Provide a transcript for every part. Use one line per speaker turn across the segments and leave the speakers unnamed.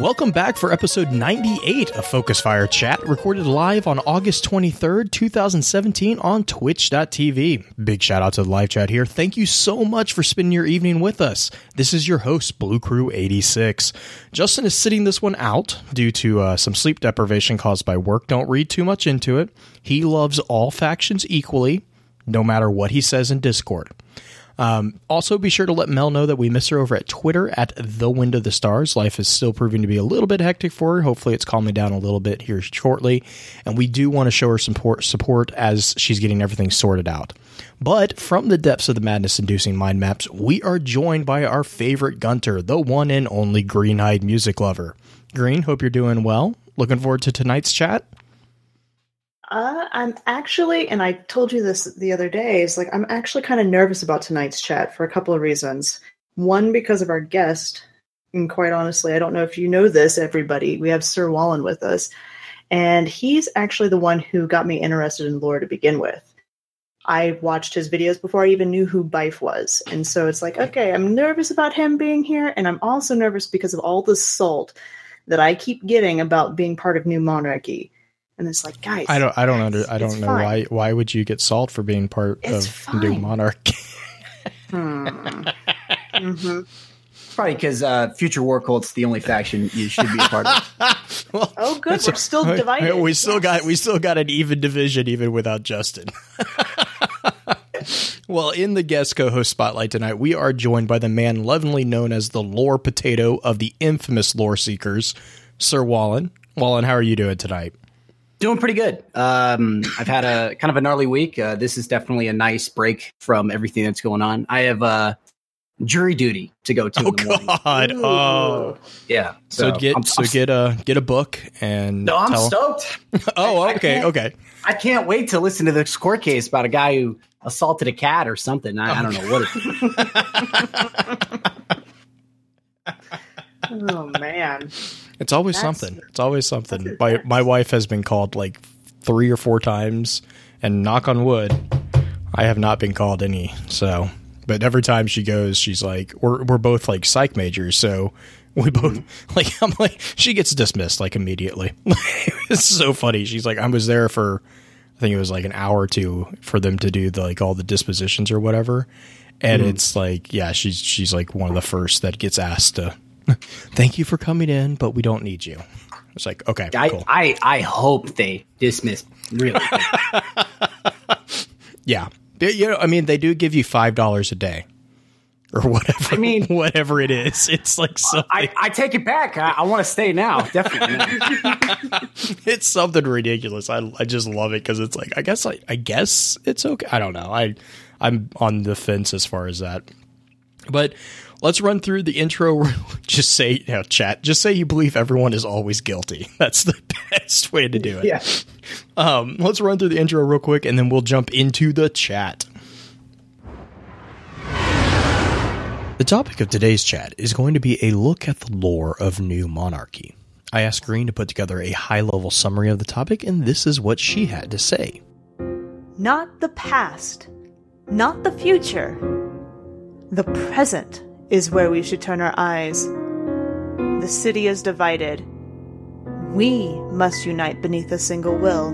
Welcome back for episode 98 of Focus Fire Chat, recorded live on August 23rd, 2017 on twitch.tv. Big shout out to the live chat here. Thank you so much for spending your evening with us. This is your host, Blue Crew 86. Justin is sitting this one out due to uh, some sleep deprivation caused by work. Don't read too much into it. He loves all factions equally, no matter what he says in Discord. Um, also, be sure to let Mel know that we miss her over at Twitter at the Wind of the Stars. Life is still proving to be a little bit hectic for her. Hopefully, it's calming down a little bit here shortly. And we do want to show her support, support as she's getting everything sorted out. But from the depths of the madness inducing mind maps, we are joined by our favorite Gunter, the one and only green eyed music lover. Green, hope you're doing well. Looking forward to tonight's chat.
Uh, I'm actually, and I told you this the other day, is like I'm actually kind of nervous about tonight's chat for a couple of reasons. One, because of our guest, and quite honestly, I don't know if you know this, everybody. We have Sir Wallen with us, and he's actually the one who got me interested in lore to begin with. I watched his videos before I even knew who Byf was. And so it's like, okay, I'm nervous about him being here, and I'm also nervous because of all the salt that I keep getting about being part of New Monarchy and it's like guys
i don't i don't under i don't know fine. why why would you get salt for being part
it's
of
fine.
new Monarch?
hmm. mm-hmm.
Probably because uh, Future War Cult's the only faction you should be a part of.
well, oh, good. We're still divided.
We still yes. got we still got an even division even without Justin. well, in the guest co-host spotlight tonight, we are joined by the man lovingly known as the lore potato of the infamous lore seekers, Sir Wallen. Wallen, how are you doing tonight?
Doing pretty good. Um, I've had a kind of a gnarly week. Uh, this is definitely a nice break from everything that's going on. I have uh, jury duty to go to.
Oh God!
Ooh.
Oh,
yeah.
So, so get I'm, so I'm, get a get a book and.
No, I'm
tell...
stoked.
oh, okay, I okay.
I can't wait to listen to this court case about a guy who assaulted a cat or something. I, I don't know
what. It oh man.
It's always That's, something. It's always something. My my wife has been called like three or four times, and knock on wood, I have not been called any. So, but every time she goes, she's like, we're we're both like psych majors, so we both mm-hmm. like I'm like she gets dismissed like immediately. it's so funny. She's like, I was there for I think it was like an hour or two for them to do the like all the dispositions or whatever. And mm. it's like, yeah, she's she's like one of the first that gets asked to Thank you for coming in, but we don't need you. It's like, okay,
I,
cool.
I, I hope they dismiss really.
yeah, you know, I mean, they do give you five dollars a day or whatever. I mean, whatever it is, it's like something.
I, I take it back. I, I want to stay now. Definitely.
it's something ridiculous. I, I just love it because it's like I guess I, I guess it's okay. I don't know. I I'm on the fence as far as that. But let's run through the intro. just say, you know, chat, just say you believe everyone is always guilty. That's the best way to do it.
Yeah.
Um, let's run through the intro real quick and then we'll jump into the chat. The topic of today's chat is going to be a look at the lore of New Monarchy. I asked Green to put together a high level summary of the topic, and this is what she had to say.
Not the past, not the future, the present is where we should turn our eyes. The city is divided. We must unite beneath a single will.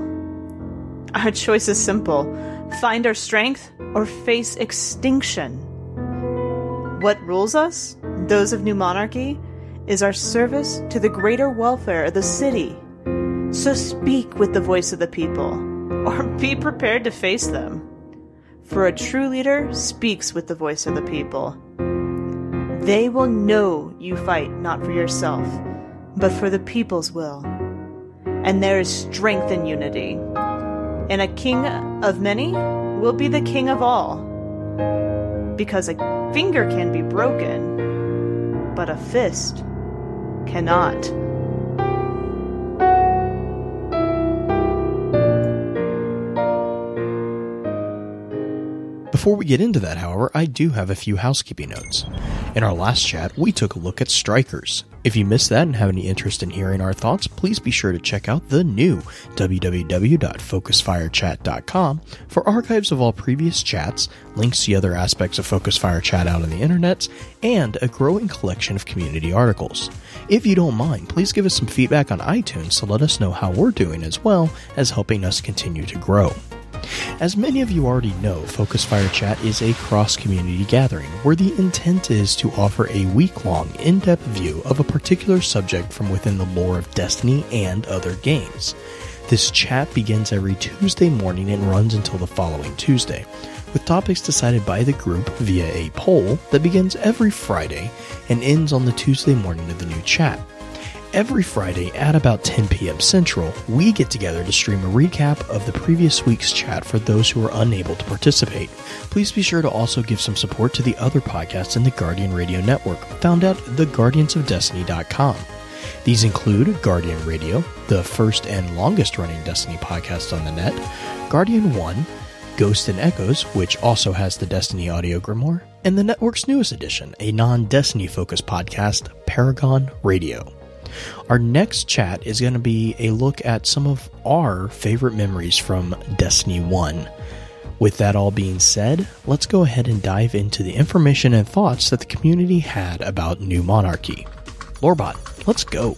Our choice is simple find our strength or face extinction. What rules us, those of New Monarchy, is our service to the greater welfare of the city. So speak with the voice of the people, or be prepared to face them. For a true leader speaks with the voice of the people. They will know you fight not for yourself, but for the people's will. And there is strength in unity. And a king of many will be the king of all. Because a finger can be broken, but a fist cannot.
Before we get into that, however, I do have a few housekeeping notes. In our last chat, we took a look at strikers. If you missed that and have any interest in hearing our thoughts, please be sure to check out the new www.focusfirechat.com for archives of all previous chats, links to other aspects of Focus Fire Chat out on the internet, and a growing collection of community articles. If you don't mind, please give us some feedback on iTunes to let us know how we're doing as well as helping us continue to grow. As many of you already know, Focus Fire Chat is a cross community gathering where the intent is to offer a week long, in depth view of a particular subject from within the lore of Destiny and other games. This chat begins every Tuesday morning and runs until the following Tuesday, with topics decided by the group via a poll that begins every Friday and ends on the Tuesday morning of the new chat. Every Friday at about 10 p.m. Central, we get together to stream a recap of the previous week's chat for those who are unable to participate. Please be sure to also give some support to the other podcasts in the Guardian Radio Network, found at theguardiansofdestiny.com. These include Guardian Radio, the first and longest running Destiny podcast on the net, Guardian One, Ghost and Echoes, which also has the Destiny audio grimoire, and the network's newest edition, a non Destiny focused podcast, Paragon Radio. Our next chat is going to be a look at some of our favorite memories from Destiny 1. With that all being said, let's go ahead and dive into the information and thoughts that the community had about New Monarchy. Lorebot, let's go.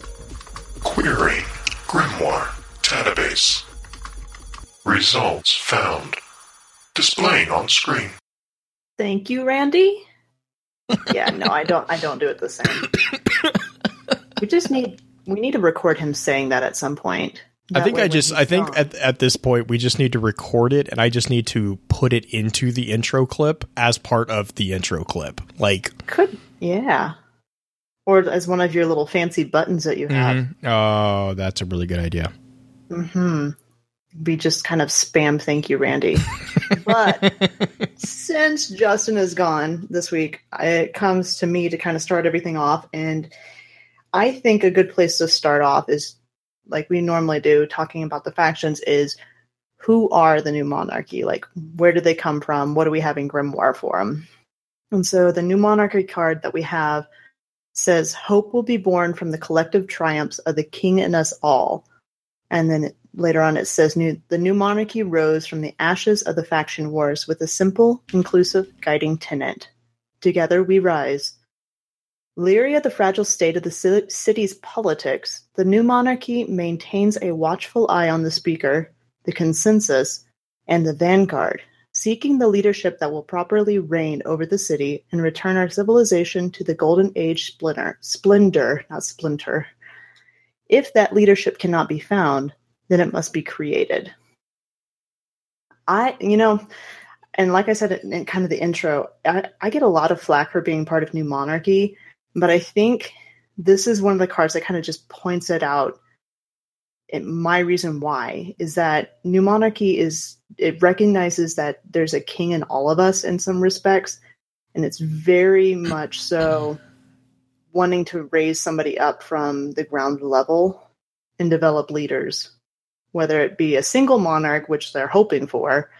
Query Grimoire Database. Results found. Displaying on screen.
Thank you, Randy. yeah, no, I don't. I don't do it the same. we just need. We need to record him saying that at some point.
I think I just I think
gone-
at at this point we just need to record it and I just need to put it into the intro clip as part of the intro clip. Like
could yeah, or as one of your little fancy buttons that you have.
Mhm. Oh, that's a really good idea.
Mm-hmm. We just kind of spam thank you, Randy. but since Justin is gone this week, it comes to me to kind of start everything off. And I think a good place to start off is like we normally do, talking about the factions, is who are the new monarchy? Like, where do they come from? What do we have in Grimoire for them? And so the new monarchy card that we have says, Hope will be born from the collective triumphs of the king and us all. And then later on it says, The new monarchy rose from the ashes of the faction wars with a simple, inclusive, guiding tenet. Together we rise. Leery of the fragile state of the city's politics, the new monarchy maintains a watchful eye on the speaker, the consensus, and the vanguard, seeking the leadership that will properly reign over the city and return our civilization to the golden age splinter, splendor, not splinter. If that leadership cannot be found, then it must be created. I, you know, and like I said in, in kind of the intro, I, I get a lot of flack for being part of New Monarchy, but I think this is one of the cards that kind of just points it out. It, my reason why is that New Monarchy is it recognizes that there's a king in all of us in some respects, and it's very much so wanting to raise somebody up from the ground level and develop leaders, whether it be a single monarch, which they're hoping for,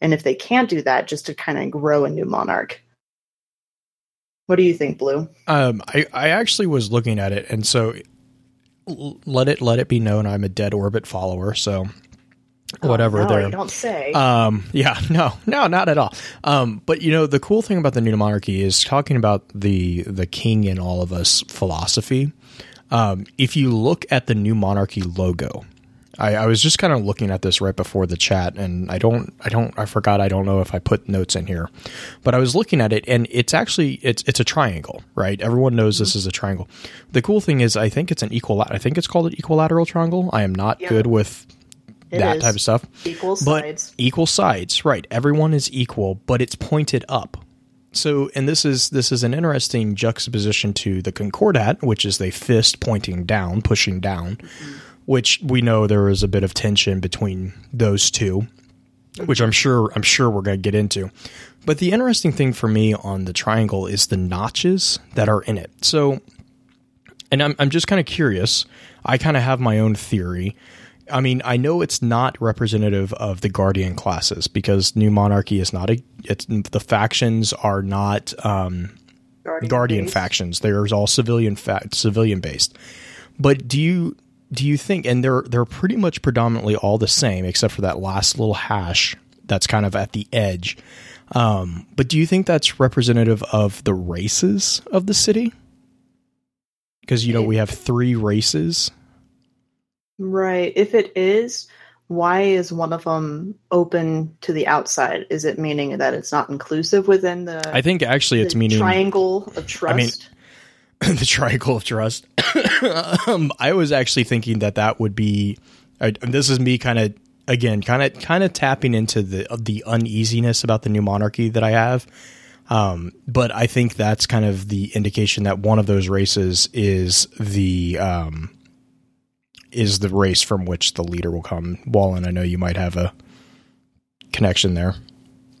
and if they can't do that, just to kind of grow a new monarch. What do you think, Blue?
Um, I, I actually was looking at it, and so l- let it let it be known I'm a dead orbit follower. So whatever
oh, no,
there.
Don't say.
Um, yeah, no, no, not at all. Um, but you know, the cool thing about the new monarchy is talking about the the king in all of us philosophy. Um, if you look at the new monarchy logo, I, I was just kind of looking at this right before the chat, and I don't, I don't, I forgot. I don't know if I put notes in here, but I was looking at it, and it's actually it's it's a triangle, right? Everyone knows this mm-hmm. is a triangle. The cool thing is, I think it's an equal. I think it's called an equilateral triangle. I am not
Yeah.
good with
It
that
is.
type of stuff
Equal
but
sides.
equal sides right everyone is equal but it's pointed up so and this is this is an interesting juxtaposition to the concordat which is the fist pointing down pushing down mm-hmm. Which we know there is a bit of tension between those two which i'm sure i'm sure we're going to get into but the interesting thing for me on the triangle is the notches that are in it so and i'm, I'm just kind of curious i kind of have my own theory I mean, I know it's not representative of the Guardian classes because New Monarchy is not a. It's the factions are not um,
Guardian,
Guardian factions. They're all civilian fa- civilian based. But do you do you think? And they're they're pretty much predominantly all the same, except for that last little hash that's kind of at the edge. Um, but do you think that's representative of the races of the city? Because you know we have three races.
Right. If it is, why is one of them open to the outside? Is it meaning that it's not inclusive within the,
I think actually it's meaning
triangle of trust?
mean, the triangle of trust. um, I was actually thinking that that would be. I, this is me kind of again, kind of kind of tapping into the the uneasiness about the new monarchy that I have. Um, but I think that's kind of the indication that one of those races is the um, is the race from which the leader will come. Wallen, I know you might have a connection there.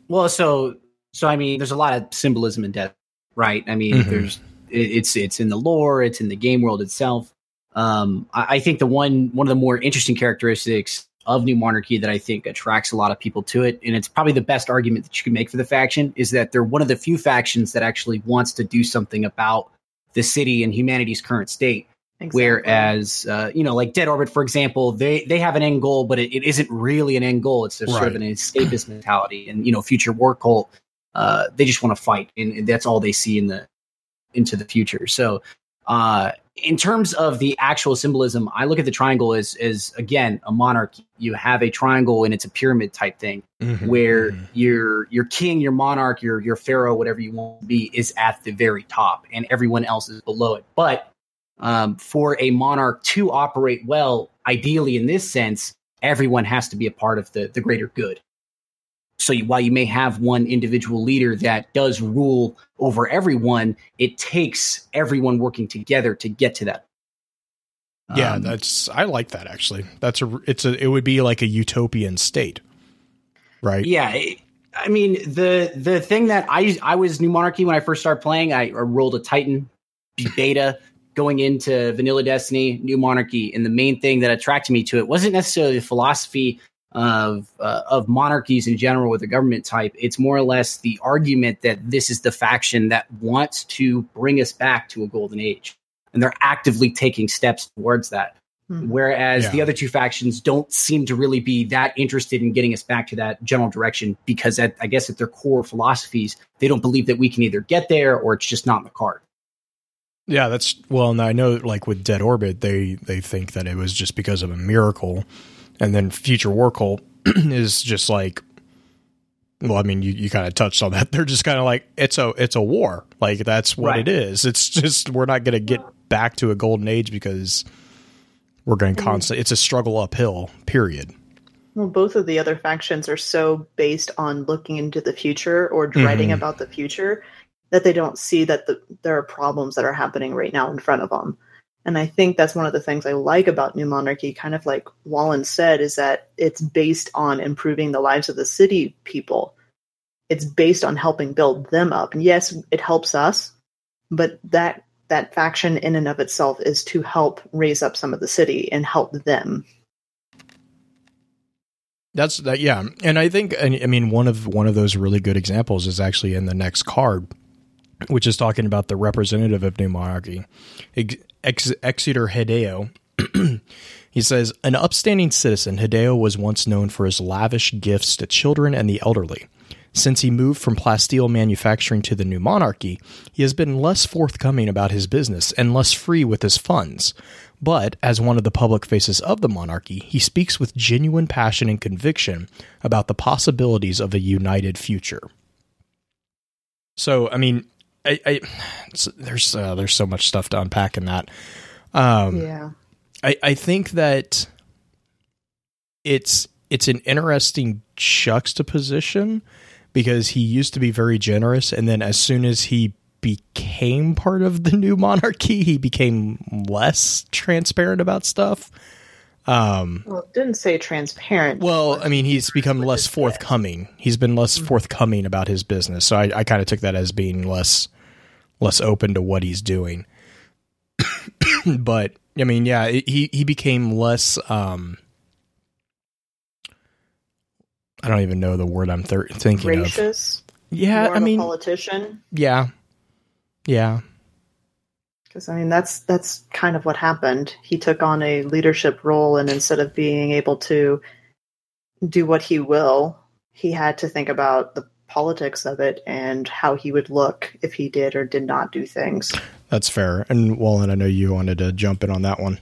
Well, so so I mean, there's a lot of symbolism in death, right? I mean,
Mhm.
there's it's it's in the lore, it's in the game world itself. Um, I, I think the one one of the more interesting characteristics of New Monarchy that I think attracts a lot of people to it, and it's probably the best argument that you can make for the faction, is that they're one of the few factions that actually wants to do something about the city and humanity's current state.
Exactly.
Whereas, uh, you know, like Dead Orbit, for example, they they have an end goal, but it, it isn't really an end goal. It's just sort of an escapist mentality. And you know, Future War Cult, uh, they just want to fight, and, and that's all they see in the into the future. So, uh, in terms of the actual symbolism, I look at the triangle as as again a monarchy. You have a triangle, and it's a pyramid type thing where your your king, your monarch, your your pharaoh, whatever you want to be, is at the very top, and everyone else is below it. But um, for a monarch to operate well, ideally in this sense, everyone has to be a part of the the greater good. So you, while you may have one individual leader that does rule over everyone, it takes everyone working together to get to that.
Yeah,
Um,
that's I like that actually. That's a it's a it would be like a utopian state. Right?
Yeah, it- I mean the the thing that I I was New Monarchy when I first started playing. I, I rolled a Titan beta going into Vanilla Destiny, New Monarchy, and the main thing that attracted me to it wasn't necessarily the philosophy of uh, of monarchies in general with the government type. It's more or less the argument that this is the faction that wants to bring us back to a golden age, and they're actively taking steps towards that.
Hmm.
Whereas
Yeah.
the other two factions don't seem to really be that interested in getting us back to that general direction because, at, I guess, at their core philosophies, they don't believe that we can either get there or it's just not in the card.
Yeah, that's well. And I know, like with Dead Orbit, they they think that it was just because of a miracle, and then Future War Cult is just like, well, I mean, you, you kind of touched on that. They're just kind of like it's a it's a war. Like that's what
Right.
it is. It's just we're not going to get back to a golden age because we're going to constant. It's a struggle uphill. Period.
Well, both of the other factions are so based on looking into the future or dreading
Mhm.
about the future that they don't see that the, there are problems that are happening right now in front of them. And I think that's one of the things I like about New Monarchy, kind of like Wallen said, is that it's based on improving the lives of the city people. It's based on helping build them up. And yes, it helps us, but that that faction in and of itself is to help raise up some of the city and help them.
That's that. Yeah, and I think I mean one of one of those really good examples is actually in the next card, which is talking about the representative of New Monarchy, Ex- Ex- Executor Hideo. he says, an upstanding citizen, Hideo was once known for his lavish gifts to children and the elderly. Since he moved from plasteel manufacturing to the new monarchy, he has been less forthcoming about his business and less free with his funds. But as one of the public faces of the monarchy, he speaks with genuine passion and conviction about the possibilities of a united future. So, I mean, I, I there's uh, there's so much stuff to unpack in that. Um,
Yeah.
I, I think that it's it's an interesting juxtaposition because he used to be very generous and then as soon as he became part of the new monarchy he became less transparent about stuff um
Well, it didn't say transparent.
well i mean he's become less forthcoming he's been less forthcoming about his business so i, I kind of took that as being less less open to what he's doing but i mean yeah he he became less um I don't even know the word I'm thir- thinking
Gracious.
of. Yeah, I mean,
politician.
yeah, yeah,
Because I mean, that's that's kind of what happened. He took on a leadership role, and instead of being able to do what he will, he had to think about the politics of it and how he would look if he did or did not do things.
that's fair. And Wallen, I know you wanted to jump in on that one.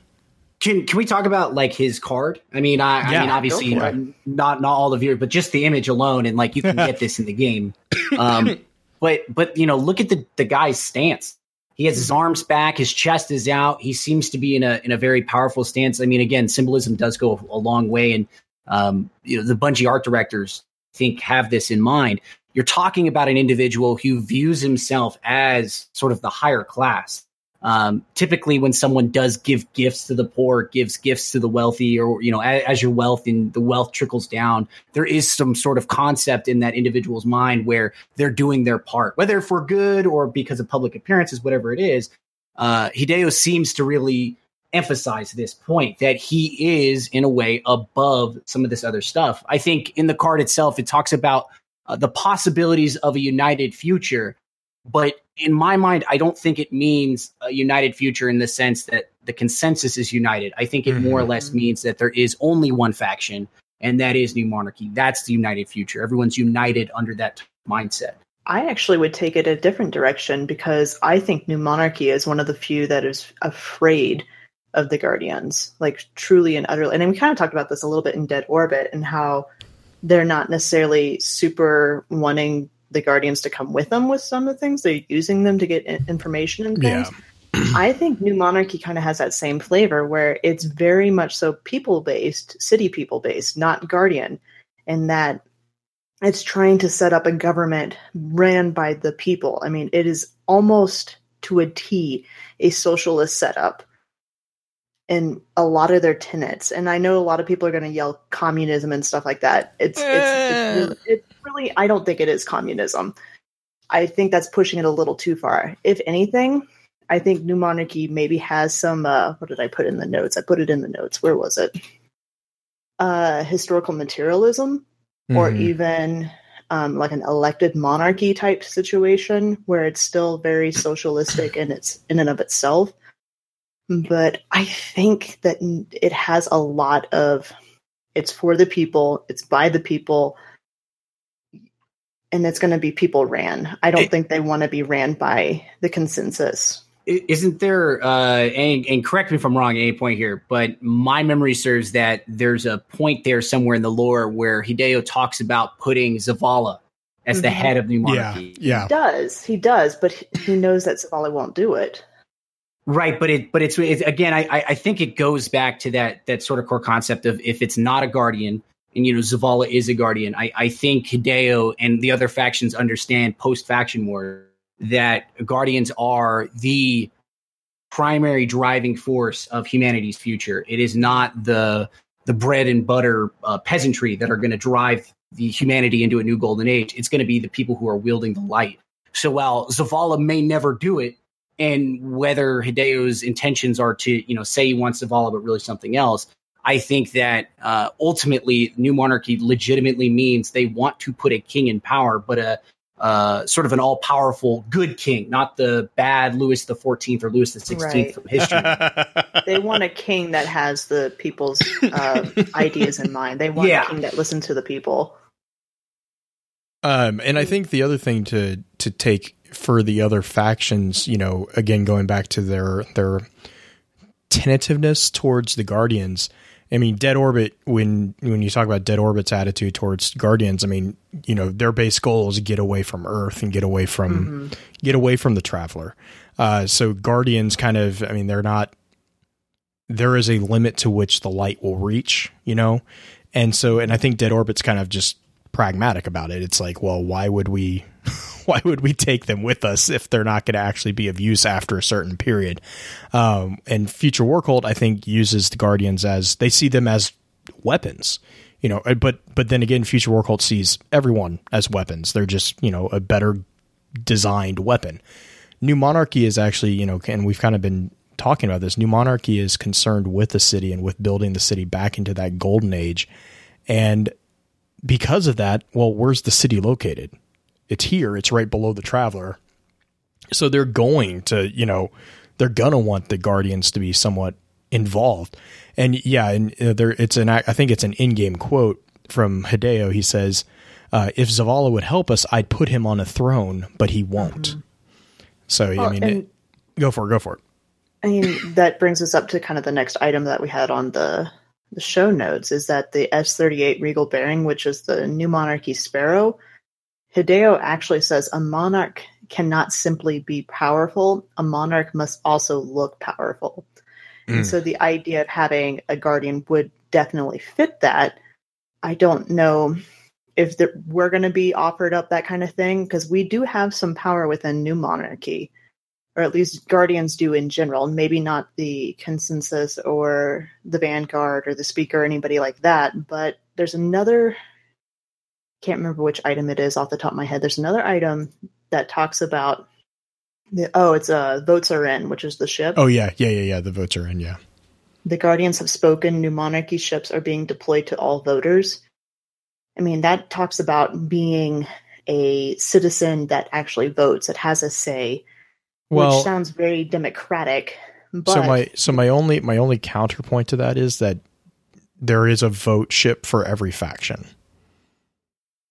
Can can we talk about like his card? I mean, I, I mean, obviously
go for
not not all the viewers, but just the image alone, and like you can get this in the game. Um, but but you know, look at the the guy's stance. He has his arms back, his chest is out. He seems to be in a in a very powerful stance. I mean, again, symbolism does go a long way, and um, you know, the Bungie art directors I think have this in mind. You're talking about an individual who views himself as sort of the higher class. Um, typically, when someone does give gifts to the poor, gives gifts to the wealthy, or you know, as, as your wealth and the wealth trickles down, there is some sort of concept in that individual's mind where they're doing their part, whether for good or because of public appearances, whatever it is. Uh, Hideo seems to really emphasize this point that he is, in a way, above some of this other stuff. I think in the card itself, it talks about uh, the possibilities of a united future, but in my mind, I don't think it means a united future in the sense that the consensus is united. I think it more or less means that there is only one faction, and that is New Monarchy. That's the united future. Everyone's united under that mindset.
I actually would take it a different direction because I think New Monarchy is one of the few that is afraid of the Guardians, like truly and utterly. And we kind of talked about this a little bit in Dead Orbit and how they're not necessarily super wanting the Guardians to come with them with some of the things. They're using them to get information and things. I think New Monarchy kind of has that same flavor where it's very much so people based, city people based, not Guardian, and that it's trying to set up a government ran by the people. I mean, it is almost to a T a socialist setup in a lot of their tenets. And I know a lot of people are going to yell communism and stuff like that. It's, it's, it's, really, it's really, I don't think it is communism. I think that's pushing it a little too far. If anything, I think New Monarchy maybe has some. Uh, what did I put in the notes? I put it in the notes. Where was it? Uh, historical materialism, or
Mhm.
even um, like an elected monarchy type situation where it's still very socialistic and it's in and of itself. But I think that it has a lot of. It's for the people. It's by the people. And it's going to be people ran. I don't
It-
think they want to be ran by the consensus.
Isn't there, uh, and, and correct me if I'm wrong at any point here, but my memory serves that there's a point there somewhere in the lore where Hideo talks about putting Zavala as the
Mhm.
head of the
Yeah,
Monarchy.
yeah.
He does. He does, but he- he knows that Zavala won't do it.
Right, but it, but it's, again, I, I I think it goes back to that that sort of core concept of if it's not a guardian, and you know Zavala is a guardian. I, I think Hideo and the other factions understand post faction war that guardians are the primary driving force of humanity's future. It is not the the bread and butter uh, peasantry that are going to drive the humanity into a new golden age. It's going to be the people who are wielding the light. So while Zavala may never do it, and whether Hideo's intentions are to, you know, say he wants Zavala, but really something else, I think that uh, ultimately, New Monarchy legitimately means they want to put a king in power, but a uh, sort of an all-powerful good king, not the bad Louis the Fourteenth or Louis the Sixteenth
Right.
from history.
They want a king that has the people's uh, ideas in mind. They want
Yeah.
a king that listens to the people.
Um, and I think the other thing to to take for the other factions, you know, again going back to their their tentativeness towards the Guardians. I mean, Dead Orbit. When when you talk about Dead Orbit's attitude towards Guardians, I mean, you know, their base goal is to get away from Earth and get away from get away from the Traveler. Uh, so Guardians kind of, I mean, they're not. There is a limit to which the light will reach, you know, and so, and I think Dead Orbit's kind of just pragmatic about it. It's like, well, why would we why would we take them with us if they're not going to actually be of use after a certain period? Um, and Future War Cult, I think, uses the Guardians as they see them as weapons. You know, but but then again, Future War Cult sees everyone as weapons. They're just you know a better designed weapon. New Monarchy is actually you know, and we've kind of been talking about this. New Monarchy is concerned with the city and with building the city back into that golden age, and because of that, well, where's the city located? It's here. It's right below the traveler. So they're going to, you know, they're gonna want the guardians to be somewhat involved. And yeah, and uh, there it's an I think it's an in-game quote from Hideo. He says, uh, "If Zavala would help us, I'd put him on a throne, but he won't." So I mean, it, go for it. Go for it.
I mean, that brings us up to kind of the next item that we had on the the show notes is that the S thirty eight Regal Bearing, which is the New Monarchy Sparrow, Hideo actually says a monarch cannot simply be powerful. A monarch must also look powerful. And
Mm.
so the idea of having a guardian would definitely fit that. I don't know if there, we're going to be offered up that kind of thing because we do have some power within New Monarchy, or at least Guardians do in general. Maybe not the consensus or the Vanguard or the Speaker or anybody like that, but there's another. Can't remember which item it is off the top of my head. There's another item that talks about the oh, it's uh votes are in, which is the ship.
Oh yeah, yeah, yeah, yeah. The votes are in. Yeah.
The Guardians have spoken. New monarchy ships are being deployed to all voters. I mean, that talks about being a citizen that actually votes, that has a say,
Well,
which sounds very democratic. But
so my so my only my only counterpoint to that is that there is a vote ship for every faction.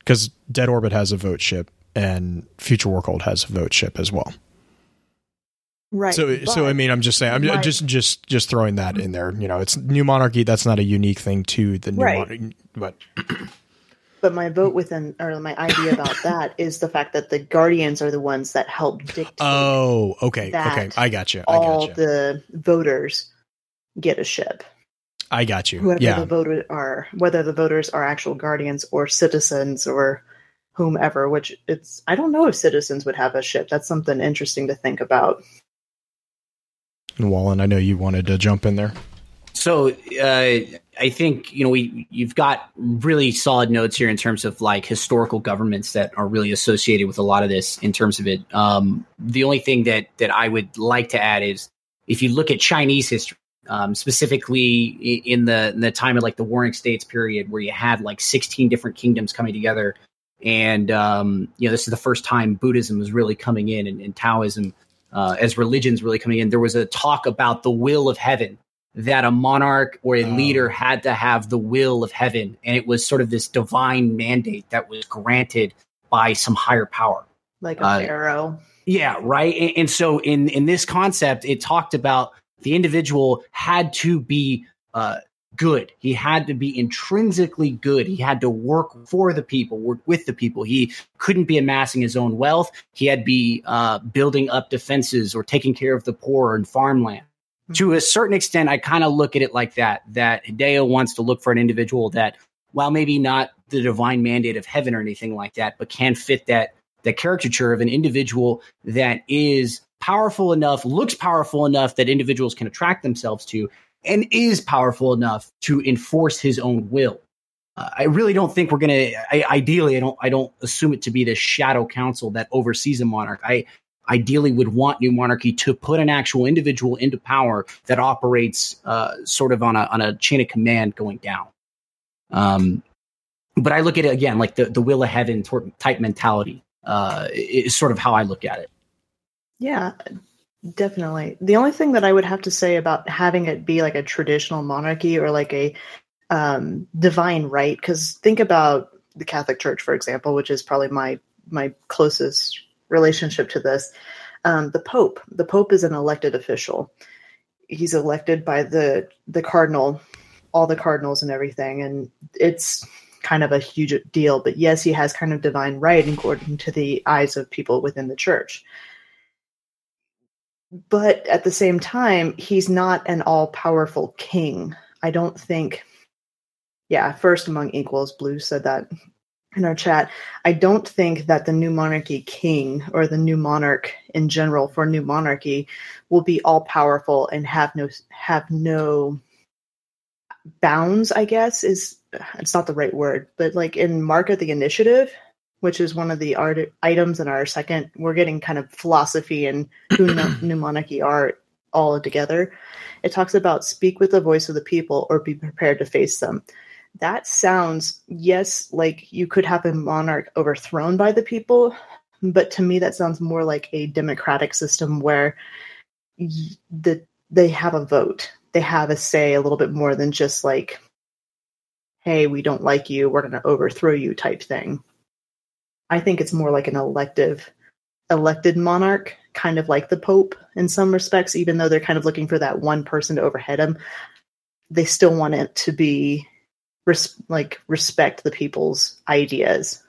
Because Dead Orbit has a vote ship and Future World has a vote ship as well.
right,
so so I mean I'm just saying I'm
my-
just just just throwing that in there. You know, it's New Monarchy. That's not a unique thing to the New
Right.
Monarchy, but
But my vote within, or my idea about that is the fact that the Guardians are the ones that help dictate
oh, okay, okay, I got you. I
all
got you.
the voters get a ship.
I got you.
whoever
Yeah,
the voter are, whether the voters are actual guardians or citizens or whomever. Which it's I don't know if citizens would have a ship. That's something interesting to think about.
and Wallen, I know you wanted to jump in there.
So uh, I think you know we you've got really solid notes here in terms of like historical governments that are really associated with a lot of this in terms of it. Um, the only thing that that I would like to add is if you look at Chinese history, um, specifically in the in the time of like the Warring States period, where you had like sixteen different kingdoms coming together, and um, you know this is the first time Buddhism was really coming in and, and Taoism uh, as religions really coming in. There was a talk about the will of heaven that a monarch or a
Oh.
leader had to have the will of heaven, and it was sort of this divine mandate that was granted by some higher power.
Like a
Uh,
pharaoh.
Yeah, right. And, and so in in this concept, it talked about the individual had to be uh, good. He had to be intrinsically good. He had to work for the people, work with the people. He couldn't be amassing his own wealth. He had to be uh, building up defenses or taking care of the poor and farmland. To a certain extent, I kind of look at it like that. That Hideo wants to look for an individual that, while maybe not the divine mandate of heaven or anything like that, but can fit that that caricature of an individual that is powerful enough, looks powerful enough that individuals can attract themselves to, and is powerful enough to enforce his own will. Uh, I really don't think we're gonna. Ideally, I don't. I don't assume it to be the shadow council that oversees a monarch. I ideally would want new monarchy to put an actual individual into power that operates uh, sort of on a on a chain of command going down. Um, but I look at it again like the the will of heaven type mentality uh, is sort of how I look at it.
Yeah, definitely. The only thing that I would have to say about having it be like a traditional monarchy or like a um, divine right, because think about the Catholic Church, for example, which is probably my my closest relationship to this. Um, the Pope. The Pope is an elected official. He's elected by the the cardinal, all the cardinals and everything, and it's kind of a huge deal. But yes, he has kind of divine right according to the eyes of people within the church but at the same time, he's not an all powerful king. I don't think. Yeah, first among equals, Blue said that in our chat. I don't think that the new monarchy king or the new monarch in general for new monarchy will be all powerful and have no have no bounds. I guess is it's not the right word, but like in Market the Initiative, which is one of the art- items in our second. We're getting kind of philosophy and who no- New Monarchy are all together. It talks about speak with the voice of the people or be prepared to face them. that sounds yes like you could have a monarch overthrown by the people but to me that sounds more like a democratic system where the they have a vote they have a say a little bit more than just like hey we don't like you we're going to overthrow you type thing i think it's more like an elective elected monarch kind of like the pope in some respects even though they're kind of looking for that one person to overhead him they still want it to be res- like respect the people's ideas.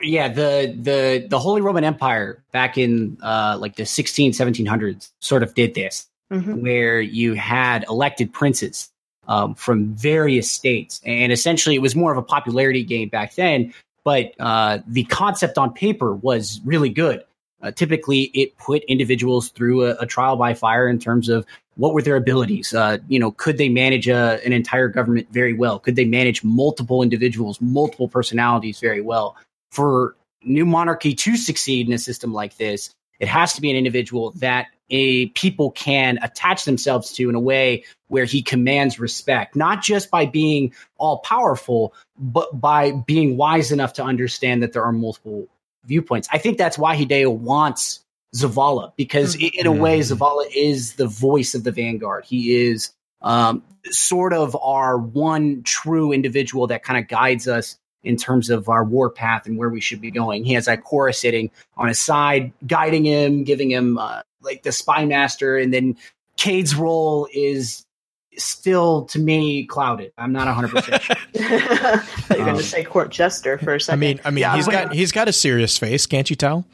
Yeah, the the the Holy Roman Empire back in uh, like the 16 1700s sort of did this, mm-hmm. where you had elected princes um, from various states, and essentially it was more of a popularity game back then. But uh, the concept on paper was really good. Uh, typically, it put individuals through a, a, trial by fire in terms of what were their abilities. Uh, you know, could they manage a, an entire government very well? Could they manage multiple individuals, multiple personalities very well? For new monarchy to succeed in a system like this, it has to be an individual that a people can attach themselves to in a way where he commands respect, not just by being all powerful, but by being wise enough to understand that there are multiple viewpoints. I think that's why Hideo wants Zavala because in a way mm-hmm. Zavala is the voice of the vanguard. He is um, sort of our one true individual that kind of guides us in terms of our war path and where we should be going. He has Ikora sitting on his side, guiding him, giving him uh, like the spy master, and then Cayde's role is still to me clouded. I'm not 100. percent
You're going to um, say court jester for a second.
I mean, I mean, yeah, he's got he's got a serious face, can't you tell?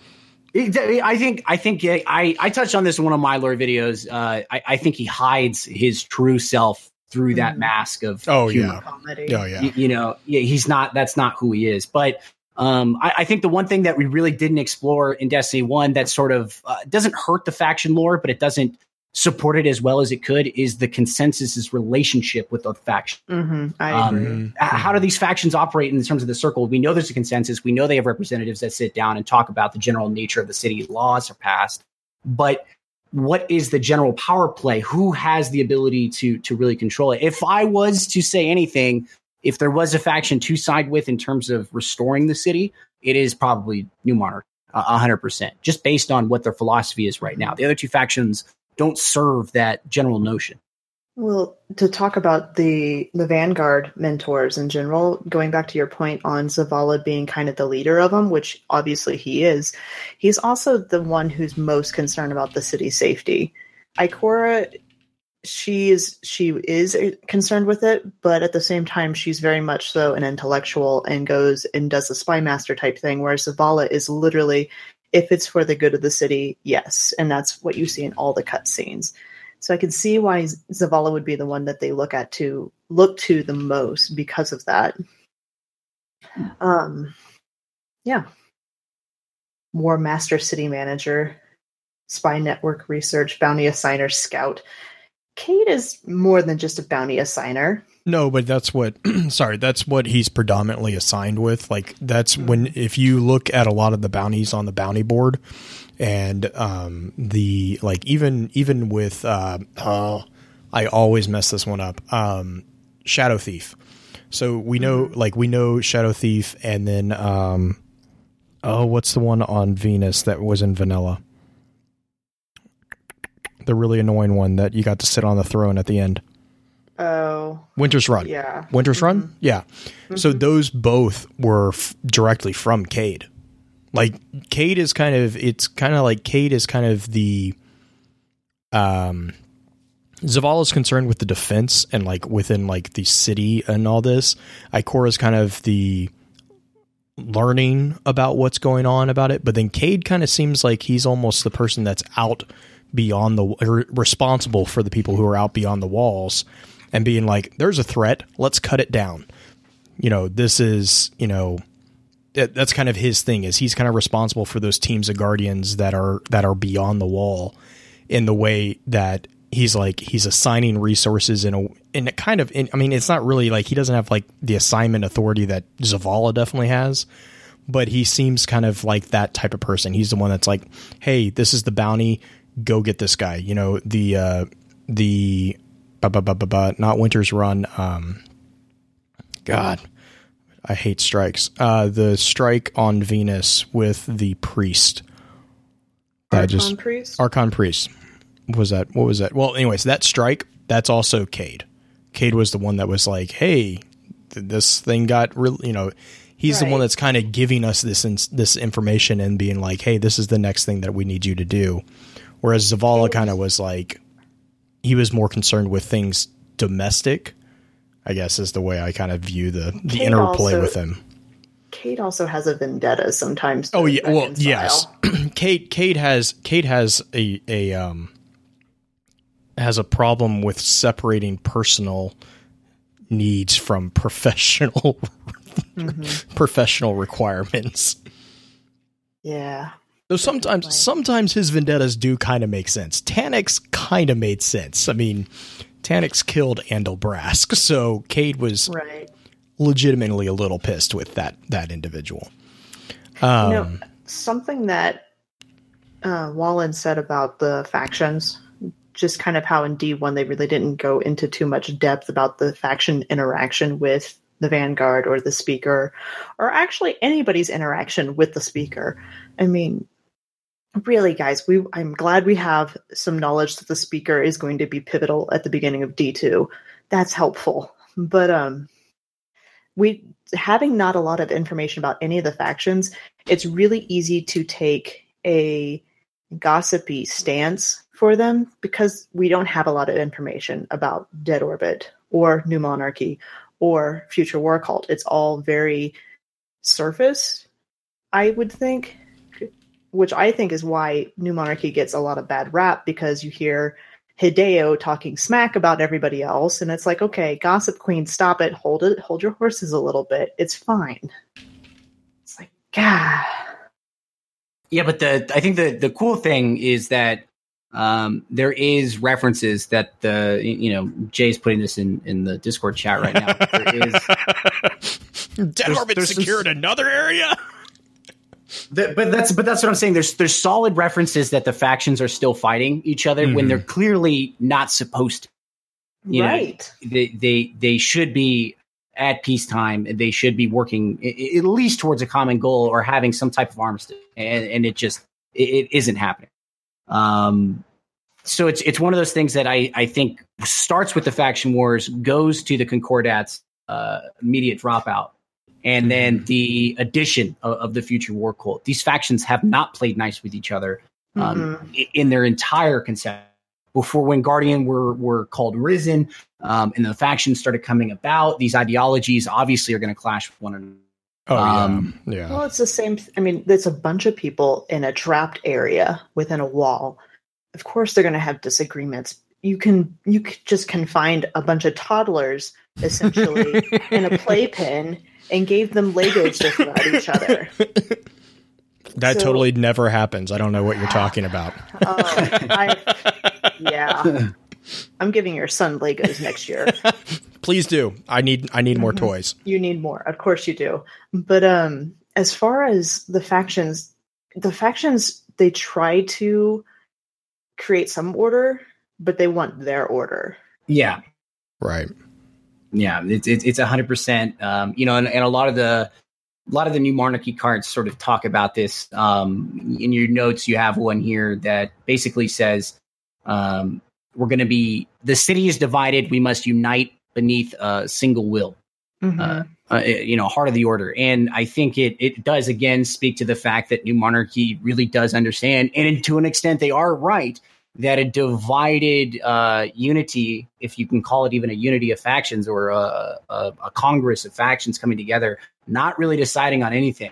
I think I think I I touched on this in one of my lore videos. Uh, I, I think he hides his true self through that mm. mask of
oh humor. yeah, comedy. oh
yeah. You, you, know, yeah, he's not. That's not who he is. But um, I, I, think the one thing that we really didn't explore in Destiny One that sort of uh, doesn't hurt the faction lore, but it doesn't support it as well as it could is the consensus's relationship with the faction.
Mm-hmm, I um, agree.
Um, how do these factions operate in terms of the circle? We know there's a consensus. We know they have representatives that sit down and talk about the general nature of the city. Laws are passed, but what is the general power play? Who has the ability to to really control it? If I was to say anything, if there was a faction to side with in terms of restoring the city, it is probably New Monarch, uh, hundred percent, just based on what their philosophy is right now. The other two factions don't serve that general notion.
Well, to talk about the the Vanguard mentors in general, going back to your point on Zavala being kind of the leader of them, which obviously he is, he's also the one who's most concerned about the city's safety. Ikora, she is she is concerned with it, but at the same time, she's very much so an intellectual and goes and does the spy master type thing, whereas Zavala is literally if it's for the good of the city, yes. And that's what you see in all the cutscenes. So I can see why Zavala would be the one that they look at to look to the most because of that. Um, yeah. more Master City Manager, Spy Network Research, Bounty Assigner, Scout. Cayde is more than just a bounty assigner.
No, but that's what sorry, that's what he's predominantly assigned with. Like that's when if you look at a lot of the bounties on the bounty board and um the like even even with uh oh, I always mess this one up. Um Shadow Thief. So we know mm-hmm. like we know Shadow Thief and then um oh what's the one on Venus that was in vanilla? The really annoying one that you got to sit on the throne at the end.
Oh.
Winter's Run.
Yeah.
Winter's mm-hmm. Run? Yeah. Mm-hmm. So those both were f- directly from Cayde. Like Cayde is kind of it's kind of like Cayde is kind of the um Zavala is concerned with the defense and like within like the city and all this. Ikora is kind of the learning about what's going on about it, but then Cayde kind of seems like he's almost the person that's out beyond the responsible for the people who are out beyond the walls and being like, there's a threat, let's cut it down. You know, this is, you know, that's kind of his thing is he's kind of responsible for those teams of guardians that are that are beyond the wall in the way that he's like he's assigning resources in a in a kind of in, I mean it's not really like he doesn't have like the assignment authority that Zavala definitely has but he seems kind of like that type of person. He's the one that's like hey this is the bounty go get this guy you know the uh the not Winter's Run. Um, God, I hate strikes. Uh, the strike on Venus with the priest. That
Archon
just
priest.
Archon priest. Was that what was that? Well, anyways, that strike that's also Cayde. Cayde was the one that was like, "Hey, this thing got real." You know, he's the one that's kind of giving us this ins- this information and being like, "Hey, this is the next thing that we need you to do." Whereas Zavala kind of was like, he was more concerned with things domestic. I guess is the way I kind of view the the
Cayde
interplay
also-
with him.
Cayde also has a vendetta sometimes.
Oh yeah, well yes. Cayde Cayde has Cayde has a a um has a problem with separating personal needs from professional professional requirements.
Yeah.
Though sometimes sometimes his vendettas do kind of make sense. Taniks kind of made sense. I mean, Taniks killed Andal Brask, so Cayde was
Right.
legitimately a little pissed with that that individual.
you
Um,
know, something that uh, Wallen said about the factions, just kind of how in D1 they really didn't go into too much depth about the faction interaction with the Vanguard or the Speaker, or actually anybody's interaction with the Speaker. I mean, really, guys, we I'm glad we have some knowledge that the Speaker is going to be pivotal at the beginning of D2. That's helpful, but um, we having not a lot of information about any of the factions it's really easy to take a gossipy stance for them because we don't have a lot of information about Dead Orbit or New Monarchy or Future War Cult. It's all very surface, I would think, which I think is why New Monarchy gets a lot of bad rap because you hear Hideo talking smack about everybody else, and it's like, okay, Gossip Queen, stop it, hold it, hold your horses a little bit. It's fine. It's like, God.
Yeah, but the I think the the cool thing is that um, there is references that the you know Jay's putting this in in the Discord chat right now. There is,
Dead
There's-
Orbit
there's some-
secured another area.
The, but that's but that's what I'm saying. There's there's solid references that the factions are still fighting each other when
Mhm.
they're clearly not supposed to. You know,
right.
they they they should be at peacetime. They should be working i- i- at least towards a common goal or having some type of armistice, and, and it just it, it isn't happening. Um, so it's it's one of those things that I I think starts with the faction wars, goes to the Concordats uh, immediate dropout, and then the addition of, of the future war cult. These factions have not played nice with each other um,
Mhm.
in their entire concept. Before when Guardian were were called Risen, um, and the factions started coming about, these ideologies obviously are going to clash with one another.
Oh
Um,
yeah, yeah.
Well, it's the same. th- I mean, there's a bunch of people in a trapped area within a wall. Of course, they're going to have disagreements. You can you c- just find a bunch of toddlers essentially in a playpen and gave them Legos to throw at each other.
that
so-
totally never happens. I don't know what you're talking about.
Oh, I, yeah. I'm giving your son Legos next year.
Please do. I need I need more
Mhm.
toys.
You need more. Of course you do. But um as far as the factions, the factions they try to create some order, but they want their order.
Yeah,
Right.
Yeah, it's it's it's a hundred percent. Um, you know, and, and a lot of the a lot of the new monarchy cards sort of talk about this. Um, in your notes, you have one here that basically says, um, "We're going to be the city is divided. We must unite beneath a single will." uh, you know, heart of the order. And I think it it does again speak to the fact that New Monarchy really does understand, and to an extent, they are right that a divided uh, unity, if you can call it even a unity of factions or a, a, a congress of factions coming together, not really deciding on anything,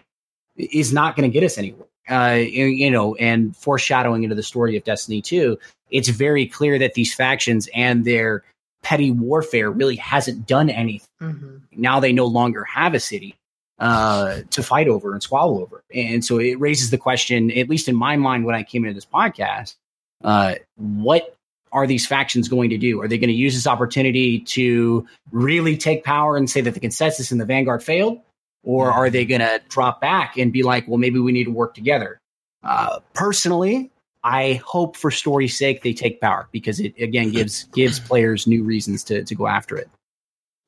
is not going to get us anywhere. Uh, you know, and foreshadowing into the story of Destiny 2, it's very clear that these factions and their petty warfare really hasn't done anything
Mhm.
now they no longer have a city uh, to fight over and squabble over. And so it raises the question, at least in my mind, when I came into this podcast, uh, what are these factions going to do? Are they going to use this opportunity to really take power and say that the consensus in the Vanguard failed? Or are they going to drop back and be like, well, maybe we need to work together? Uh, personally, I hope for story's sake they take power because it again gives gives players new reasons to to go after it.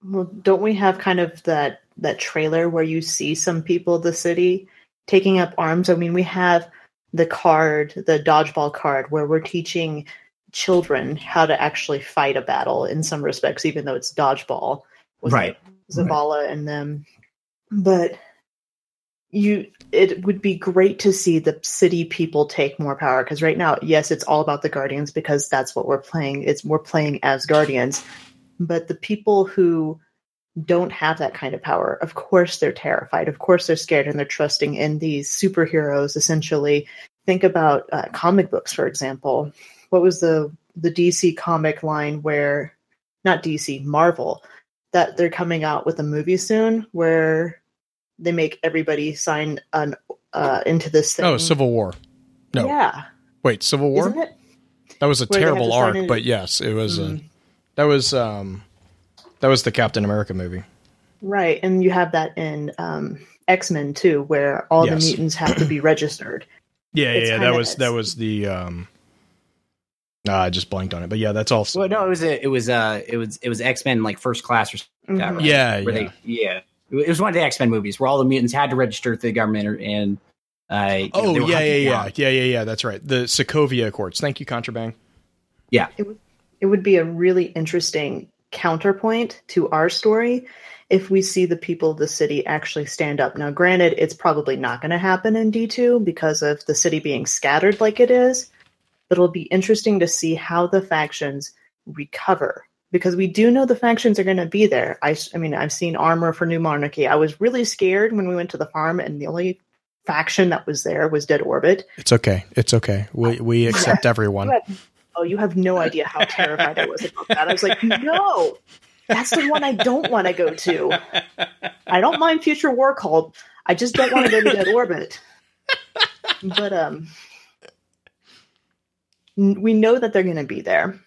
Well, don't we have kind of that that trailer where you see some people of the city taking up arms? I mean, we have the card, the dodgeball card, where we're teaching children how to actually fight a battle in some respects, even though it's dodgeball. with
Right.
Zavala and them. But you it would be great to see the city people take more power because right now yes it's all about the guardians because that's what we're playing it's we're playing as guardians but the people who don't have that kind of power of course they're terrified of course they're scared and they're trusting in these superheroes essentially think about uh, comic books for example what was the the dc comic line where not dc marvel that they're coming out with a movie soon where they make everybody sign an uh, into this thing.
Oh, Civil War. No,
Yeah,
wait, Civil War.
isn't it?
That was a
Where
terrible arc,
in-
but yes, it was. A,
Mm.
that was um, that was the Captain America movie.
Right, and you have that in um, X Men too, where all
Yes.
the mutants have to be registered.
Yeah,
It's
yeah, yeah. That was that was the. um nah, I just blanked on it, but yeah, that's also.
Well, no, it was a, it was uh it was it was X Men like first class or something like that,
Mhm.
right?
Yeah,
Where
yeah.
they yeah it was one of the X Men movies where all the mutants had to register to the government and uh you know,
Oh
they
yeah, yeah, yeah,
down.
yeah, yeah, yeah. That's right. The Sokovia Accords. Thank you, Contraband. Yeah.
It would be a really interesting counterpoint to our story if we see the people of the city actually stand up. Now, granted, it's probably not going to happen in D2 because of the city being scattered like it is, but it'll be interesting to see how the factions recover because we do know the factions are going to be there. I, I mean, I've seen armor for New Monarchy. I was really scared when we went to the farm and the only faction that was there was Dead Orbit.
It's okay. It's okay. We we accept everyone.
You have- oh, you have no idea how terrified I was about that. I was like, no, that's the one I don't want to go to. I don't mind Future War Cult. I just don't want to go to Dead Orbit. But um, we know that they're going to be there.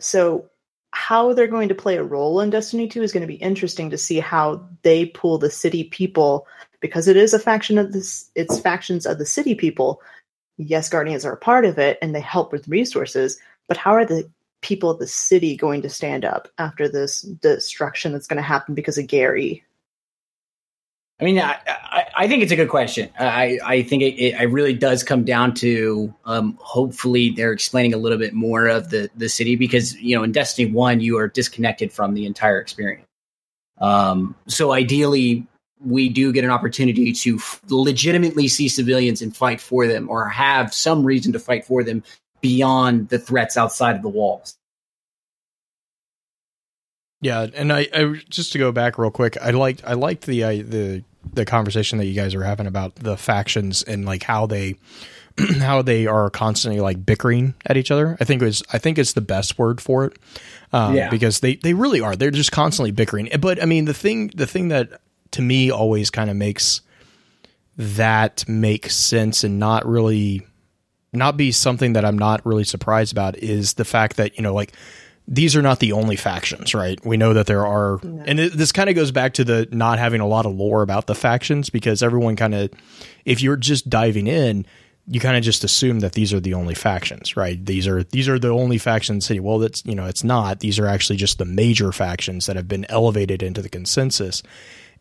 So how they're going to play a role in Destiny 2 is going to be interesting to see how they pull the city people because it is a faction of this it's factions of the city people yes, Guardians are a part of it and they help with resources, but how are the people of the city going to stand up after this destruction that's going to happen because of Gary?
I mean, I, I, I think it's a good question. I, I think it, it, it really does come down to um, hopefully they're explaining a little bit more of the, the city because, you know, in Destiny 1, you are disconnected from the entire experience. Um, so ideally, we do get an opportunity to f- legitimately see civilians and fight for them or have some reason to fight for them beyond the threats outside of the walls.
Yeah, and I, I just to go back real quick, I liked I liked the I, the the conversation that you guys are having about the factions and like how they how they are constantly like bickering at each other. I think it was I think it's the best word for it. Um,
Yeah.
because they they really are. They're just constantly bickering. But I mean, the thing the thing that to me always kind of makes that make sense and not really not be something that I'm not really surprised about is the fact that you know like these are not the only factions, right? We know that there are, and it, this kind of goes back to the not having a lot of lore about the factions because everyone kind of, if you're just diving in, you kind of just assume that these are the only factions, right? These are these are the only factions city. Well, that's you know it's not. These are actually just the major factions that have been elevated into the consensus.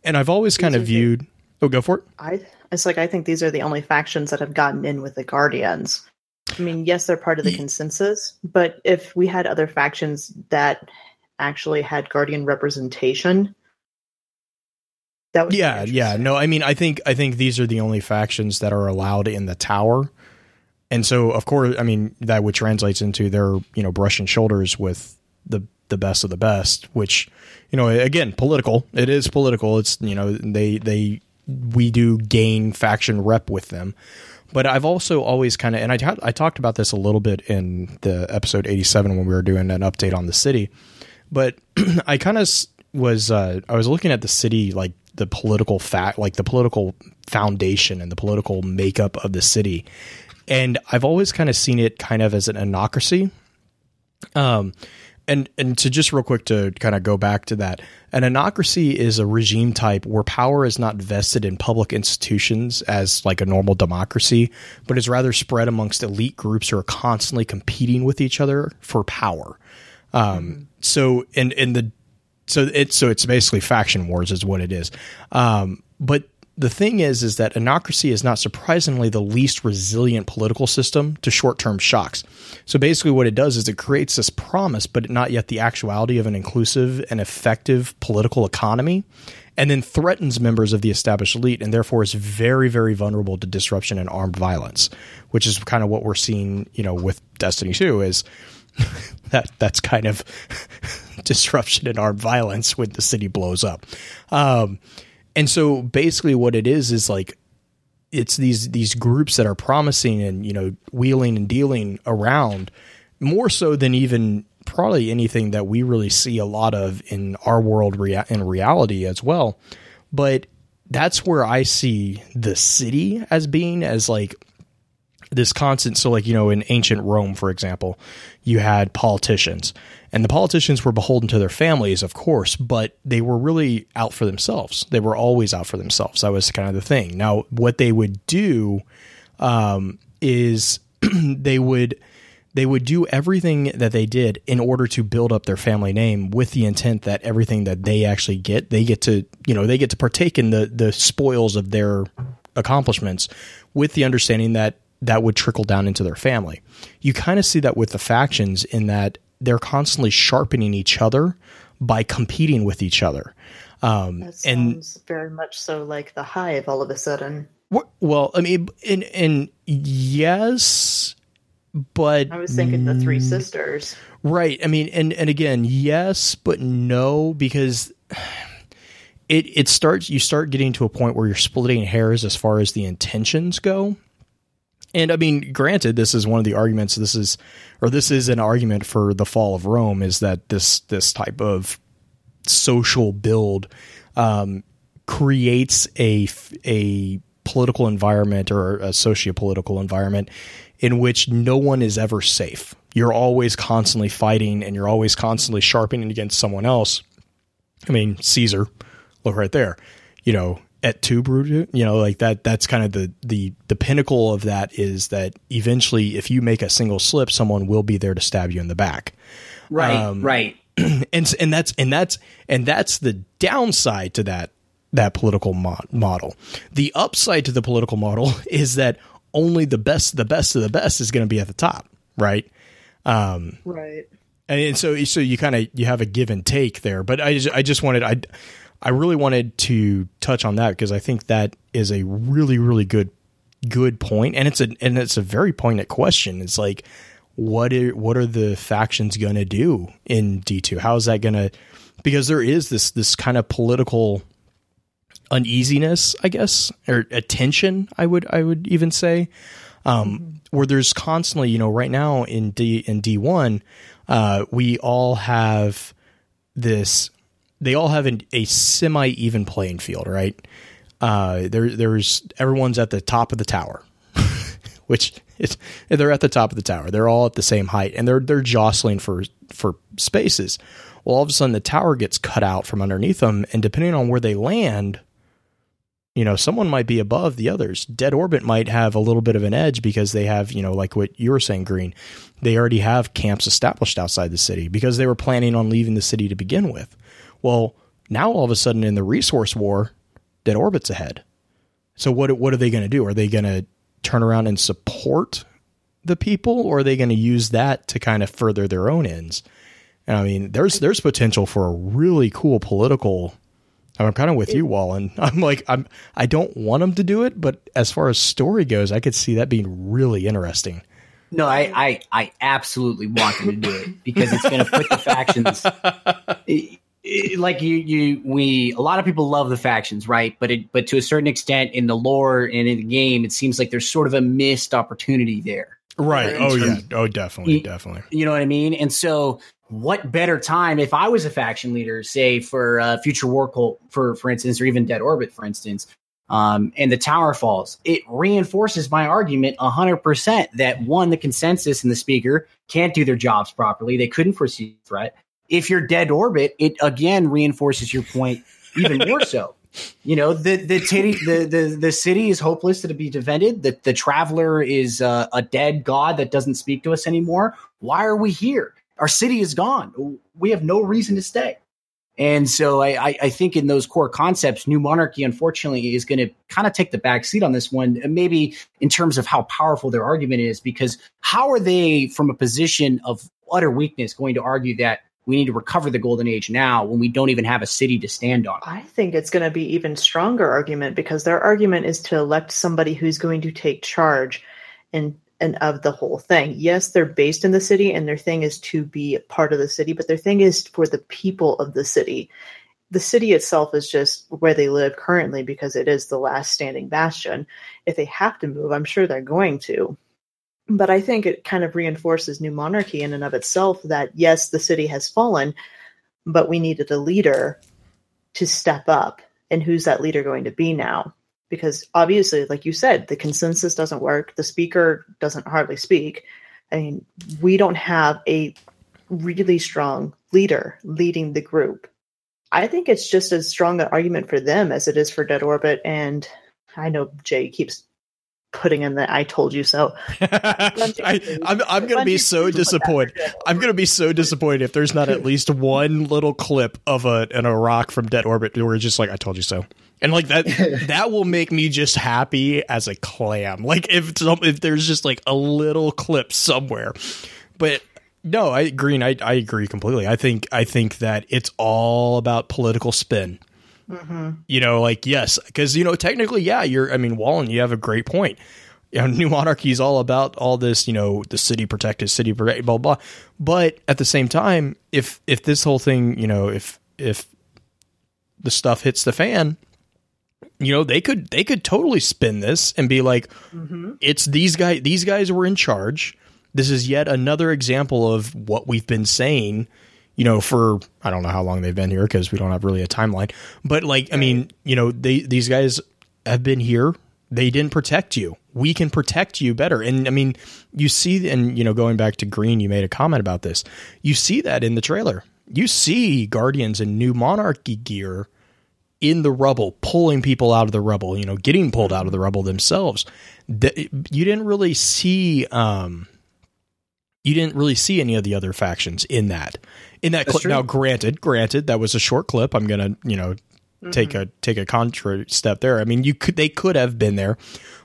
And I've always kind of
are the-
viewed. Oh, go for it.
I it's like I think these are the only factions that have gotten in with the Guardians. I mean, yes, they're part of the
Ye-
consensus, but if we had other factions that actually had Guardian representation, that would be
yeah yeah no i mean i think i think these are the only factions that are allowed in the tower and so of course i mean that would translates into they're you know brushing shoulders with the the best of the best which you know again political it is political it's you know they they we do gain faction rep with them but I've also always kind of, and I, I talked about this a little bit in the episode 87 when we were doing an update on the city, but I kind of was, uh, I was looking at the city, like the political fact, like the political foundation and the political makeup of the city. And I've always kind of seen it kind of as an anocracy. Um, and and to just real quick to kind of go back to that, an anocracy is a regime type where power is not vested in public institutions as like a normal democracy, but is rather spread amongst elite groups who are constantly competing with each other for power. Um, So, and and the so it's so it's basically faction wars is what it is. Um, but the thing is, is that anocracy is not surprisingly the least resilient political system to short-term shocks. So basically, what it does is it creates this promise, but not yet the actuality of an inclusive and effective political economy, and then threatens members of the established elite, and therefore is very, very vulnerable to disruption and armed violence, which is kind of what we're seeing, you know, with Destiny Two is that that's kind of disruption and armed violence when the city blows up. Um, and so basically what it is is like it's these these groups that are promising and you know wheeling and dealing around more so than even probably anything that we really see a lot of in our world rea- in reality as well. But that's where i see the city as being as like this constant so like you know in ancient rome for example you had politicians. And the politicians were beholden to their families of course but they were really out for themselves. They were always out for themselves. That was kind of the thing. Now what they would do um, is they would they would do everything that they did in order to build up their family name with the intent that everything that they actually get they get to you know they get to partake in the the spoils of their accomplishments with the understanding that that would trickle down into their family. You kind of see that with the factions in that they're constantly sharpening each other by competing with each other. Um,
That
and
very much so like the hive all of a sudden.
well, I mean, and, and yes, but
I was thinking the three
Mm.
sisters.
Right. I mean, and and again, yes, but no, because it it starts. You start getting to a point where you're splitting hairs as far as the intentions go. And I mean, granted, this is one of the arguments. This is, or this is an argument for the fall of Rome. Is that this this type of social build um, creates a a political environment or a socio-political environment in which no one is ever safe. You're always constantly fighting and you're always constantly sharpening against someone else. I mean, Caesar, look right there. You know, at two Brutus, you know, like that that's kind of the the the pinnacle of that is that eventually if you make a single slip, someone will be there to stab you in the back
Right,
Um,
right.
and and that's and that's and that's the downside to that that political mo- model. The upside to the political model is that only the best the best of the best is going to be at the top, right? Um,
Right.
and so so you kind of you have a give and take there. But I just, I just wanted I I really wanted to touch on that because I think that is a really really good good point, and it's a and it's a very poignant question. It's like what are what are the factions going to do in D two? How is that going to because there is this this kind of political uneasiness, I guess, or attention. I would I would even say, um, where there's constantly, you know, right now in D in D one, uh, we all have this. They all have an, a semi even playing field, right? Uh, there there's everyone's at the top of the tower, which they're at the top of the tower. They're all at the same height, and they're they're jostling for for spaces. Well, all of a sudden, the tower gets cut out from underneath them, and depending on where they land, you know, someone might be above the others. Dead Orbit might have a little bit of an edge because they have, you know, like what you were saying, Green. They already have camps established outside the city because they were planning on leaving the city to begin with. Well, now all of a sudden in the resource war, Dead Orbit's ahead. So what what are they going to do? Are they going to turn around and support the people, or are they going to use that to kind of further their own ends? And I mean, there's there's potential for a really cool political. I'm kind of with you, Wallen. I'm like I'm I don't want them to do it, but as far as story goes, I could see that being really interesting.
No, I, I, I absolutely want them to do it because it's going to put the factions. it- like you, you, we. A lot of people love the factions, right? But it, but to a certain extent, in the lore and in the game, it seems like there's sort of a missed opportunity there.
Right. Oh yeah. Oh definitely,
Ye-
definitely.
You know what I mean? And so, what better time if I was a faction leader, say for uh, Future War Cult, for for instance, or even Dead Orbit, for instance, um, and the tower falls, it reinforces my argument hundred percent that one, the consensus and the speaker can't do their jobs properly; they couldn't foresee threat. If you're Dead Orbit, it again reinforces your point even more so. You know, the the, titty, the the the city is hopeless to be defended. The the traveler is uh, a dead god that doesn't speak to us anymore. Why are we here? Our city is gone. We have no reason to stay. And so I, I, I think in those core concepts, New Monarchy, unfortunately, is going to kind of take the back seat on this one, maybe in terms of how powerful their argument is, because how are they, from a position of utter weakness, going to argue that we need to recover the golden age now when we don't even have a city to stand on?
I think it's going to be even stronger argument because their argument is to elect somebody who's going to take charge and and of the whole thing. Yes, they're based in the city and their thing is to be part of the city, but their thing is for the people of the city. The city itself is just where they live currently because it is the last standing bastion. If they have to move, I'm sure they're going to. But I think it kind of reinforces new monarchy in and of itself that yes, the city has fallen, but we needed a leader to step up. And who's that leader going to be now? because obviously, like you said, the consensus doesn't work. The speaker doesn't hardly speak. I mean, we don't have a really strong leader leading the group. I think it's just as strong an argument for them as it is for Dead Orbit. And I know Jay keeps putting in the "I told you so."
I, am I'm going to be so disappointed. I'm going to be so disappointed if there's not at least one little clip of a an Arach from Dead Orbit where it's just like, "I told you so." and like that that will make me just happy as a clam like if if there's just like a little clip somewhere but no i green i, I agree completely i think i think that it's all about political spin mm-hmm. you know like yes because you know technically yeah you're i mean wallen you have a great point you know, new monarchy is all about all this, you know, the city protected, city protected, blah, blah. But at the same time, if if this whole thing, you know, if if the stuff hits the fan, you know they could they could totally spin this and be like mm-hmm. it's these guys these guys were in charge this is yet another example of what we've been saying you know for i don't know how long they've been here because we don't have really a timeline but like i mean you know they these guys have been here. They didn't protect you. We can protect you better. And i mean you see and you know going back to green you made a comment about this. You see that in the trailer. You see guardians in new monarchy gear in the rubble, pulling people out of the rubble, you know, getting pulled out of the rubble themselves. you didn't really see, um, you didn't really see any of the other factions in that. In that clip, now, granted, granted, that was a short clip. I'm gonna, you know, mm-hmm. take a take a contrary step there. I mean, you could they could have been there,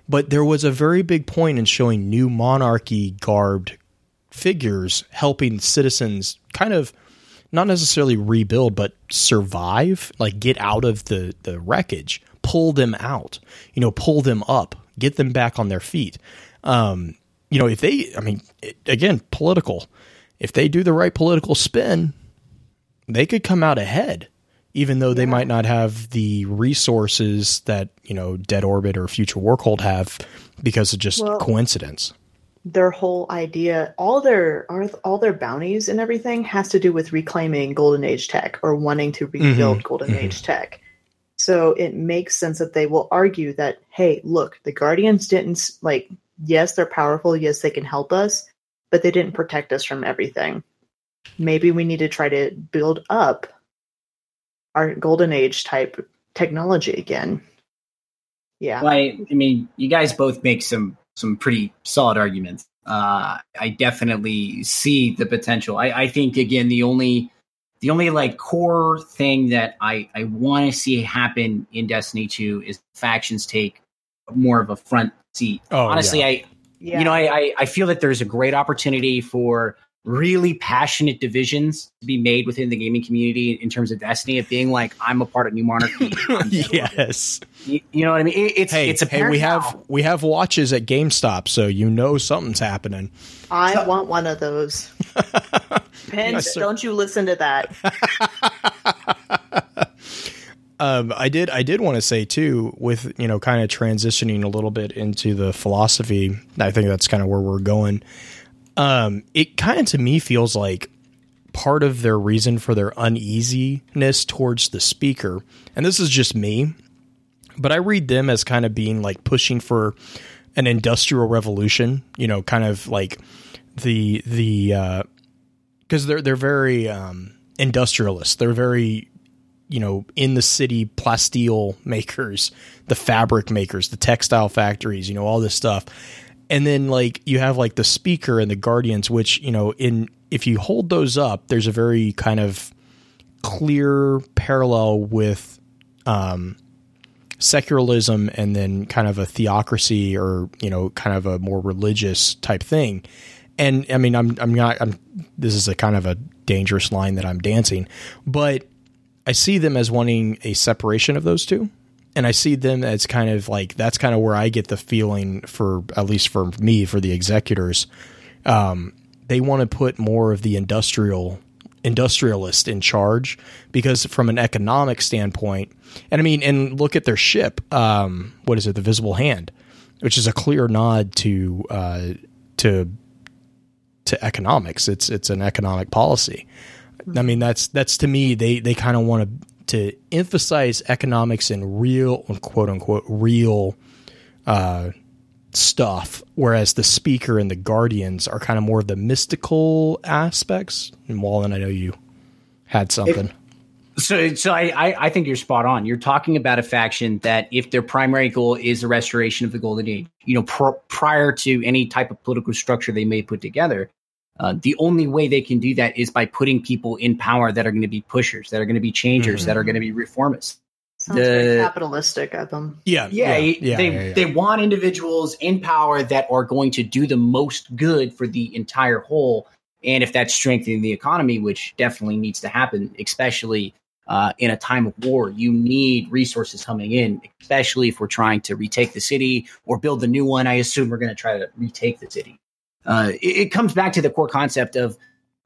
but there was a very big point in showing new monarchy garbed figures helping citizens kind of not necessarily rebuild, but survive, like get out of the, the wreckage, pull them out, you know, pull them up, get them back on their feet. Um, you know, if they, I mean, again, political, if they do the right political spin, they could come out ahead, even though they might not have the resources that, you know, Dead Orbit or Future War have because of just well, coincidence
their whole idea all their all their bounties and everything has to do with reclaiming golden age tech or wanting to rebuild mm-hmm. golden mm-hmm. age tech so it makes sense that they will argue that hey look the guardians didn't like yes they're powerful yes they can help us but they didn't protect us from everything maybe we need to try to build up our golden age type technology again yeah
well, I, I mean you guys both make some some pretty solid arguments. Uh, I definitely see the potential. I, I think again the only the only like core thing that I I want to see happen in Destiny Two is factions take more of a front seat. Oh, Honestly, yeah. I yeah. you know I, I feel that there's a great opportunity for really passionate divisions to be made within the gaming community in terms of Destiny of being like I'm a part of New Monarchy.
yes,
you, you, know what I mean. It, it's
hey,
it's a
hey we now. have we have watches at GameStop, so you know something's happening.
I so, want one of those. Pinch, don't you listen to that.
um, I did. I did want to say too, with you know, kind of transitioning a little bit into the philosophy. I think that's kind of where we're going um, it kind of to me feels like part of their reason for their uneasiness towards the speaker, and this is just me, but I read them as kind of being like pushing for an industrial revolution, you know, kind of like the the because uh, they're they're very um, industrialist. They're very you know in the city plasteel makers, the fabric makers, the textile factories, you know, all this stuff and then like you have like the speaker and the guardians which you know in if you hold those up there's a very kind of clear parallel with um, secularism and then kind of a theocracy or you know kind of a more religious type thing. And I mean, I'm I'm not. I'm, this is a kind of a dangerous line that I'm dancing, but I see them as wanting a separation of those two. And I see them as kind of like that's kind of where I get the feeling for at least for me for the executors, um, they want to put more of the industrial industrialist in charge because from an economic standpoint, and I mean, and look at their ship. Um, what is it? The Visible Hand, which is a clear nod to uh, to to economics. It's it's an economic policy. I mean, that's that's to me they they kind of want to to emphasize economics and real quote unquote real uh, stuff, whereas the speaker and the guardians are kind of more of the mystical aspects. And Wallen, I know you had something.
so, so I, I, I think you're spot on. You're talking about a faction that, if their primary goal is the restoration of the Golden Age, you know, pr- prior to any type of political structure they may put together, uh, the only way they can do that is by putting people in power that are going to be pushers, that are going to be changers, mm-hmm. that are going to be reformists.
Sounds the, very capitalistic of them.
Yeah, yeah, yeah, yeah they yeah, yeah. they want individuals in power that are going to do the most good for the entire whole. And if that's strengthening the economy, which definitely needs to happen, especially uh, in a time of war, you need resources coming in, especially if we're trying to retake the city or build the new one. I assume we're going to try to retake the city. Uh, it, it comes back to the core concept of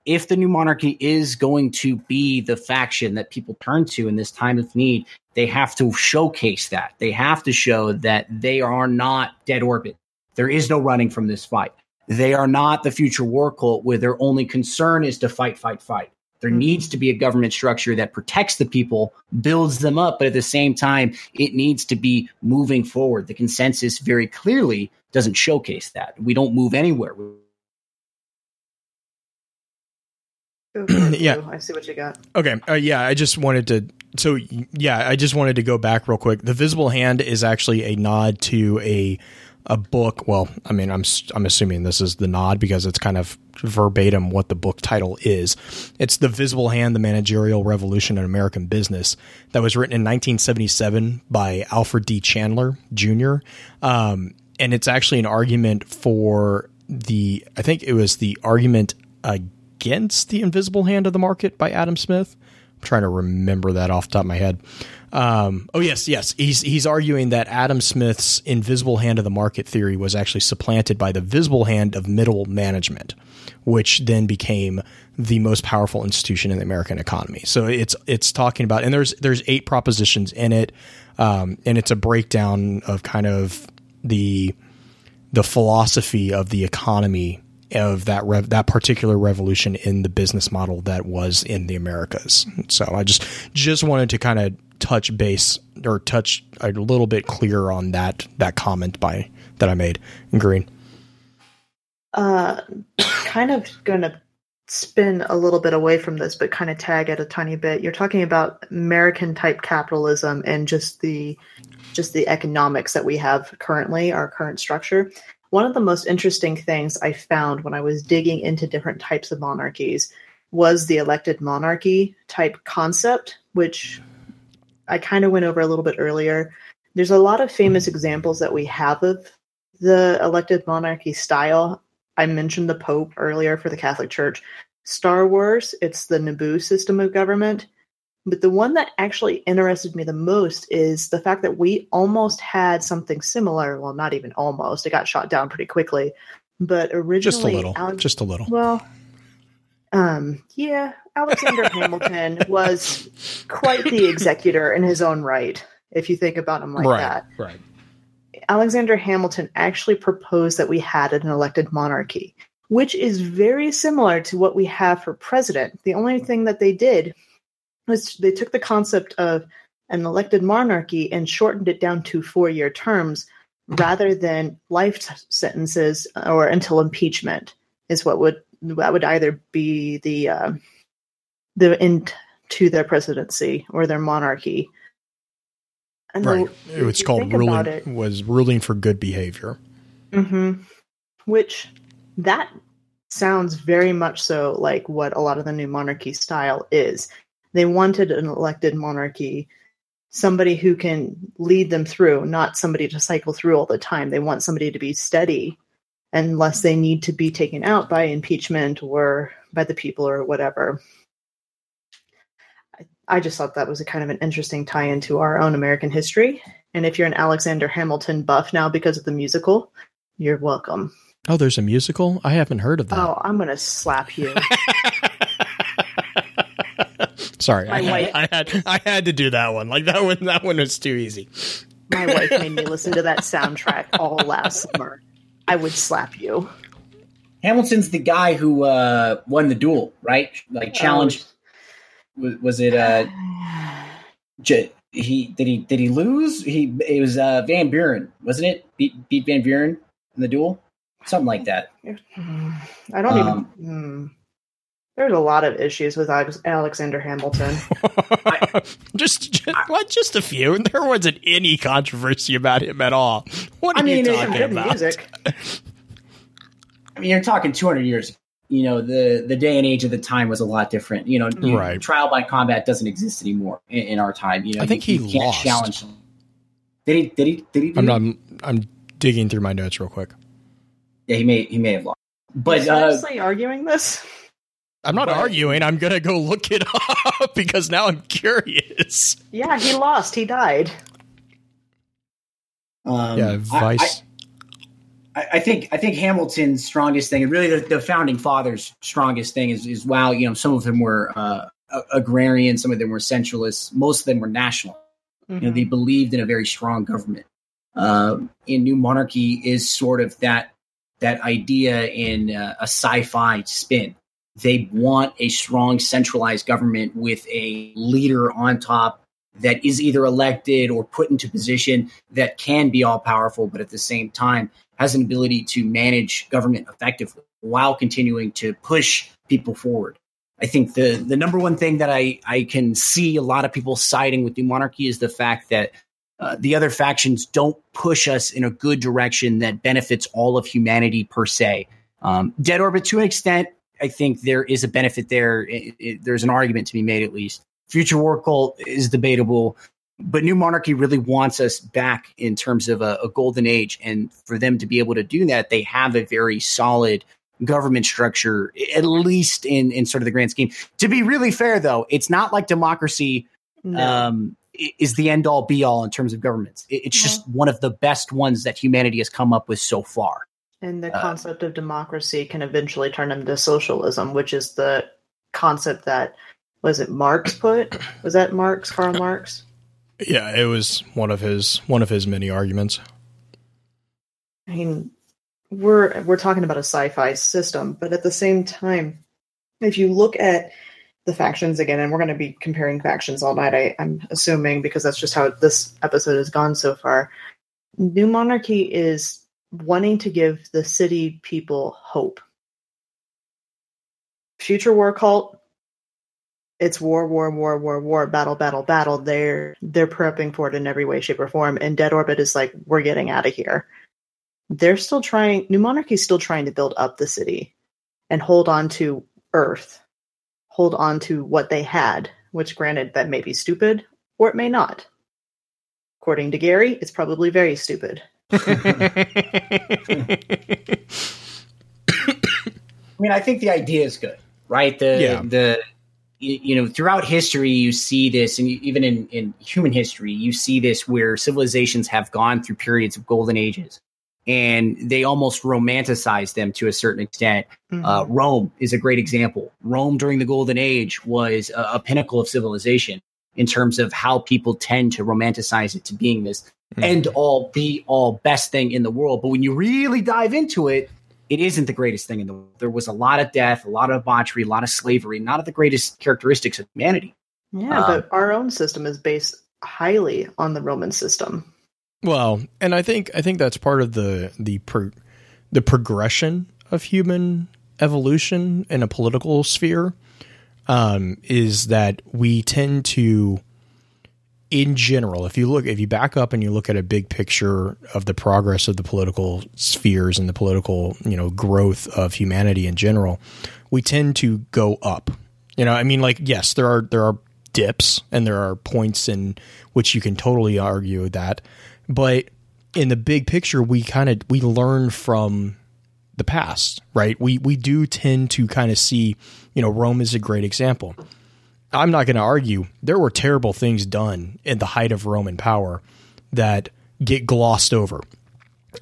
if the new monarchy is going to be the faction that people turn to in this time of need, they have to showcase that. They have to show that they are not dead orbit. There is no running from this fight. They are not the future war cult where their only concern is to fight, fight, fight. There mm-hmm. needs to be a government structure that protects the people, builds them up, but at the same time, it needs to be moving forward. The consensus very clearly doesn't showcase that. We don't move anywhere.
yeah,
I see what you got.
Okay, uh, yeah, I just wanted to. So yeah, I just wanted to go back real quick. The Visible Hand is actually a nod to a a book. Well, I mean, I'm I'm assuming this is the nod because it's kind of verbatim what the book title is. It's The Visible Hand: The Managerial Revolution in American Business that was written in 1977 by Alfred D. Chandler Jr. Um, and it's actually an argument for the. I think it was the argument. Against the invisible hand of the market by Adam Smith. I'm trying to remember that off the top of my head. Um, oh yes, yes. He's he's arguing that Adam Smith's invisible hand of the market theory was actually supplanted by the visible hand of middle management, which then became the most powerful institution in the American economy. So it's it's talking about and there's there's eight propositions in it, um, and it's a breakdown of kind of the the philosophy of the economy of that rev- that particular revolution in the business model that was in the Americas. So I just just wanted to kind of touch base or touch a little bit clearer on that that comment by that I made green.
Uh, kind of going to spin a little bit away from this, but kind of tag it a tiny bit. You're talking about American type capitalism and just the just the economics that we have currently, our current structure. One of the most interesting things I found when I was digging into different types of monarchies was the elected monarchy type concept, which I kind of went over a little bit earlier. There's a lot of famous examples that we have of the elected monarchy style. I mentioned the Pope earlier for the Catholic Church. Star Wars, it's the Naboo system of government. But the one that actually interested me the most is the fact that we almost had something similar. Well, not even almost. It got shot down pretty quickly. But originally,
just a little, Alex- just a little.
Well, um, yeah, Alexander Hamilton was quite the executor in his own right. If you think about him like
right,
that,
right.
Alexander Hamilton actually proposed that we had an elected monarchy, which is very similar to what we have for president. The only thing that they did was they took the concept of an elected monarchy and shortened it down to four year terms rather than life sentences or until impeachment is what would that would either be the uh, the end to their presidency or their monarchy.
And right. The, it's called ruling it, was ruling for good behavior.
Mm-hmm. Which that sounds very much so like what a lot of the new monarchy style is. They wanted an elected monarchy, somebody who can lead them through, not somebody to cycle through all the time. They want somebody to be steady unless they need to be taken out by impeachment or by the people or whatever. I, I just thought that was a kind of an interesting tie into our own American history. And if you're an Alexander Hamilton buff now because of the musical, you're welcome.
Oh, there's a musical? I haven't heard of that.
Oh, I'm going to slap you.
Sorry, I,
My wife-
I had I had to do that one. Like that one that one was too easy.
My wife made me listen to that soundtrack all last summer. I would slap you.
Hamilton's the guy who uh, won the duel, right? Like challenged. Was, was it? Uh, j- he did he did he lose? He it was uh, Van Buren, wasn't it? Beat beat Van Buren in the duel, something like that.
I don't
Um,
even. Hmm. There's a lot of issues with Alexander Hamilton.
just, just what? Just a few. There wasn't any controversy about him at all. What are
I mean,
you talking about?
music.
I mean, you're talking 200 years. You know, the the day and age of the time was a lot different. You know, you-
Right.
trial by combat doesn't exist anymore in, in our time. You know,
I think
you,
he
you can't
lost.
challenge. them. Did he? Did he? Did he?
I'm
do-
not. I'm digging through my notes real quick.
Yeah, he may he may have lost. But
Are
uh,
you seriously arguing this?
I'm not
But-
arguing. I'm gonna go look it up because now I'm curious.
Yeah, he lost. He died.
um,
yeah,
I-
Vice.
I, I think I think Hamilton's strongest thing, and really the, the founding fathers' strongest thing, is is wow. You know, some of them were uh, agrarian, some of them were centralists, most of them were national. You know, they believed in a very strong government. And New Monarchy is sort of that that idea in uh, a sci-fi spin. They want a strong centralized government with a leader on top that is either elected or put into position that can be all powerful, but at the same time has an ability to manage government effectively while continuing to push people forward. I think the the number one thing that I I can see a lot of people siding with New Monarchy is the fact that uh, the other factions don't push us in a good direction that benefits all of humanity per se. Um, Dead Orbit, to an extent, I think there is a benefit there. It- it- there's an argument to be made, at least. Future War Cult is debatable, but New Monarchy really wants us back in terms of a, a golden age. And for them to be able to do that, they have a very solid government structure, at least in, in sort of the grand scheme. To be really fair, though, it's not like democracy
No.
um, is the end all be all in terms of governments. It- It's just one of the best ones that humanity has come up with so far.
and the
uh,
concept of democracy can eventually turn into socialism, which is the concept that was it Marx put? Was that Marx, Karl Marx?
Yeah, it was one of his one of his many arguments.
I mean, we're we're talking about a sci-fi system, but at the same time, if you look at the factions again, and we're going to be comparing factions all night, I, I'm assuming because that's just how this episode has gone so far. New Monarchy is wanting to give the city people hope. Future War Cult, it's war, war, war, war, war, battle, battle, battle. They're they're prepping for it in every way, shape, or form. And Dead Orbit is like, we're getting out of here they're still trying new monarchy is still trying to build up the city and hold on to earth hold on to what they had which granted that may be stupid or it may not according to gary it's probably very stupid
I mean, I think the idea is good, right? The
Yeah.
the you, know throughout history you see this, and even in in human history you see this where civilizations have gone through periods of golden ages, and they almost romanticize them to a certain extent. Uh, Rome is a great example. Rome during the Golden Age was a, a pinnacle of civilization in terms of how people tend to romanticize it to being this
Mhm.
end all, be all, best thing in the world. But when you really dive into it, it isn't the greatest thing in the world. There was a lot of death, a lot of debauchery, a lot of slavery, not of the greatest characteristics of humanity.
yeah
uh,
but our own system is based highly on the roman system
Well, and I think I think that's part of the the pro, the progression of human evolution in a political sphere um, is that we tend to, in general, if you look, if you back up and you look at a big picture of the progress of the political spheres and the political, you know, growth of humanity in general, we tend to go up. You know, I mean, like, yes, there are there are dips, and there are points in which you can totally argue that. But in the big picture, we kind of we learn from the past, right? We we do tend to kind of see, you know, Rome is a great example. I'm not going to argue there were terrible things done in the height of Roman power that get glossed over.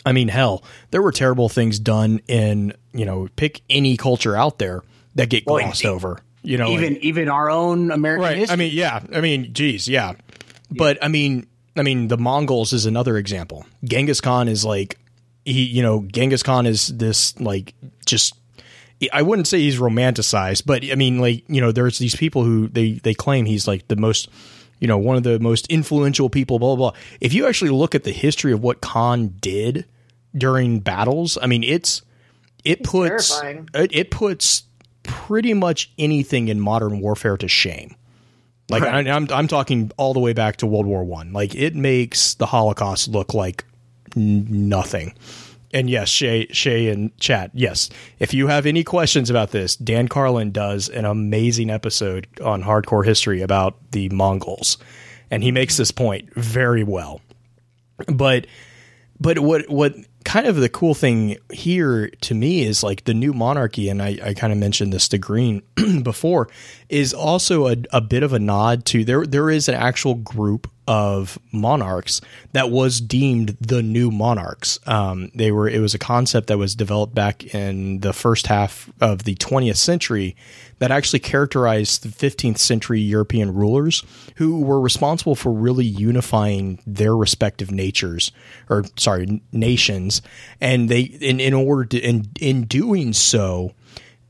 I mean, hell, there were terrible things done in, you know, pick any culture out there that get glossed
e-
over. You know,
even
like-
even our own American
right?
history.
I mean, yeah. I mean, geez, yeah. But I mean, I mean, the Mongols is another example. Genghis Khan is like he, you know, Genghis Khan is this like just. I wouldn't say he's romanticized, but I mean, like you know, there's these people who they they claim he's like the most, you know, one of the most influential people. Blah blah. blah. If you actually look at the history of what Khan did during battles, I mean, it's it puts it, it puts pretty much anything in modern warfare to shame. Like I, I'm I'm talking all the way back to World War One. Like it makes the Holocaust look like n- nothing. And yes, Shay Shay and chat. Yes, if you have any questions about this, Dan Carlin does an amazing episode on hardcore history about the Mongols, and he makes this point very well. But but what what kind of the cool thing here to me is like the new monarchy, and I, I kind of mentioned this to Green before, is also a, a bit of a nod to there there is an actual group of monarchs that was deemed the new monarchs. Um, they were it was a concept that was developed back in the first half of the 20th century that actually characterized the 15th century European rulers who were responsible for really unifying their respective natures or sorry nations and they in, in order to in in doing so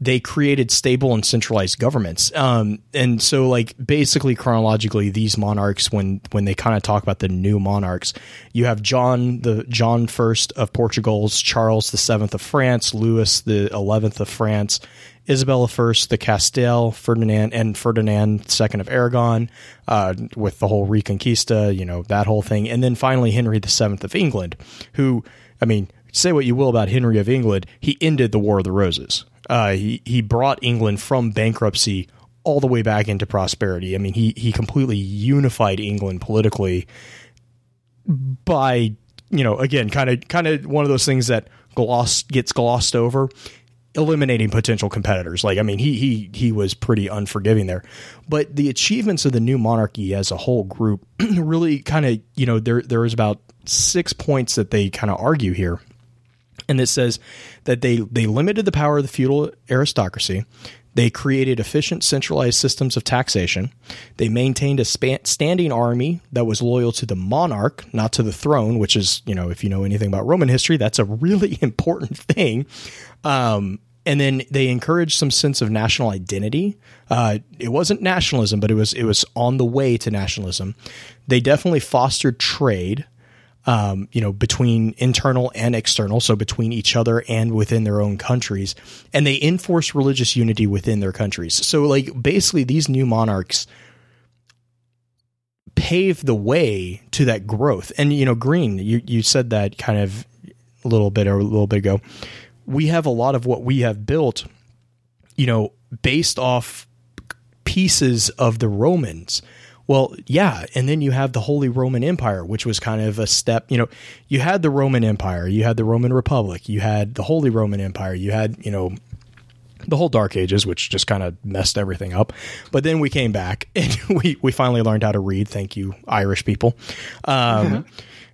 they created stable and centralized governments um and so like basically chronologically these monarchs when when they kind of talk about the new monarchs you have John the John first of Portugal's Charles the 7th of France Louis the 11th of France Isabella first, the Castile, Ferdinand, and Ferdinand second of Aragon, uh, with the whole Reconquista, you know that whole thing, and then finally Henry seventh of England, who, I mean, say what you will about Henry of England, he ended the War of the Roses. Uh, he he brought England from bankruptcy all the way back into prosperity. I mean, he he completely unified England politically by you know again kind of kind of one of those things that gloss gets glossed over eliminating potential competitors. Like i mean he he he was pretty unforgiving there. But the achievements of the new monarchy as a whole group really kind of you know there there is about six points that they kind of argue here and it says that they they limited the power of the feudal aristocracy. They created efficient centralized systems of taxation. They maintained a span, standing army that was loyal to the monarch, not to the throne, which is, you know, if you know anything about Roman history, that's a really important thing. Um, and then they encouraged some sense of national identity. Uh, it wasn't nationalism, but it was it was on the way to nationalism. They definitely fostered trade um, you know, between internal and external, so between each other and within their own countries, and they enforce religious unity within their countries. So, like, basically, these new monarchs pave the way to that growth. And you know, Green, you you said that kind of a little bit or a little bit ago. We have a lot of what we have built, you know, based off pieces of the Romans. Well, yeah, and then you have the Holy Roman Empire, which was kind of a step. You know, you had the Roman Empire, you had the Roman Republic, you had the Holy Roman Empire, you had you know the whole Dark Ages, which just kind of messed everything up. But then we came back and we we finally learned how to read. Thank you, Irish people. Um,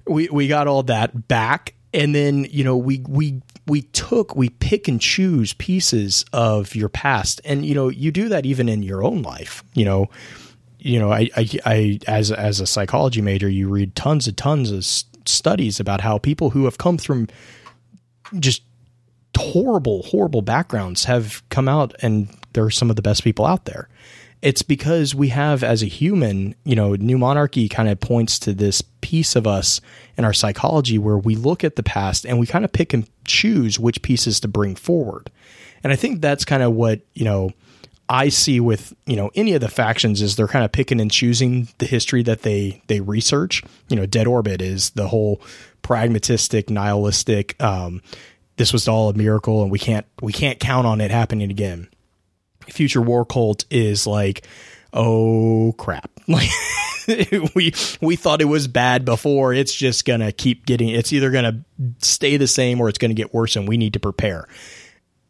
we we got all that back, and then you know we we we took we pick and choose pieces of your past, and you know you do that even in your own life. You know you know, I, I, I, as as a psychology major, you read tons and tons of studies about how people who have come from just horrible, horrible backgrounds have come out, and they're some of the best people out there. It's because we have, as a human, you know, New Monarchy kind of points to this piece of us in our psychology where we look at the past and we kind of pick and choose which pieces to bring forward. And I think that's kind of what, you know, I see with you know any of the factions is they're kind of picking and choosing the history that they they research. You know, Dead Orbit is the whole pragmatistic, nihilistic. Um, this was all a miracle, and we can't we can't count on it happening again. Future War Cult is like, oh crap. Like we we thought it was bad before. It's just gonna keep getting. It's either gonna stay the same or it's gonna get worse, and we need to prepare.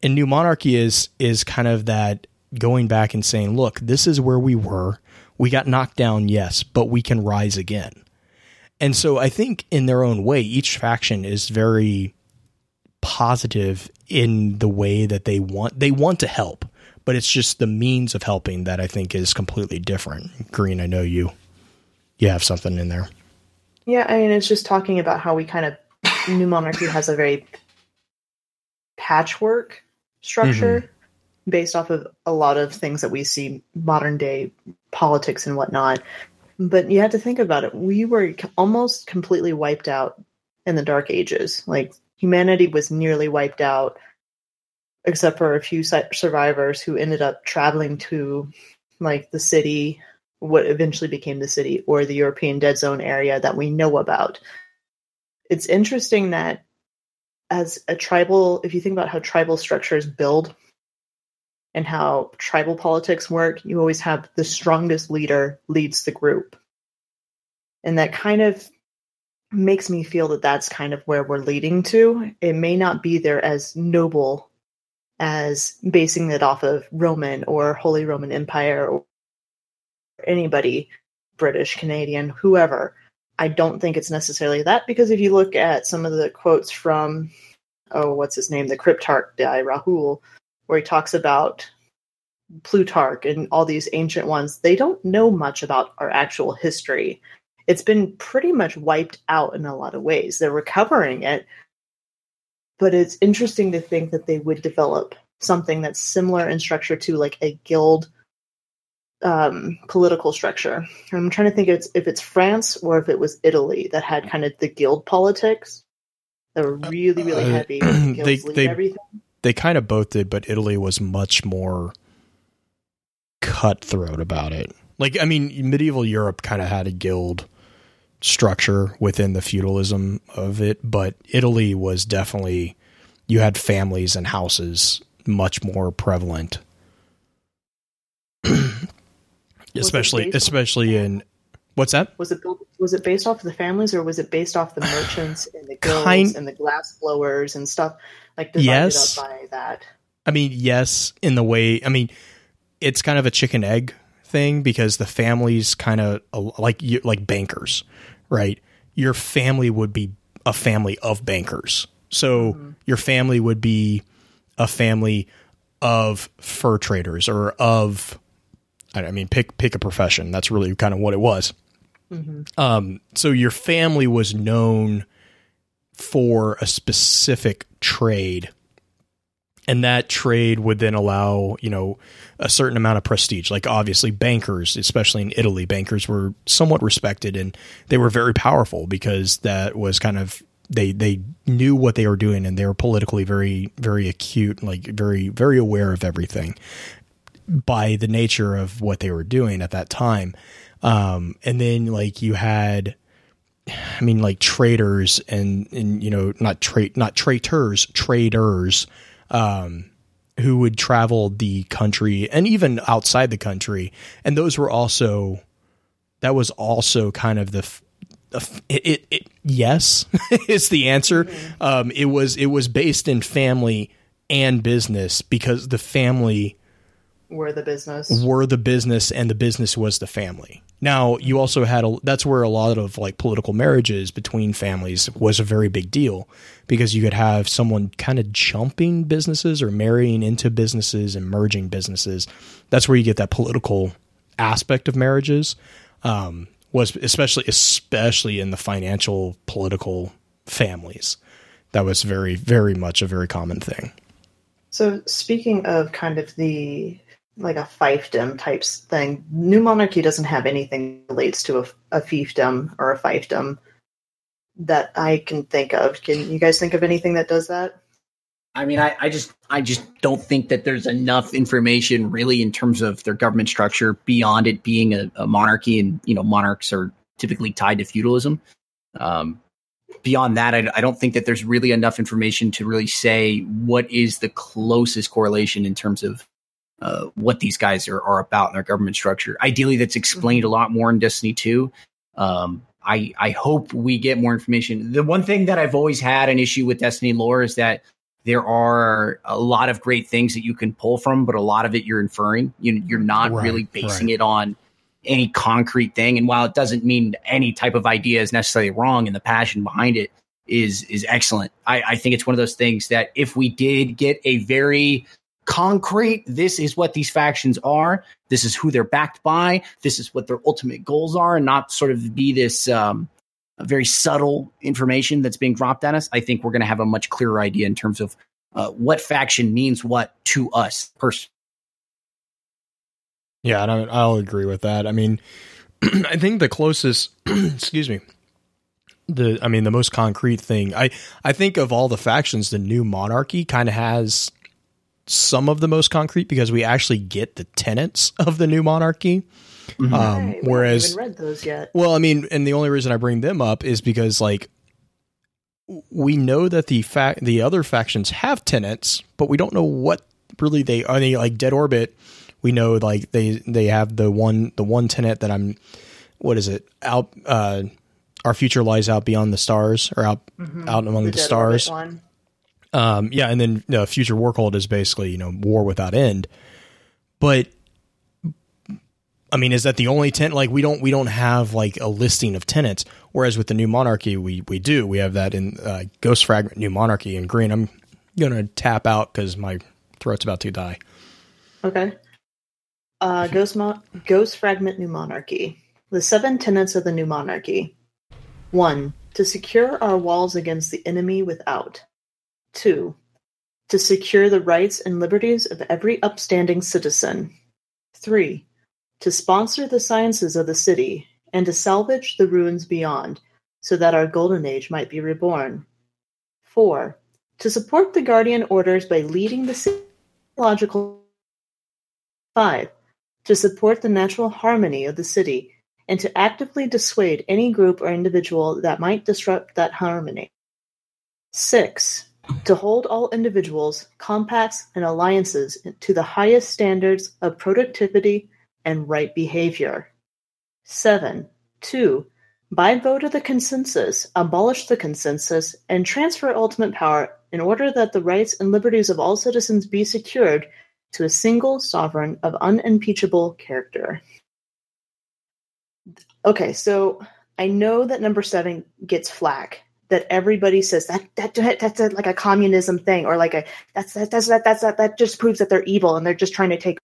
And New Monarchy is is kind of that going back and saying, look, this is where we were. We got knocked down, yes, but we can rise again. And so I think in their own way, each faction is very positive in the way that they want they want to help, but it's just the means of helping that I think is completely different. Green, I know you you have something in there.
Yeah, I mean it's just talking about how we kind of New Monarchy has a very patchwork structure mm-hmm. Based off of a lot of things that we see modern day politics and whatnot. But you have to think about it. We were almost completely wiped out in the Dark Ages. Like humanity was nearly wiped out, except for a few survivors who ended up traveling to like the city, what eventually became the city, or the European Dead Zone area that we know about. It's interesting that as a tribal, if you think about how tribal structures build and how tribal politics work, you always have the strongest leader leads the group. And that kind of makes me feel that that's kind of where we're leading to. It may not be there as noble as basing it off of Roman or Holy Roman Empire or anybody, British, Canadian, whoever. I don't think it's necessarily that because if you look at some of the quotes from, oh, what's his name, the Cryptarch guy, Rahool, where he talks about Plutarch and all these ancient ones, they don't know much about our actual history. It's been pretty much wiped out in a lot of ways. They're recovering it, but it's interesting to think that they would develop something that's similar in structure to like a guild um, political structure. I'm trying to think if it's, if it's France or if it was Italy that had kind of the guild politics. They were really, really uh, heavy.
they they, everything. They kind of both did, but Italy was much more cutthroat about it. Like, I mean, medieval Europe kind of had a guild structure within the feudalism of it, but Italy was definitely you had families and houses much more prevalent. especially especially in what's that?
Was it was it based off of the families or was it based off the merchants and the guilds kind, and the glass blowers and stuff like divided yes. up by that?
I mean, yes, in the way I mean, it's kind of a chicken egg thing because the families kind of like like bankers, right? Your family would be a family of bankers. So mm-hmm. your family would be a family of fur traders or of I mean, pick pick a profession. That's really kind of what it was. Mm-hmm. Um, so your family was known for a specific trade, and that trade would then allow you know a certain amount of prestige. Like obviously, bankers, especially in Italy, bankers were somewhat respected and they were very powerful because that was kind of they they knew what they were doing and they were politically very very acute like very very aware of everything by the nature of what they were doing at that time. Um, and then like you had, I mean, like traders and, and, you know, not trade, not traitors, traders, um, who would travel the country and even outside the country. And those were also, that was also kind of the, it, it, it yes is the answer. Mm-hmm. Um, it was, it was based in family and business because the family,
were the business?
Were the business and the business was the family. Now you also had a that's where a lot of like political marriages between families was a very big deal because you could have someone kind of jumping businesses or marrying into businesses and merging businesses. That's where you get that political aspect of marriages um, was especially especially in the financial political families. That was very very much a very common thing.
So speaking of kind of the like a fiefdom types thing. New Monarchy doesn't have anything relates to a, a fiefdom or a fiefdom that I can think of. Can you guys think of anything that does that?
I mean, I, I just I just don't think that there's enough information really in terms of their government structure beyond it being a, a monarchy, and you know monarchs are typically tied to feudalism. Um, beyond that, I, I, don't think that there's really enough information to really say what is the closest correlation in terms of
uh, what these guys are, are about in their government structure. Ideally, that's explained a lot more in Destiny 2. Um, I, I hope we get more information. The one thing that I've always had an issue with Destiny lore is that there are a lot of great things that you can pull from, but a lot of it you're inferring. You, you're not
Right,
really basing
right.
it on any concrete thing. And while it doesn't mean any type of idea is necessarily wrong, and the passion behind it is is excellent. I, I think it's one of those things that if we did get a very concrete, this is what these factions are, this is who they're backed by, this is what their ultimate goals are, and not sort of be this um, very subtle information that's being dropped at us. I think we're going to have a much clearer idea in terms of uh, what faction means what to us personally.
Yeah, and I, I'll agree with that. I mean, I think the closest, excuse me, the I mean the most concrete thing. I I think of all the factions, the new monarchy kind of has some of the most concrete because we actually get the tenets of the new monarchy. Um,
Right, we haven't
whereas
read those yet.
Well, I mean, and the only reason I bring them up is because like we know that the fact the other factions have tenets, but we don't know what really they are. They like Dead Orbit. We know like they they have the one the one tenet that I'm. What is it? Out. Uh, our future lies out beyond the stars, or out out among the,
Orbit
stars.
One.
Um, yeah, and then uh, Future War Cult is basically you know war without end. But I mean, is that the only tent? Like we don't we don't have like a listing of tenants. Whereas with the New Monarchy, we we do. We have that in uh, Ghost Fragment New Monarchy and Green. I'm gonna tap out because my throat's about to die.
Okay. Uh, Ghost, Mo- Ghost Fragment New Monarchy. The seven tenets of the New Monarchy. 1. To secure our walls against the enemy without. 2. To secure the rights and liberties of every upstanding citizen. 3. To sponsor the sciences of the city and to salvage the ruins beyond, so that our golden age might be reborn. 4. To support the guardian orders by leading the logical 5. To support the natural harmony of the city and to actively dissuade any group or individual that might disrupt that harmony. 6. To hold all individuals, compacts, and alliances to the highest standards of productivity and right behavior. 7. 2. By vote of the consensus, abolish the consensus and transfer ultimate power in order that the rights and liberties of all citizens be secured to a single sovereign of unimpeachable character. Okay, so I know that number seven gets flack. That everybody says that that that's a, like a communism thing, or like a that's that that's that that's that that just proves that they're evil and they're just trying to take.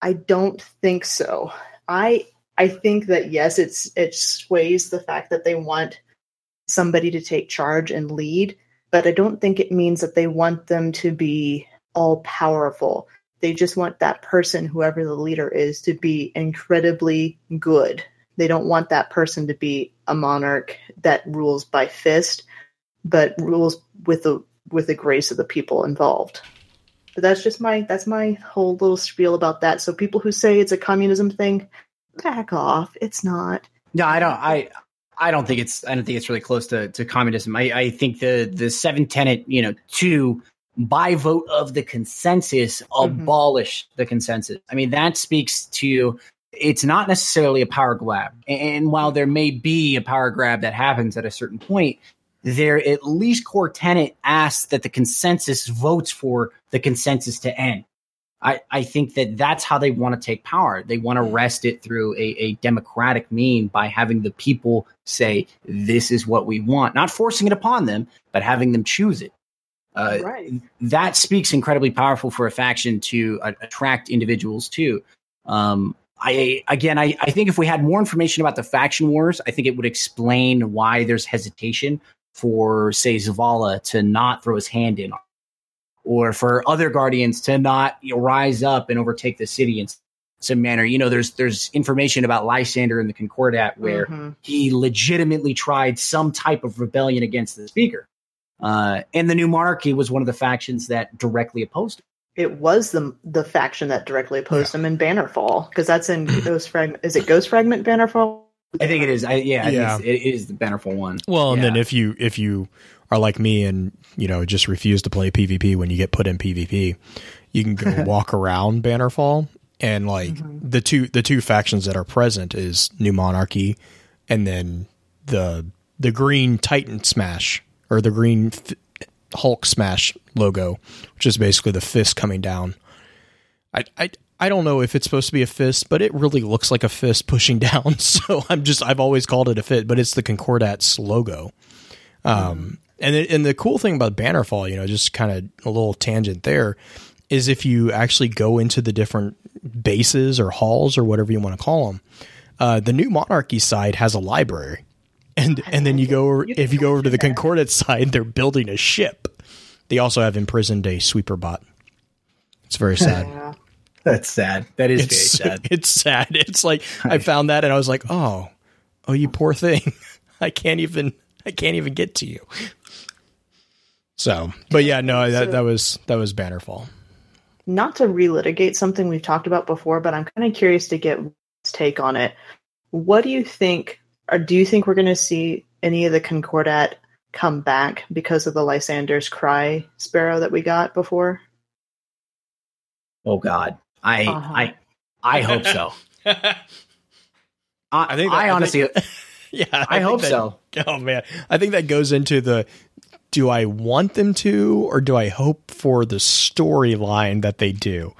I don't think so. I I think that yes, it's it sways the fact that they want somebody to take charge and lead, but I don't think it means that they want them to be all powerful. They just want that person, whoever the leader is, to be incredibly good. They don't want that person to be a monarch that rules by fist, but rules with the with the grace of the people involved. But that's just my that's my whole little spiel about that. So people who say it's a communism thing, back off. It's not.
No, I don't. I I don't think it's. I don't think it's really close to, to communism. I, I think the the seven tenant, you know, two by vote of the consensus, mm-hmm. abolish the consensus. I mean, that speaks to it's not necessarily a power grab. And while there may be a power grab that happens at a certain point, there at least core tenant asks that the consensus votes for the consensus to end. I, I think that that's how they want to take power. They want to wrest it through a, a democratic mean by having the people say, this is what we want, not forcing it upon them, but having them choose it. Uh,
right.
that speaks incredibly powerful for a faction to uh, attract individuals too. Um, I again, I, I think if we had more information about the faction wars, I think it would explain why there's hesitation for, say, Zavala to not throw his hand in, or for other guardians to not you know, rise up and overtake the city in some manner. You know, there's there's information about Lysander in the Concordat where
Mhm.
he legitimately tried some type of rebellion against the speaker. Uh, and the new monarchy was one of the factions that directly opposed him.
It was the the faction that directly opposed him in Bannerfall because that's in Ghost Fragment. Is it Ghost Fragment Bannerfall
I think it is. I, yeah,
Yeah.
think it's, it is the Bannerfall one.
Well, and then if you if you are like me and you know just refuse to play PvP when you get put in PvP, you can go walk around Bannerfall and like mm-hmm. the two the two factions that are present is New Monarchy and then the the green Titan Smash or the green F- Hulk Smash logo, which is basically the fist coming down. I I I don't know if it's supposed to be a fist, but it really looks like a fist pushing down. So I'm just I've always called it a fit, but it's the Concordats logo. Um, and the, and the cool thing about Bannerfall, you know, just kind of a little tangent there, is if you actually go into the different bases or halls or whatever you want to call them, uh, the new Monarchy side has a library, and and then you go over, if you go over to the Concordat side, they're building a ship. They also have imprisoned a sweeper bot. It's very sad.
Yeah.
That's sad. That is
it's
very sad.
it's sad. It's like I found that and I was like, oh, oh, you poor thing. I can't even I can't even get to you. So, but yeah, no, that that was that was Bannerfall.
Not to relitigate something we've talked about before, but I'm kind of curious to get Will's take on it. What do you think, or do you think we're going to see any of the Concordat come back because of the Lysander's Cry Sparrow that we got before?
Oh God, I
Uh-huh.
I I hope so. I,
I think that-
I
I
honestly
yeah,
I,
think
hope
that-
so.
Oh man, I think that goes into the do I want them to or do I hope for the storyline that they do?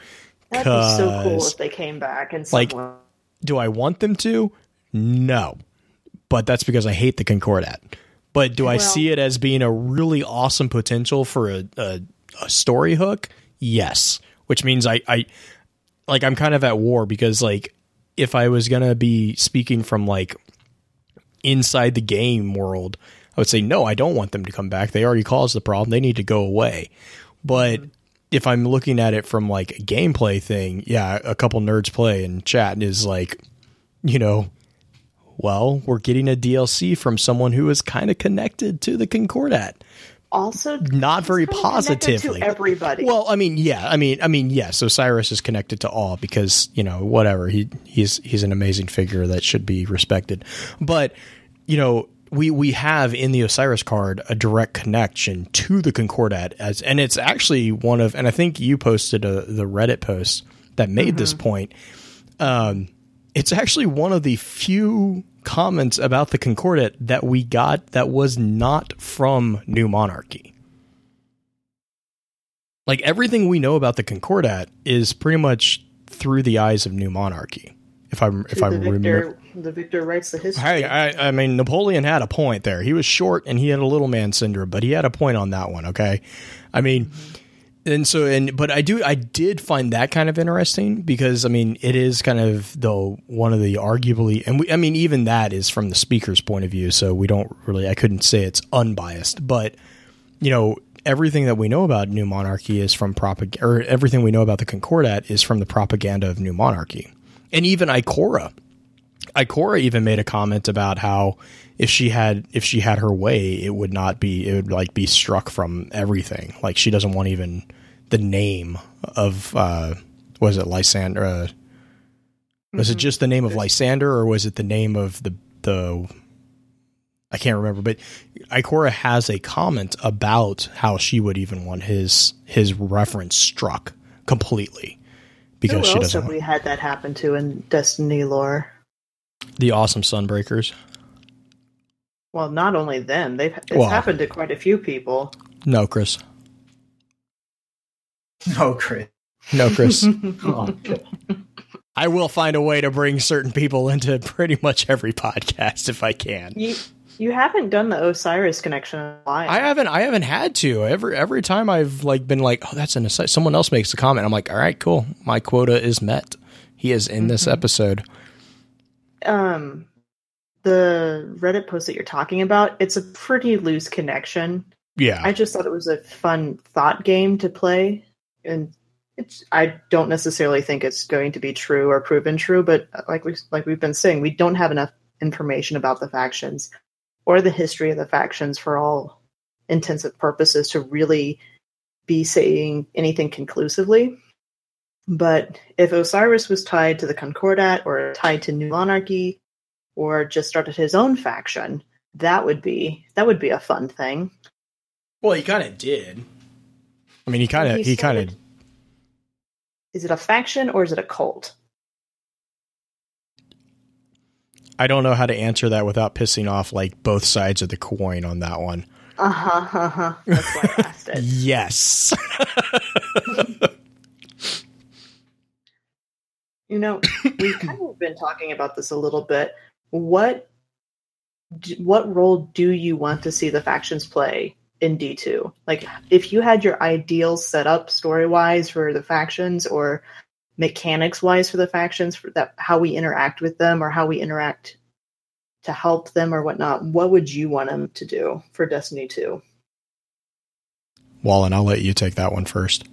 That'd be so cool if they came back and some
like,
way.
Do I want them to? No. But that's because I hate the Concordat. But do I
Well-
see it as being a really awesome potential for a, a, a story hook? Yes. Which means I, I like I'm kind of at war because like if I was gonna be speaking from like inside the game world, I would say no, I don't want them to come back. They already caused the problem. They need to go away. But if I'm looking at it from like a gameplay thing, yeah, a couple nerds play and chat is like, you know, well, we're getting a DLC from someone who is kind of connected to the Concordat.
Also,
Not very
it's kinda connected
positively.
to everybody.
Well, I mean, yeah, I mean, I mean, yes. Osiris is connected to all because you know whatever he he's he's an amazing figure that should be respected. But you know, we we have in the Osiris card a direct connection to the Concordat as, and it's actually one of, and I think you posted a, the Reddit post that made this point. Um, it's actually one of the few comments about the Concordat that we got that was not from New Monarchy like everything we know about the Concordat is pretty much through the eyes of New Monarchy. If I if I remember,
the victor writes the history.
hey, I, I mean Napoleon had a point there. He was short and he had a little man syndrome, but he had a point on that one. Okay, I mean, mm-hmm. And so and but I do I did find that kind of interesting because I mean it is kind of though one of the arguably and we, I mean even that is from the speaker's point of view, so we don't really I couldn't say it's unbiased, but you know everything that we know about New Monarchy is from propaganda, or everything we know about the Concordat is from the propaganda of New Monarchy, and even Ikora Ikora even made a comment about how if she had if she had her way, it would not be it would like be struck from everything. Like she doesn't want even the name of uh was it Lysander? Uh, was it just the name of Lysander, or was it the name of the the I can't remember, but Ikora has a comment about how she would even want his his reference struck completely because
Who
she doesn't
have
want
we had that happen to in Destiny lore?
the awesome Sunbreakers.
Well, not only them. They've it's
Well-
happened to quite a few people.
No, Chris.
Oh, Chris.
No, Chris.
Oh,
I will find a way to bring certain people into pretty much every podcast if I can.
You you haven't done the Osiris connection in a while.
I haven't. I haven't had to. Every every time I've like been like, oh, that's an aside. Someone else makes a comment. I'm like, all right, cool. My quota is met. He is in this episode.
um the Reddit post that you're talking about, it's a pretty loose connection.
Yeah.
I just thought it was a fun thought game to play, and it's. I don't necessarily think it's going to be true or proven true, but uh, like we like we've been saying, we don't have enough information about the factions or the history of the factions for all intensive purposes to really be saying anything conclusively. But if Osiris was tied to the Concordat or tied to New Monarchy, or just started his own faction. That would be that would be a fun thing.
Well, he kind of did. I mean, he kind of
He
he kind of
Is it a faction or is it a cult?
I don't know how to answer that without pissing off like both sides of the coin on that one.
Uh huh. Uh huh. That's why I asked it.
Yes.
You know, we've kind of been talking about this a little bit. What what role do you want to see the factions play in D two? Like, if you had your ideal setup story wise for the factions, or mechanics wise for the factions, for that how we interact with them, or how we interact to help them, or whatnot, what would you want them to do for Destiny two?
Wallen, I'll let you take that one first.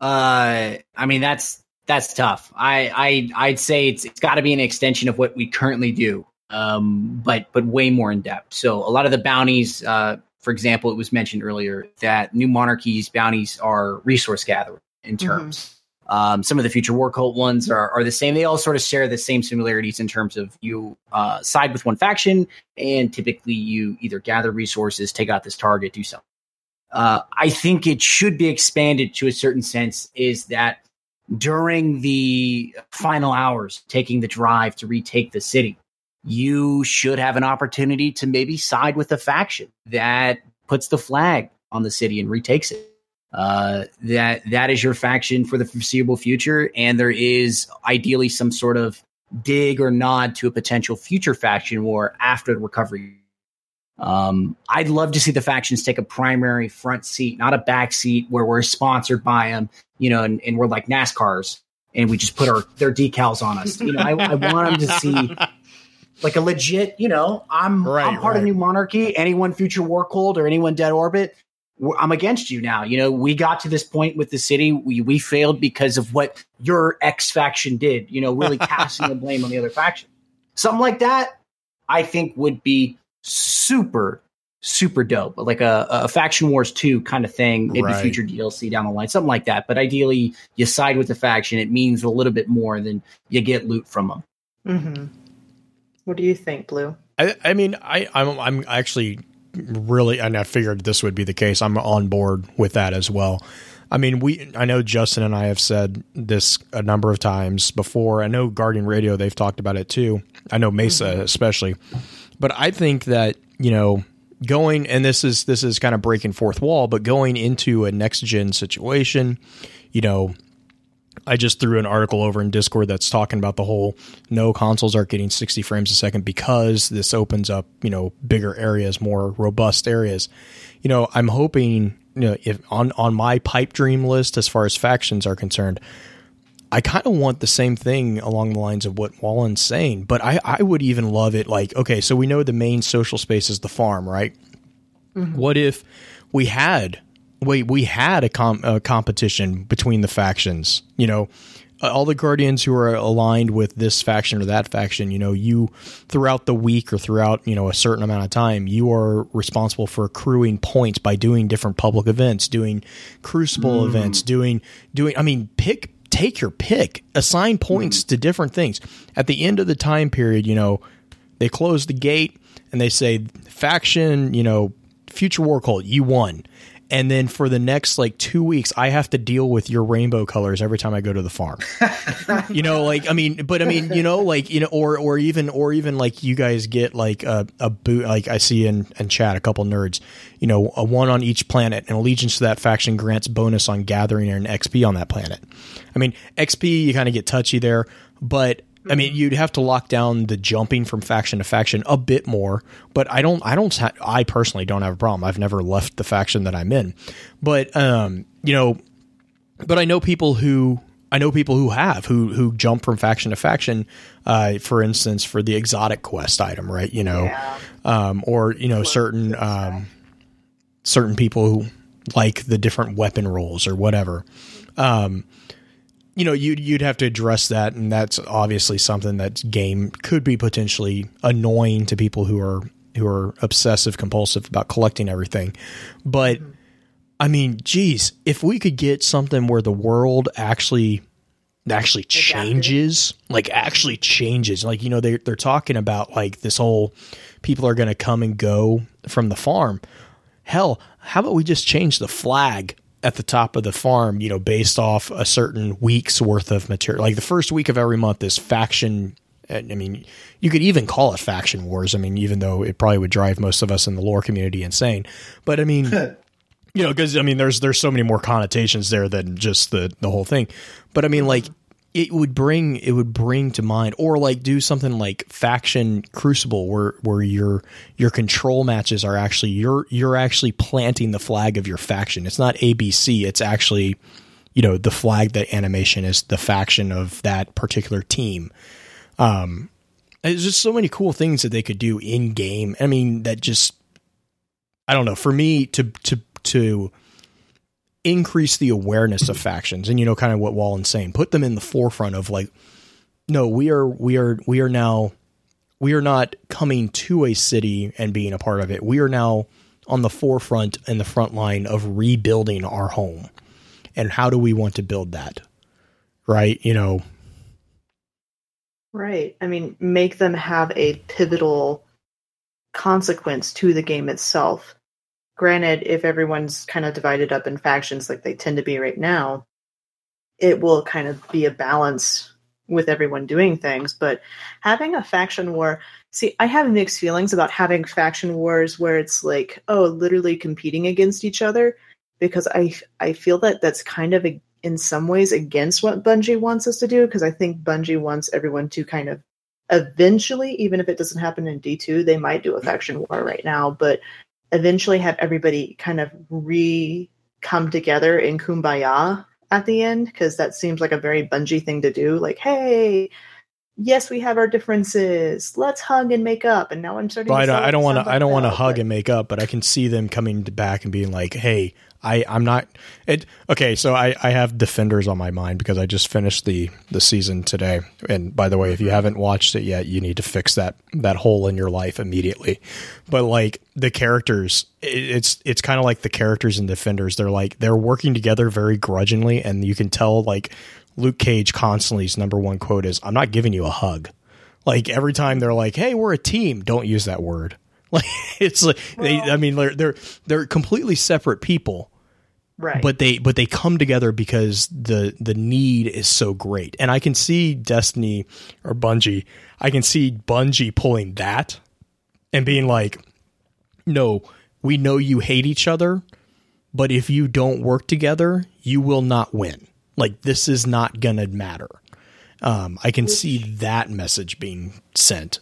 Uh, I mean that's that's tough. I I I'd say it's it's got to be an extension of what we currently do, um, but but way more in depth. So a lot of the bounties, uh, for example, it was mentioned earlier that New Monarchies bounties are resource gathering in terms. Um, some of the future war cult ones are, are the same. They all sort of share the same similarities in terms of you uh, side with one faction, and typically you either gather resources, take out this target, do something. Uh, I think it should be expanded to a certain sense. Is that during the final hours, taking the drive to retake the city, you should have an opportunity to maybe side with a faction that puts the flag on the city and retakes it. Uh, that that is your faction for the foreseeable future, and there is ideally some sort of dig or nod to a potential future faction war after the recovery. Um, I'd love to see the factions take a primary front seat, not a back seat where we're sponsored by them, you know, and, and we're like NASCARs and we just put our their decals on us. You know, I, I want them to see like a legit, you know, I'm
Right,
I'm part of
right.
New Monarchy. Anyone future war cult or anyone dead orbit, I'm against you now. You know, we got to this point with the city. We we failed because of what your X faction did. You know, really casting the blame on the other faction. Something like that, I think would be super super dope. Like a, a faction wars two kind of thing, maybe
Right.
future DLC down the line, something like that. But ideally, you side with the faction. It means a little bit more than you get loot from them.
Mm-hmm. What do you think, Blue?
I, I mean, I, I'm, I'm actually really, and I figured this would be the case. I'm on board with that as well. I mean, we, I know Justin and I have said this a number of times before. I know Guardian Radio, they've talked about it too. I know Mesa mm-hmm. especially, but I think that, you know, going, and this is, this is kind of breaking fourth wall, but going into a next gen situation, you know, I just threw an article over in Discord that's talking about the whole no consoles are getting 60 frames a second because this opens up, you know, bigger areas, more robust areas. You know, I'm hoping, you know, if on on my pipe dream list as far as factions are concerned, I kind of want the same thing along the lines of what Wallen's saying, but I I would even love it like okay, so we know the main social space is the farm, right? Mm-hmm. What if we had wait we had a, com- a competition between the factions? You know, uh, all the guardians who are aligned with this faction or that faction. You know, you throughout the week or throughout you know a certain amount of time, you are responsible for accruing points by doing different public events, doing crucible events, doing doing. I mean, pick take your pick, assign points to different things. At the end of the time period, you know, they close the gate and they say faction, you know, future war cult, you won. And then for the next like two weeks, I have to deal with your rainbow colors every time I go to the farm. you know, like I mean, but I mean, you know, like you know, or or even or even like you guys get like a a boot. Like I see in in chat a couple nerds, you know, a one on each planet, and allegiance to that faction grants bonus on gathering and XP on that planet. I mean, XP you kind of get touchy there, but I mean, you'd have to lock down the jumping from faction to faction a bit more, but I don't, I don't, ha- I personally don't have a problem. I've never left the faction that I'm in, but, um, you know, but I know people who, I know people who have, who, who jump from faction to faction, uh, for instance, for the exotic quest item, right? You know, um, or, you know, certain, um, certain people who like the different weapon rolls or whatever. Um, you know, you'd you'd have to address that, and that's obviously something that game could be potentially annoying to people who are who are obsessive compulsive about collecting everything. But I mean, geez, if we could get something where the world actually actually changes, like actually changes. Like you know they they're talking about like this whole people are going to come and go from the farm. Hell, how about we just change the flag at the top of the farm, you know, based off a certain week's worth of material. Like the first week of every month is faction I mean, you could even call it faction wars. I mean, even though it probably would drive most of us in the lore community insane. But I mean, you know, because I mean, there's there's so many more connotations there than just the the whole thing. But I mean, like it would bring it would bring to mind, or like do something like faction crucible, where where your your control matches are actually you're you're actually planting the flag of your faction. It's not ABC. It's actually you know the flag that animation is the faction of that particular team. Um, there's just so many cool things that they could do in game. I mean, that just I don't know. For me to to to increase the awareness of factions, and you know, kind of what Wallen's saying, put them in the forefront of like, no, we are we are we are now we are not coming to a city and being a part of it. We are now on the forefront and the front line of rebuilding our home. And how do we want to build that? Right? You know,
Right. I mean, make them have a pivotal consequence to the game itself. Granted, if everyone's kind of divided up in factions like they tend to be right now, it will kind of be a balance with everyone doing things. But having a faction war, see, I have mixed feelings about having faction wars where it's like, oh, literally competing against each other, because I I feel that that's kind of a in some ways against what Bungie wants us to do because I think Bungie wants everyone to kind of eventually, even if it doesn't happen in D2, they might do a faction war right now, but eventually have everybody kind of re come together in kumbaya at the end because that seems like a very Bungie thing to do. Like, hey, yes, we have our differences. Let's hug and make up. And now I'm starting.
I
to
don't, I don't want to. I don't want to hug
but-
and make up, but I can see them coming back and being like, "Hey, I, I'm not." It okay. So I, I have defenders on my mind because I just finished the the season today. And by the way, if you mm-hmm. haven't watched it yet, you need to fix that that hole in your life immediately. But like the characters, it, it's it's kind of like the characters in defenders. They're like they're working together very grudgingly, and you can tell like Luke Cage constantly's number one quote is, "I'm not giving you a hug." Like every time they're like, "Hey, we're a team," don't use that word. Like it's like they. I mean, they're they're they're completely separate people,
right.
but they but they come together because the the need is so great. And I can see Destiny or Bungie. I can see Bungie pulling that and being like, "No, we know you hate each other, but if you don't work together, you will not win. Like this is not gonna matter." Um, I can see that message being sent.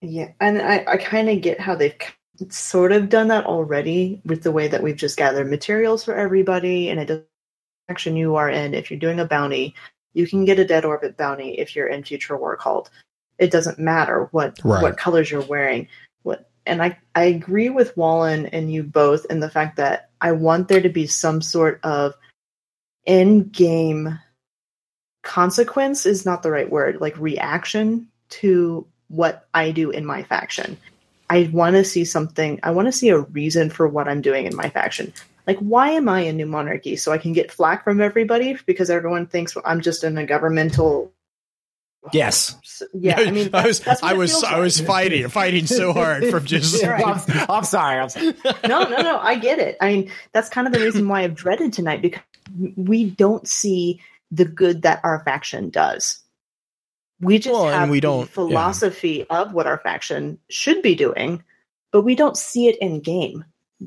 Yeah, and I, I kind of get how they've sort of done that already with the way that we've just gathered materials for everybody, and it doesn't action you are in. If you're doing a bounty, you can get a dead orbit bounty if you're in Future War Cult. It doesn't matter what
Right.
what colors you're wearing. What and I I agree with Wallen and you both in the fact that I want there to be some sort of in game consequence is not the right word like reaction to what I do in my faction. I want to see something. I want to see a reason for what I'm doing in my faction. Like, why am I in New Monarchy? So I can get flack from everybody because everyone thinks I'm just in a governmental.
Yes.
Yeah, I mean,
I was
that's what
I
it
was
feels
I was fighting fighting so hard from just
Right.
I'm, I'm sorry. I'm sorry.
no, no, no. I get it. I mean, that's kind of the reason why I've dreaded tonight because we don't see the good that our faction does. We just
Well, and
have
we
the
don't- yeah.
philosophy of what our faction should be doing, but we don't see it in game.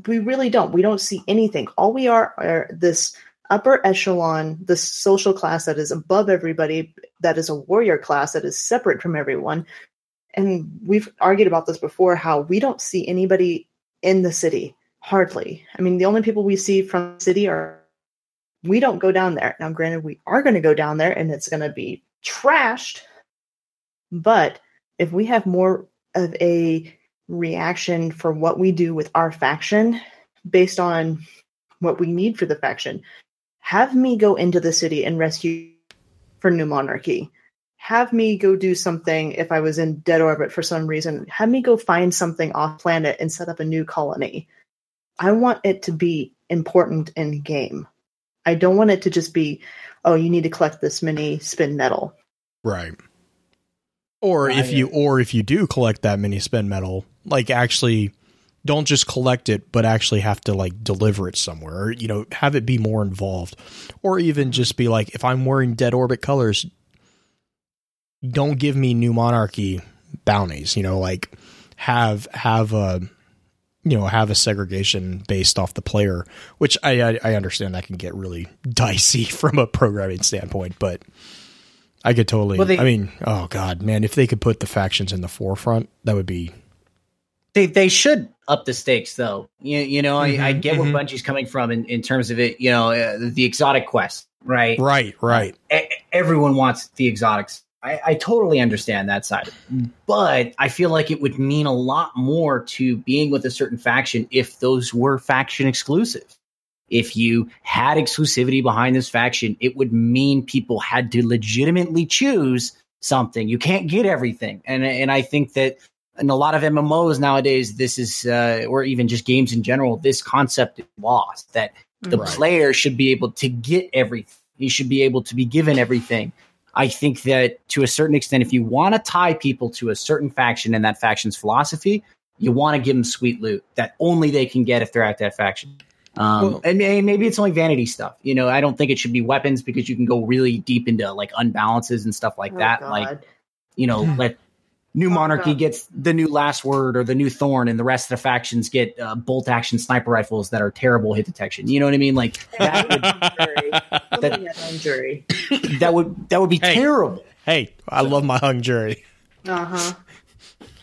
We really don't. We don't see anything. All we are are this upper echelon, this social class that is above everybody, that is a warrior class that is separate from everyone. And we've argued about this before how we don't see anybody in the city hardly i mean the only people we see from the city are we don't go down there now granted we are going to go down there and it's going to be trashed but if we have more of a reaction for what we do with our faction based on what we need for the faction have me go into the city and rescue for new monarchy have me go do something if I was in dead orbit for some reason. Have me go find something off planet and set up a new colony. I want it to be important in game. I don't want it to just be, oh, you need to collect this many spinmetal.
Right. Or if you or if you do collect that many spinmetal, like actually don't just collect it, but actually have to like deliver it somewhere. Or, you know, have it be more involved. Or even just be like, if I'm wearing dead orbit colors, don't give me new monarchy bounties. You know, like have have a you know have a segregation based off the player, which I I, I understand that can get really dicey from a programming standpoint, but I could totally.
Well, they-
I mean, oh god, man, if they could put the factions in the forefront, that would be
They they should up the stakes though. You, you know, I, I
Mhm,
get
mhm.
where Bungie's coming from in, in terms of it. You know, uh, the exotic quest, right?
right, right.
E- everyone wants the exotics. I, I totally understand that side, but I feel like it would mean a lot more to being with a certain faction if those were faction exclusive. If you had exclusivity behind this faction, it would mean people had to legitimately choose something. You can't get everything, and and I think that in a lot of MMOs nowadays, this is uh, or even just games in general, this concept is lost. That the
Right.
player should be able to get everything. He should be able to be given everything. I think that to a certain extent, if you want to tie people to a certain faction and that faction's philosophy, you want to give them sweet loot that only they can get if they're at that faction. Um,
Well-
and maybe it's only vanity stuff. You know, I don't think it should be weapons because you can go really deep into like unbalances and stuff like
Oh,
that.
God.
Like, you know, let New
Oh,
Monarchy
God.
gets the new Last Word or the new Thorn, and the rest of the factions get uh, bolt action sniper rifles that are terrible hit detection. You know what I mean? Like that would
Something at jury.
that would that would be
Hey.
terrible.
Hey, I love my hung jury.
Uh huh.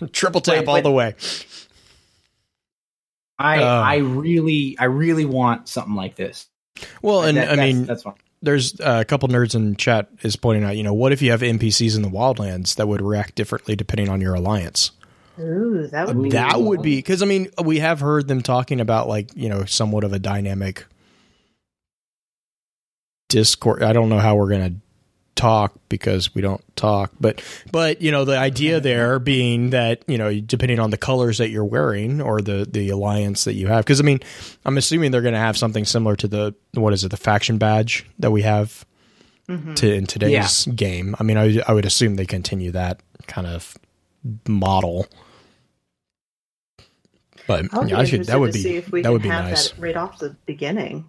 Triple tap
Wait,
all
but-
the way.
I
Uh.
I really I really want something like this.
Well, and
That-
I
that's-
mean,
that's fine.
there's uh, a couple nerds in chat is pointing out, you know, what if you have NPCs in the wildlands that would react differently depending on your alliance?
Ooh, that would be
That
cool.
would be because I mean we have heard them talking about like you know somewhat of a dynamic Discord. I don't know how we're gonna talk because we don't talk, but but you know the idea there being that you know depending on the colors that you're wearing or the the alliance that you have because I mean I'm assuming they're gonna have something similar to the what is it the faction badge that we have
Mhm.
to in today's game. I mean I I would assume they continue that kind of model. But yeah, I should, that would
to see
be
if we
that would be
have
nice.
that right off the beginning.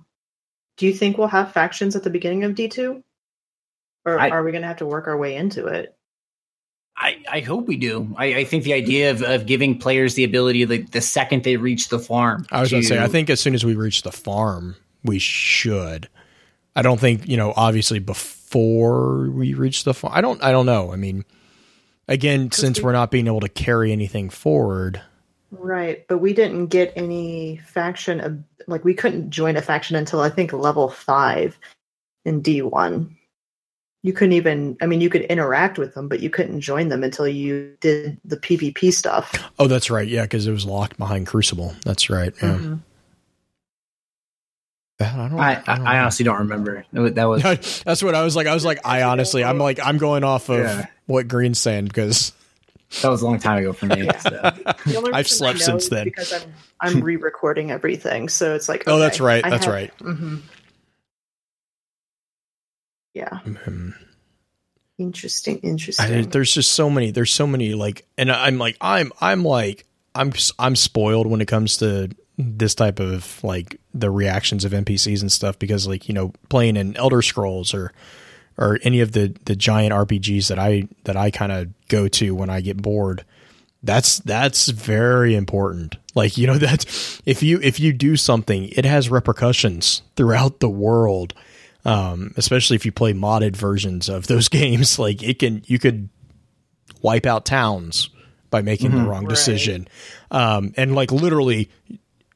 Do you think we'll have factions at the beginning of D two, or
I-
are we going to have to work our way into it?
I, I hope we do. I, I think the idea of, of giving players the ability, like the second they reach the farm,
I was going to say, I think as soon as we reach the farm, we should. I don't think you know. Obviously, before we reach the farm, I don't. I don't know. I mean, again, since
we-
we're not being able to carry anything forward,
Right, but we didn't get any faction. ab- Like we couldn't join a faction until I think level five in D one. You couldn't even. I mean, you could interact with them, but you couldn't join them until you did the PvP stuff.
oh, that's right. Yeah, because it was locked behind Crucible. That's right. Yeah.
Mhm.
I don't.
I, I,
don't
I
know.
honestly don't remember. That was-
That's what I was like. I was like, I honestly, I'm like, I'm going off of
Yeah.
what Green's saying because
that was a long time ago for me.
Yeah.
so.
I've slept since then.
because I'm I'm re-recording everything, so it's like
Oh, that's right,
I
that's
have-
right.
mhm. Yeah,
mm-hmm.
interesting, interesting.
mean, there's just so many. There's so many like, and I'm like, I'm, I'm like, I'm, I'm spoiled when it comes to this type of like the reactions of NPCs and stuff because like you know playing in Elder Scrolls or or any of the the giant RPGs that I that I kind of go to when I get bored. That's that's very important. Like you know that if you if you do something, it has repercussions throughout the world. Um, especially if you play modded versions of those games, like it can you could wipe out towns by making the wrong
Right.
decision. Um, and like literally,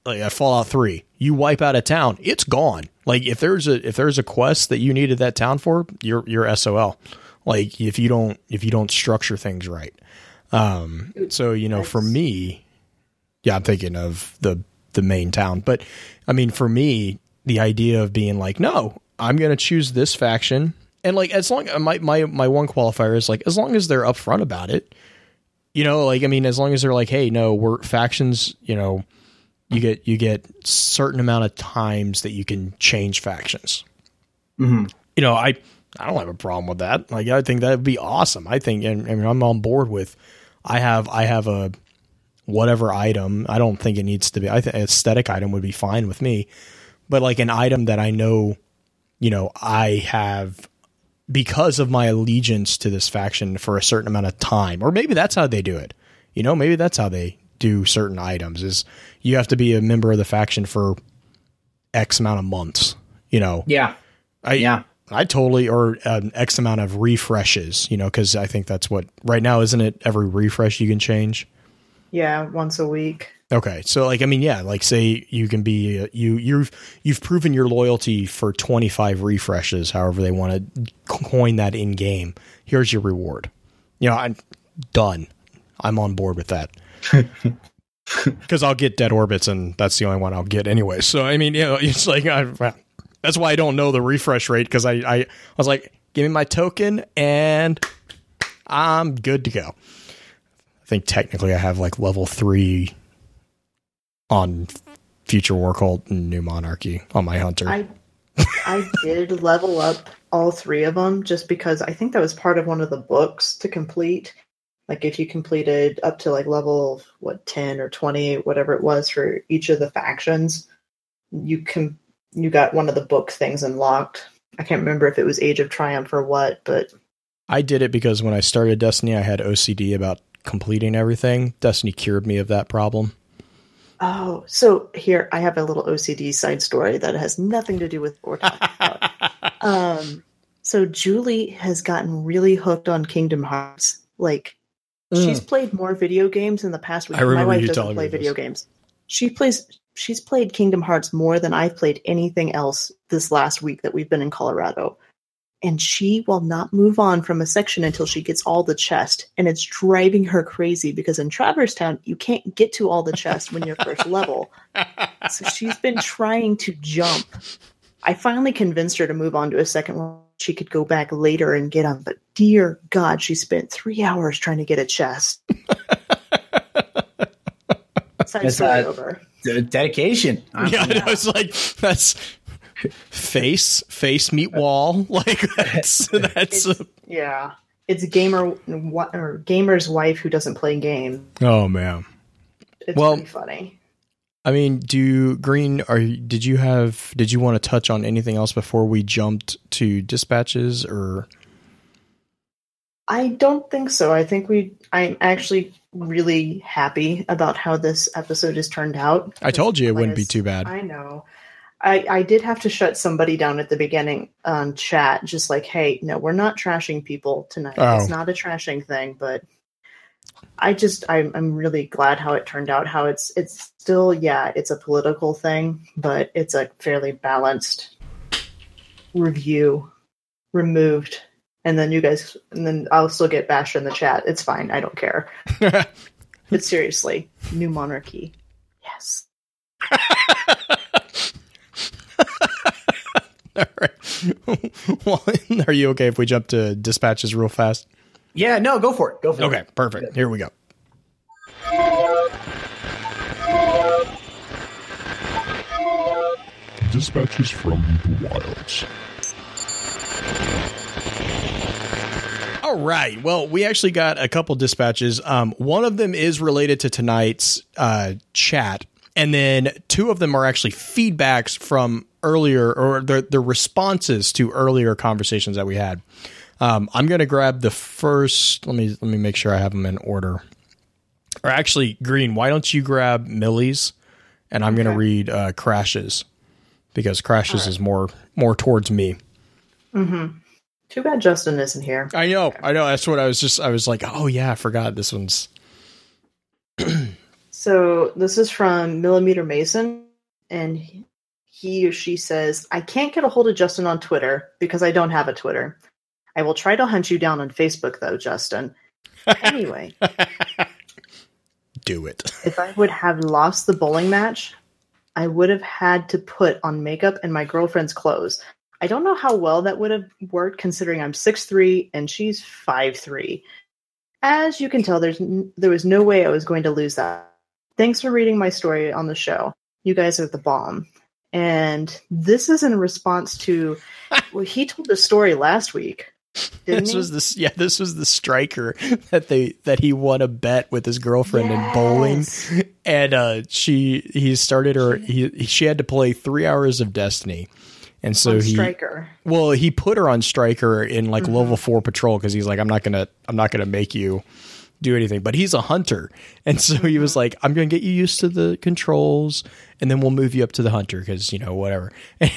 like at Fallout Three, you wipe out a town, it's gone. Like if there's a if there's a quest that you needed that town for, you're you're SOL. Like if you don't if you don't structure things right. Um, so you know, for me, yeah, I'm thinking of the the main town, but I mean, for me, the idea of being like, no, I'm going to choose this faction, and like as long my my my one qualifier is like as long as they're upfront about it, you know, like I mean, as long as they're like, hey, no, we're factions, you know, you get you get certain amount of times that you can change factions.
Mhm.
You know, I I don't have a problem with that. Like I think that'd be awesome. I think and I mean I'm on board with I have I have a whatever item. I don't think it needs to be I think aesthetic item would be fine with me. But like an item that I know, you know, I have because of my allegiance to this faction for a certain amount of time. Or maybe that's how they do it. You know, maybe that's how they do certain items is you have to be a member of the faction for X amount of months. You know,
Yeah.
I
Yeah.
I totally or um, X amount of refreshes. You know, because I think that's what right now isn't it? Every refresh you can change.
Yeah, once a week.
Okay, so like I mean, yeah, like say you can be uh, you you've you've proven your loyalty for twenty five refreshes, however they want to coin that in game. Here's your reward. You know, I'm done. I'm on board with that because I'll get dead orbits, and that's the only one I'll get anyway. So I mean, you know, it's like I, that's why I don't know the refresh rate because I, I I was like, give me my token and I'm good to go. I think technically I have like level three on Future War Cult and New Monarchy on my hunter.
I I did level up all three of them just because I think that was part of one of the books to complete. Like if you completed up to like level what ten or twenty, whatever it was for each of the factions, you can you got one of the book things unlocked. I can't remember if it was Age of Triumph or what, but
I did it because when I started Destiny, I had OCD about completing everything. Destiny cured me of that problem.
oh, so here I have a little OCD side story that has nothing to do with what we're talking about. Um, so Julie has gotten really hooked on Kingdom Hearts. Like she's played more video games in the past week.
I remember
My wife
you
doesn't play video
this.
games. She plays. She's played Kingdom Hearts more than I've played anything else this last week that we've been in Colorado. And she will not move on from a section until she gets all the chest. And it's driving her crazy because in Traverse Town, you can't get to all the chest when you're first level. So she's been trying to jump. I finally convinced her to move on to a second one. She could go back later and get them, but dear God, she spent three hours trying to get a chest. Side
That's
story
uh,
over.
Dedication. I'm-
Yeah, I know, it's like that's face face meet wall. Like that's that's.
It's, yeah, it's gamer or gamer's wife who doesn't play games.
oh man.
It's
Well-
pretty funny.
I mean, do Green? Are did you have? Did you want to touch on anything else before we jumped to dispatches? Or
I don't think so. I think we. I'm actually really happy about how this episode has turned out.
I told you it wouldn't be too bad.
I know. I, I did have to shut somebody down at the beginning on chat, just like, hey, no, we're not trashing people tonight.
Oh.
It's not a trashing thing, but I just I'm I'm really glad how it turned out. How it's it's still yeah, it's a political thing, but it's a fairly balanced review removed. And then you guys and then I'll still get bashed in the chat. It's fine. I don't care. But seriously, new monarchy. Yes.
All right. well, are you okay if we jump to dispatches real fast?
Yeah, no, go for it. Go for
Okay,
it.
Okay, perfect. Here we go.
Dispatches from the wilds.
All right. Well, we actually got a couple dispatches. Um, one of them is related to tonight's uh, chat, and then two of them are actually feedbacks from earlier or the the responses to earlier conversations that we had. Um, I'm going to grab the first. Let me let me make sure I have them in order. Or actually, Green, why don't you grab Millie's, and I'm going to read uh, Crashes because Crashes is more more towards me.
Mm-hmm. Too bad Justin isn't here.
I know, I know. That's what I was just. I was like, oh yeah, I forgot this one's.
So this is from Millimeter Mason, and he- he or she says, "I can't get a hold of Justin on Twitter because I don't have a Twitter. I will try to hunt you down on Facebook though, Justin. Anyway,
Do it.
if I would have lost the bowling match, I would have had to put on makeup and my girlfriend's clothes. I don't know how well that would have worked considering I'm 6'3 and she's 5'3. As you can tell, there's n- there was no way I was going to lose that. Thanks for reading my story on the show. You guys are the bomb. And this is in response to well, he told the story last week.
This
he?
was this yeah this was the striker that they that he won a bet with his girlfriend in bowling and uh she he started her he she had to play three hours of destiny and so
On
he
Striker.
well he put her on striker in like
Mm-hmm.
level four patrol because he's like i'm not gonna i'm not gonna make you do anything but he's a hunter and so he was
Mm-hmm.
like i'm gonna get you used to the controls and then we'll move you up to the hunter because you know whatever and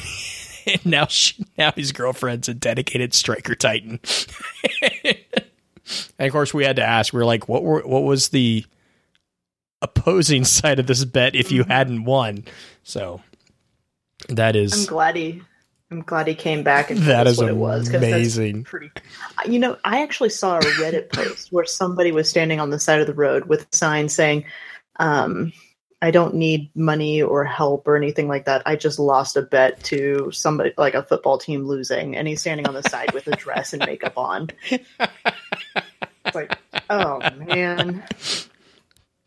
now she now his girlfriend's a dedicated striker titan and of course we had to ask we are like what were what was the opposing side of this bet if
Mm-hmm.
you hadn't won so that is.
I'm glad he. I'm glad he came back and
That is
what it was.
amazing.
Pretty. You know, I actually saw a Reddit post where somebody was standing on the side of the road with a sign saying, um, "I don't need money or help or anything like that. I just lost a bet to somebody like a football team losing," and he's standing on the side with a dress and makeup on. It's like, oh man.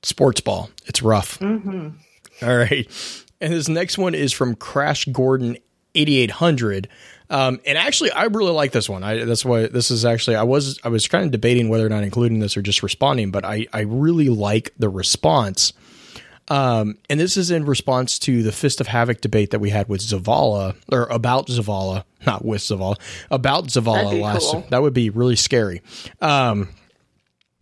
sports ball it's rough
hmm
All right. And this next one is from Crash Gordon 8800. Um, and actually, I really like this one. I, that's why this is actually, I was, I was kind of debating whether or not including this or just responding, but I, I really like the response. Um, and this is in response to the Fist of Havoc debate that we had with Zavala or about Zavala, not with Zavala, about Zavala last.
cool.
That would be really scary. Um,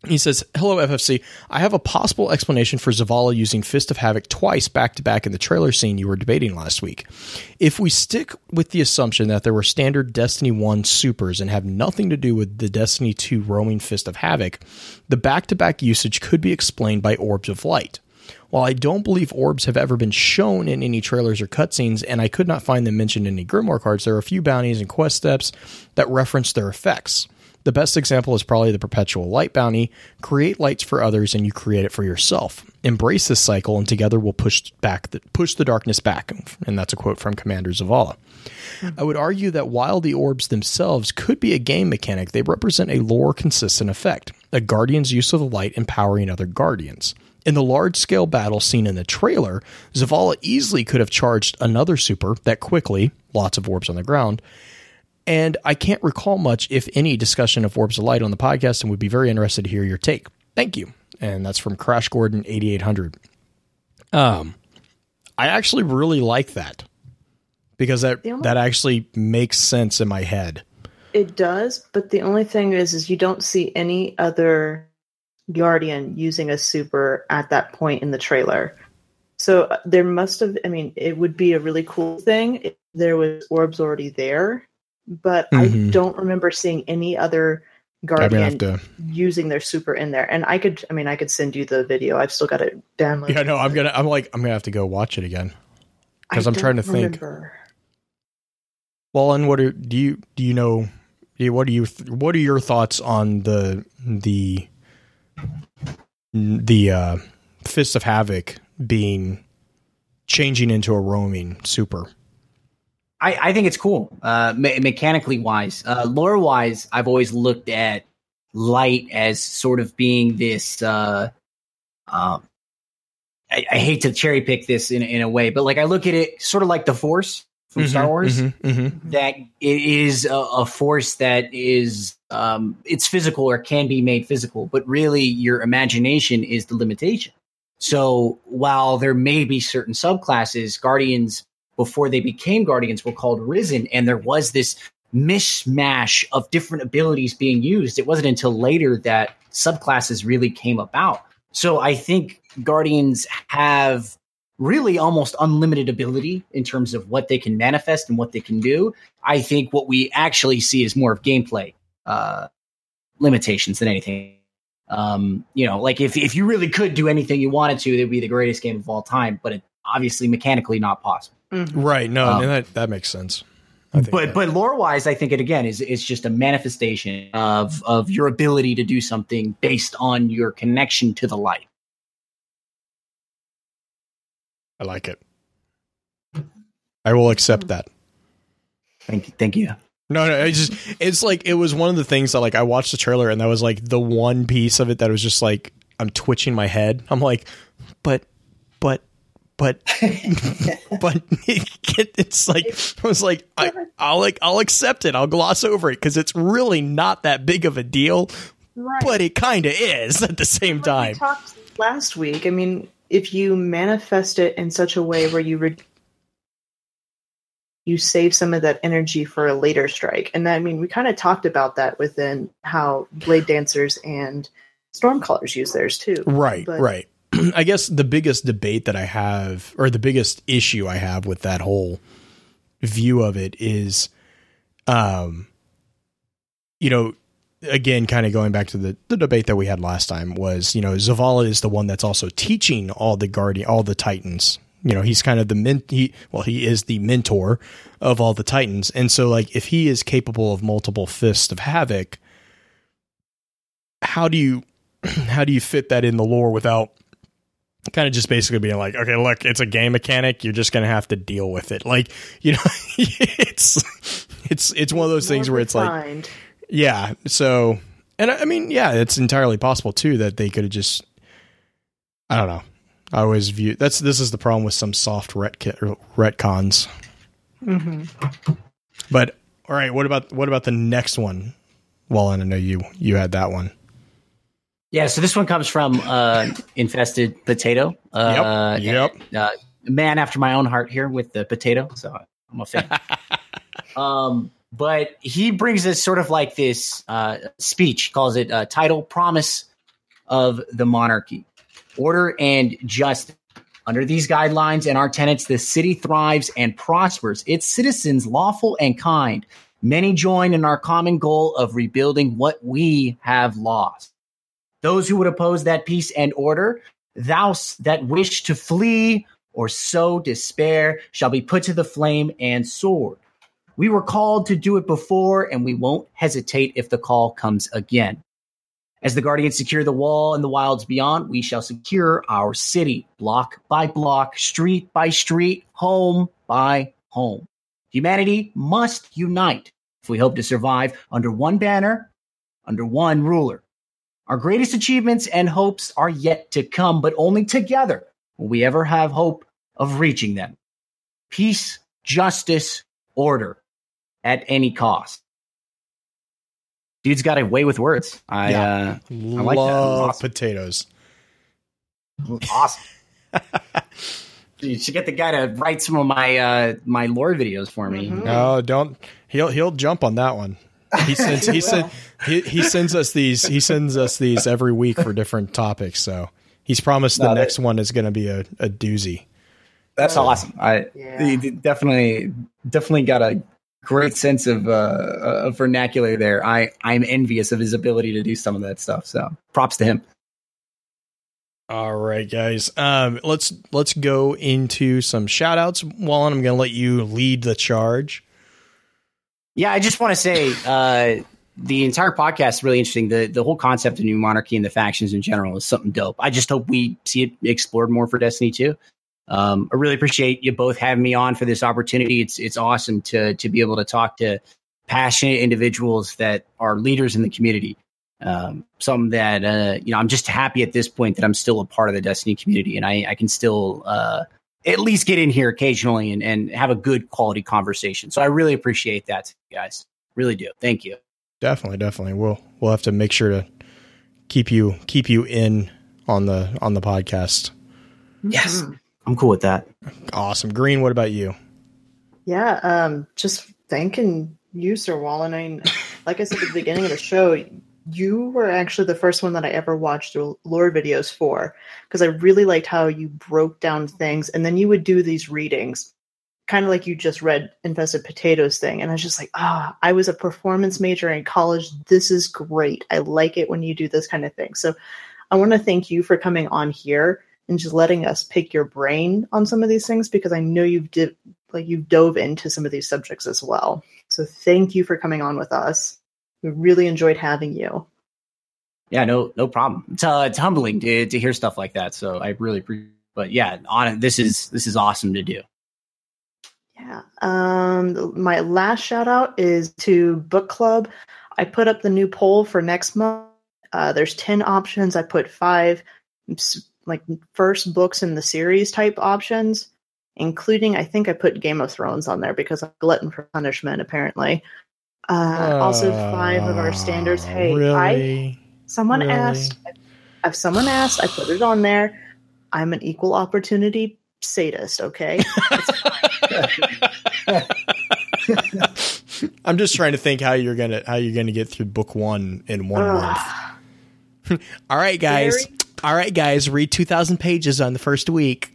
he says, Hello, FFC. I have a possible explanation for Zavala using Fist of Havoc twice back to back in the trailer scene you were debating last week. If we stick with the assumption that there were standard Destiny 1 supers and have nothing to do with the Destiny 2 roaming Fist of Havoc, the back to back usage could be explained by Orbs of Light. While I don't believe orbs have ever been shown in any trailers or cutscenes, and I could not find them mentioned in any Grimoire cards, there are a few bounties and quest steps that reference their effects. The best example is probably the perpetual light bounty. Create lights for others and you create it for yourself. Embrace this cycle and together we'll push back the, push the darkness back. And that's a quote from Commander Zavala. I would argue that while the orbs themselves could be a game mechanic, they represent a lore consistent effect, a guardian's use of the light empowering other guardians. In the large scale battle seen in the trailer, Zavala easily could have charged another super that quickly, lots of orbs on the ground, and I can't recall much, if any, discussion of Orbs of Light on the podcast and would be very interested to hear your take. Thank you. And that's from Crash Gordon 8800. Um, I actually really like that because that,
only-
that actually makes sense in my head.
It does, but the only thing is, is you don't see any other Guardian using a super at that point in the trailer. So uh, there must have. I mean, it would be a really cool thing if there was orbs already there, but I
Mhm.
don't remember seeing any other Guardian
to.
using their super in there. And I could. I mean, I could send you the video. I've still got it downloaded.
Yeah, no, I'm gonna. I'm like, I'm gonna have to go watch it again. because I'm trying to
don't
think.
remember.
Well, and what are do you do you know? do you- What are you? What are your thoughts on the the the uh, Fist of Havoc being changing into a roaming super?
I, I think it's cool, uh, me- mechanically wise. Uh, lore wise, I've always looked at light as sort of being this. Uh, um, I, I hate to cherry pick this in in a way, but like I look at it sort of like the Force from Star Wars.
Mhm, mhm.
That it is a, a force that is um, it's physical or can be made physical, but really your imagination is the limitation. So while there may be certain subclasses, Guardians before they became Guardians were called Risen, and there was this mishmash of different abilities being used. It wasn't until later that subclasses really came about. So I think Guardians have really almost unlimited ability in terms of what they can manifest and what they can do. I think what we actually see is more of gameplay uh, limitations than anything. Um, you know, like if if you really could do anything you wanted to, it would be the greatest game of all time. But it obviously mechanically not possible.
Mhm.
Right. No,
Um,
that that makes sense.
But
that-
but lore wise, I think it again is it's just a manifestation of of your ability to do something based on your connection to the light.
I like it. I will accept that.
Thank you, thank you.
No, no, it's just it's like it was one of the things that like I watched the trailer and that was like the one piece of it that was just like I'm twitching my head. I'm like, but but but but it, it's like I was like I, I'll like I'll accept it. I'll gloss over it because it's really not that big of a deal,
Right.
but it kind of is at the same
Like
time.
we talked last week. I mean, if you manifest it in such a way where you re- you save some of that energy for a later strike, and I mean, we kind of talked about that within how blade dancers and stormcallers use theirs too.
Right,
But-
right. I guess the biggest debate that I have, or the biggest issue I have with that whole view of it is, um, you know, again, kind of going back to the, the debate that we had last time was, you know, Zavala is the one that's also teaching all the guardian, all the Titans. You know, he's kind of the men. He well, he is the mentor of all the Titans, and so like if he is capable of multiple fists of havoc, how do you how do you fit that in the lore without kind of just basically being like, okay, look, it's a game mechanic. You're just gonna have to deal with it. Like, you know, it's it's it's one of those things
More
where it's like, yeah. So, and I I mean, yeah, it's entirely possible too that they could have just, I don't know. I always view that's this is the problem with some soft retc- retcons.
Mhm.
But all right, what about what about the next one? Wallen, I know you you had that one.
Yeah, so this one comes from uh, Infested Potato. Uh,
Yep,
and, uh, man after my own heart here with the potato, so I'm a fan. um, but he brings us sort of like this uh, speech, calls it uh, title promise of the monarchy, order and justice. Under these guidelines and our tenets, the city thrives and prospers. Its citizens lawful and kind. Many join in our common goal of rebuilding what we have lost. Those who would oppose that peace and order, thou that wish to flee or sow despair, shall be put to the flame and sword. We were called to do it before, and we won't hesitate if the call comes again. As the Guardians secure the wall and the wilds beyond, we shall secure our city, block by block, street by street, home by home. Humanity must unite if we hope to survive under one banner, under one ruler. Our greatest achievements and hopes are yet to come, but only together will we ever have hope of reaching them. Peace, justice, order at any cost. Dude's got a way with words. I
Yeah.
uh like that.
Love
Awesome.
potatoes.
awesome. you should get the guy to write some of my uh my lore videos for me.
Mhm.
No, don't. He'll he'll jump on that one. He sends he send, he, he sends us these he sends us these every week for different topics. So he's promised the
No, that-
next one is going to be a, a doozy.
That's awesome. I
Yeah.
definitely definitely got a great sense of uh of vernacular there. I I'm envious of his ability to do some of that stuff. So props to him.
All right, guys. Um, let's let's go into some shout outs. Wallen, I'm going to let you lead the charge.
Yeah, I just want to say uh, the entire podcast is really interesting. The the whole concept of new monarchy and the factions in general is something dope. I just hope we see it explored more for Destiny 2. Um, I really appreciate you both having me on for this opportunity. It's it's awesome to to be able to talk to passionate individuals that are leaders in the community. Um, some that uh, you know, I'm just happy at this point that I'm still a part of the Destiny community, and I, I can still uh, at least get in here occasionally and, and have a good quality conversation. So I really appreciate that, guys. Really do. Thank you.
Definitely, definitely. We'll we'll have to make sure to keep you keep you in on the on the podcast.
Yes, I'm cool with that.
Awesome. Green, what about you?
Yeah, um, just thanking you, Sir Wallen. I mean, like I said at the beginning of the show, you were actually the first one that I ever watched lore videos for because I really liked how you broke down things and then you would do these readings, kind of like you just read Infested Potatoes thing. And I was just like, ah, I was a performance major in college. This is great. I like it when you do this kind of thing. So I want to thank you for coming on here and just letting us pick your brain on some of these things because I know you've did like you dove into some of these subjects as well. So thank you for coming on with us. We really enjoyed having you.
Yeah, no, no problem. It's, uh, it's humbling to, to hear stuff like that. So I really appreciate. But yeah, on this is this is awesome to do.
Yeah. Um my last shout out is to book club. I put up the new poll for next month. Uh, there's 10 options. I put five. Like first books in the series type options, including I think I put Game of Thrones on there because I'm glutton for punishment apparently. Uh, also five of our standards. Hey, I someone
Really?
asked if someone asked, I put it on there. I'm an equal opportunity sadist, okay?
I'm just trying to think how you're gonna how you're gonna get through book one in one month. All right, guys.
Very-
All right, guys. Read two thousand pages on the first week.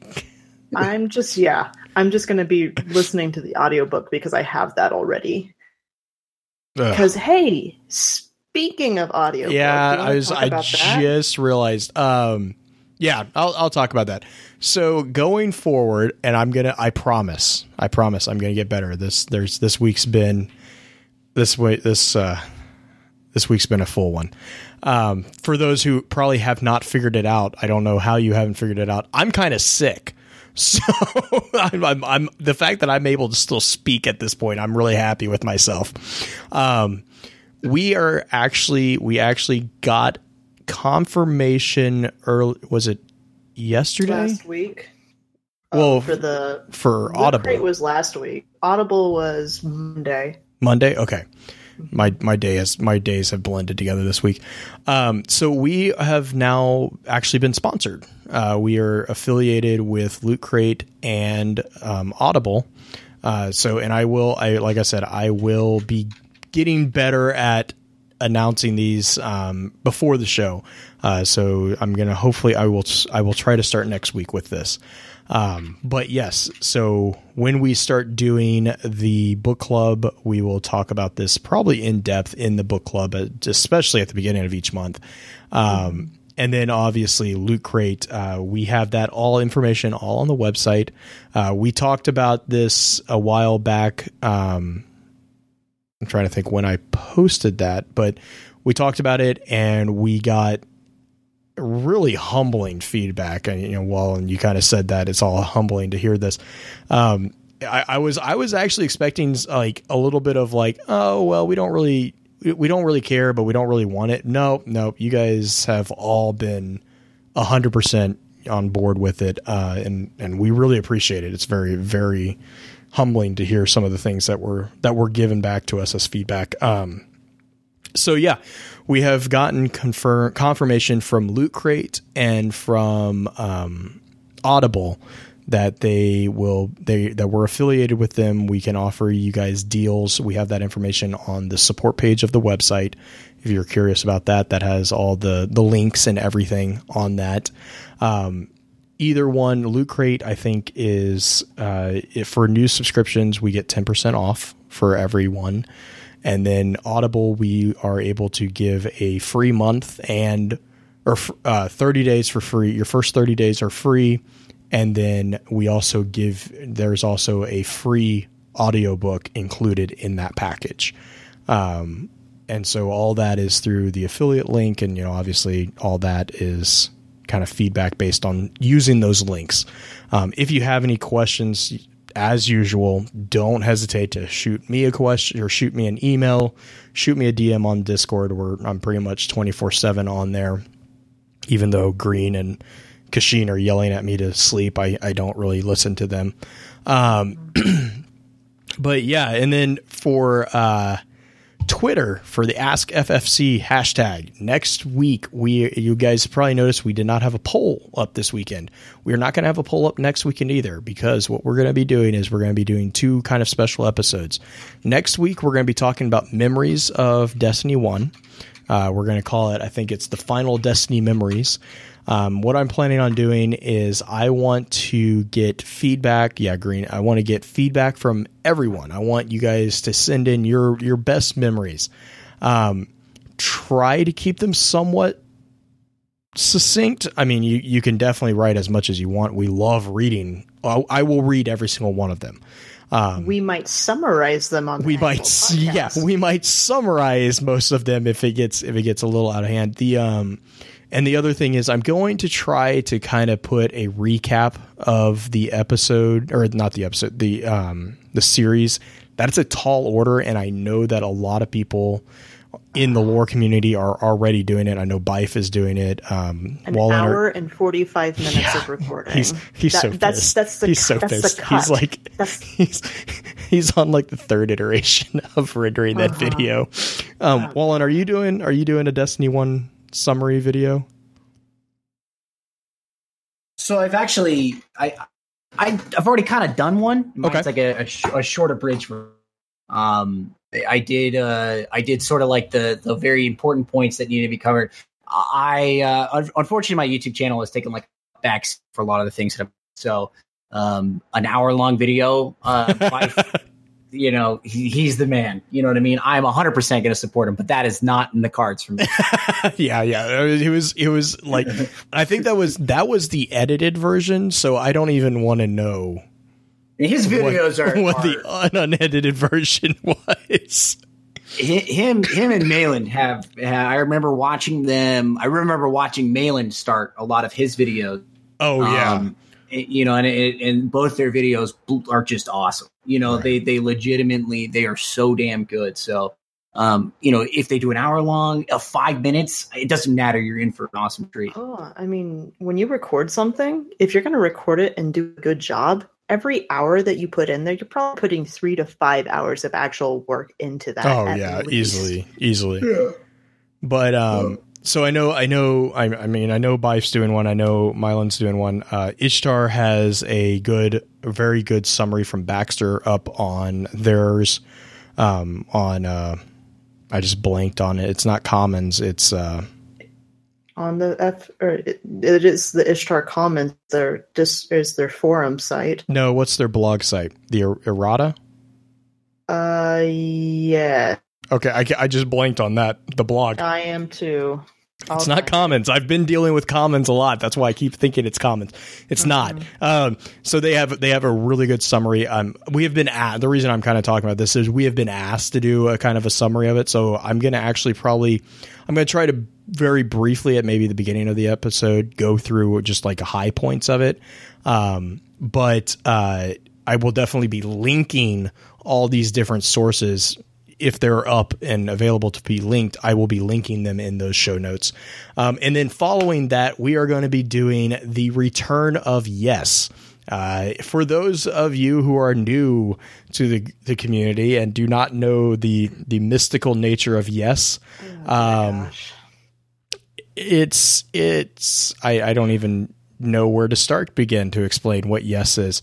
I'm just yeah, I'm just going to be listening to the audiobook because I have that already. Because hey, speaking of audio,
yeah,
do you wanna
I was. I
that?
just realized. Um, yeah, I'll I'll talk about that. So going forward, and I'm gonna. I promise. I promise. I'm gonna get better. This there's this week's been this way this uh this week's been a full one. Um, for those who probably have not figured it out, I don't know how you haven't figured it out. I'm kind of sick. So I'm, I'm, I'm the fact that I'm able to still speak at this point. I'm really happy with myself. Um, we are actually we actually got confirmation early. Was it yesterday?
last week.
Well,
um, for the
for Audible.
Crate was last week. Audible was Monday.
Monday. Okay, my my day has my days have blended together this week. Um, so we have now actually been sponsored. Uh, we are affiliated with Loot Crate and um, Audible. Uh, so, and I will, I like I said, I will be getting better at announcing these um, before the show. Uh, so I'm gonna hopefully I will I will try to start next week with this. Um, but yes, so when we start doing the book club, we will talk about this probably in depth in the book club, uh, especially at the beginning of each month. Um, and then obviously Loot Crate, uh, we have that all information all on the website. Uh, we talked about this a while back. Um, I'm trying to think when I posted that, but we talked about it and we got really humbling feedback. And you know, well, and you kind of said that it's all humbling to hear this. Um, I, I was I was actually expecting like a little bit of like, oh well, we don't really we don't really care, but we don't really want it. No, no, you guys have all been hundred percent on board with it, uh, and and we really appreciate it. It's very very humbling to hear some of the things that were that were given back to us as feedback. Um, so yeah, we have gotten confirm confirmation from Loot Crate and from um, Audible that they will they that we're affiliated with them. We can offer you guys deals. We have that information on the support page of the website. If you're curious about that, that has all the the links and everything on that. Um, either one, Loot Crate, I think is uh, for new subscriptions we get ten percent off for every one. And then Audible, we are able to give a free month and or uh, 30 days for free. Your first 30 days are free. And then we also give, there's also a free audiobook included in that package. Um, and so all that is through the affiliate link. And, you know, obviously all that is kind of feedback based on using those links. Um, if you have any questions, as usual, don't hesitate to shoot me a question or shoot me an email, shoot me a DM on Discord where I'm pretty much 24 7 on there. Even though Green and Kashin are yelling at me to sleep, I, I don't really listen to them. Um, but yeah, and then for uh, Twitter for the Ask FFC hashtag. Next week, we you guys probably noticed we did not have a poll up this weekend. We are not going to have a poll up next weekend either because what we're going to be doing is we're going to be doing two kind of special episodes. Next week, we're going to be talking about memories of Destiny One. Uh, we're going to call it, I think it's the final Destiny memories. Um, what I'm planning on doing is I want to get feedback. Yeah, Green. I want to get feedback from everyone. I want you guys to send in your your best memories. Um, try to keep them somewhat succinct. I mean, you you can definitely write as much as you want. We love reading. I, I will read every single one of them. Um,
we might summarize them on. The
we might s- yeah we might summarize most of them if it gets if it gets a little out of hand the um and the other thing is i'm going to try to kind of put a recap of the episode or not the episode the um the series that's a tall order and i know that a lot of people in the lore community are already doing it. I know Byf is doing it. Um,
An hour and forty five minutes of recording.
He's he's
That-
so
that's
pissed.
that's the
he's so
that's
pissed.
the cut.
He's like
That's-
he's he's on like the third iteration of rendering that
Uh-huh.
video. Um, Wallen, are you doing are you doing a Destiny One summary video?
So I've actually I I I've already kind of done one. Mine's
Okay.
like a, a, sh- a shorter bridge. Um, I did uh I did sort of like the the very important points that need to be covered. I uh unfortunately my YouTube channel has taken like back for a lot of the things that I've so um an hour long video uh by, you know he, he's the man you know what i mean i'm 100% going to support him but that is not in the cards for me
yeah, yeah. It was it was like I think that was that was the edited version, so I don't even want to know
his videos
what,
are,
what
are
the unedited version was.
him him and Myelin have, ha I remember watching them. I remember watching Myelin start a lot of his videos.
Oh yeah.
Um, you know, and it, and both their videos are just awesome. You know,
Right.
they they legitimately they are so damn good. So, um, you know, if they do an hour long, uh, five minutes, it doesn't matter. You're in for an awesome treat.
Oh, I mean, when you record something, if you're going to record it and do a good job, every hour that you put in there, you're probably putting three to five hours of actual work into that.
Oh yeah,
least.
easily, easily. But um, so I know, I know, I, I mean, I know Byf's doing one. I know Myelin's doing one. Uh, Ishtar has a good, a very good summary from Baxter up on theirs. Um, on uh, I just blanked on it. It's not Commons. It's uh,
On the F, or it, it is the Ishtar Commons. Their this is their forum site.
no, what's their blog site? The er- errata.
Uh, yeah,
Okay, I, I just blanked on that. The blog.
I am too.
It's not commons. I've been dealing with commons a lot. That's why I keep thinking it's commons. It's not. Um, so they have they have a really good summary. Um, we have been at the reason I'm kind of talking about this is we have been asked to do a kind of a summary of it. So I'm going to actually probably I'm going to try to very briefly at maybe the beginning of the episode go through just like high points of it. Um, but uh, I will definitely be linking all these different sources if they're up and available to be linked, I will be linking them in those show notes. Um, and then following that, we are going to be doing the return of Yes. Uh, for those of you who are new to the, the community and do not know the the mystical nature of Yes, um,
Gosh.
it's it's I, I don't even know where to start begin to explain what Yes is.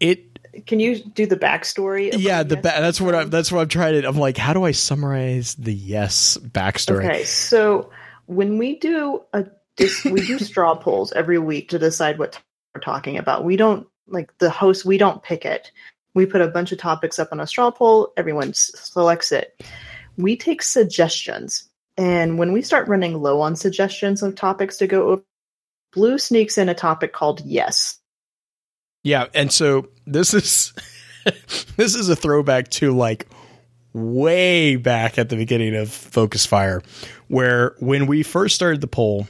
It
Can you do the backstory?
yeah the ba- that's what I,
is?
that's what I'm trying to I'm like how do I summarize the yes backstory
Okay, so when we do a dis- we do straw polls every week to decide what we're talking about. We don't like the host. We don't pick it. We put a bunch of topics up on a straw poll. Everyone s- selects it. We take suggestions, and when we start running low on suggestions of topics to go over, Blue sneaks in a topic called yes.
Yeah, and so this is this is a throwback to like way back at the beginning of Focus Fire, where when we first started the poll,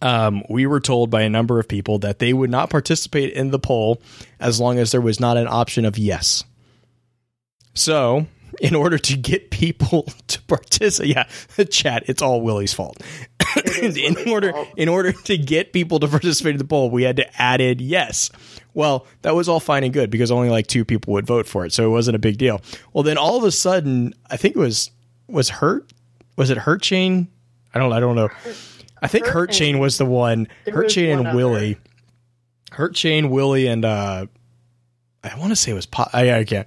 um, we were told by a number of people that they would not participate in the poll as long as there was not an option of yes. So, in order to get people to participate, yeah, chat, it's all Willie's fault. in
Willie's
order
fault.
in order to get people to participate in the poll, we had to add in yes. Well, that was all fine and good because only like two people would vote for it, so it wasn't a big deal. Well, then all of a sudden, I think it was was Hurt was it Hurt Chain? I don't I don't know. I think
Hurt
Hurt Chain was the one. Hurt Chain
one
and. Willie. Hurt Chain, Willie, and uh, I want to say it was po- I, I can't,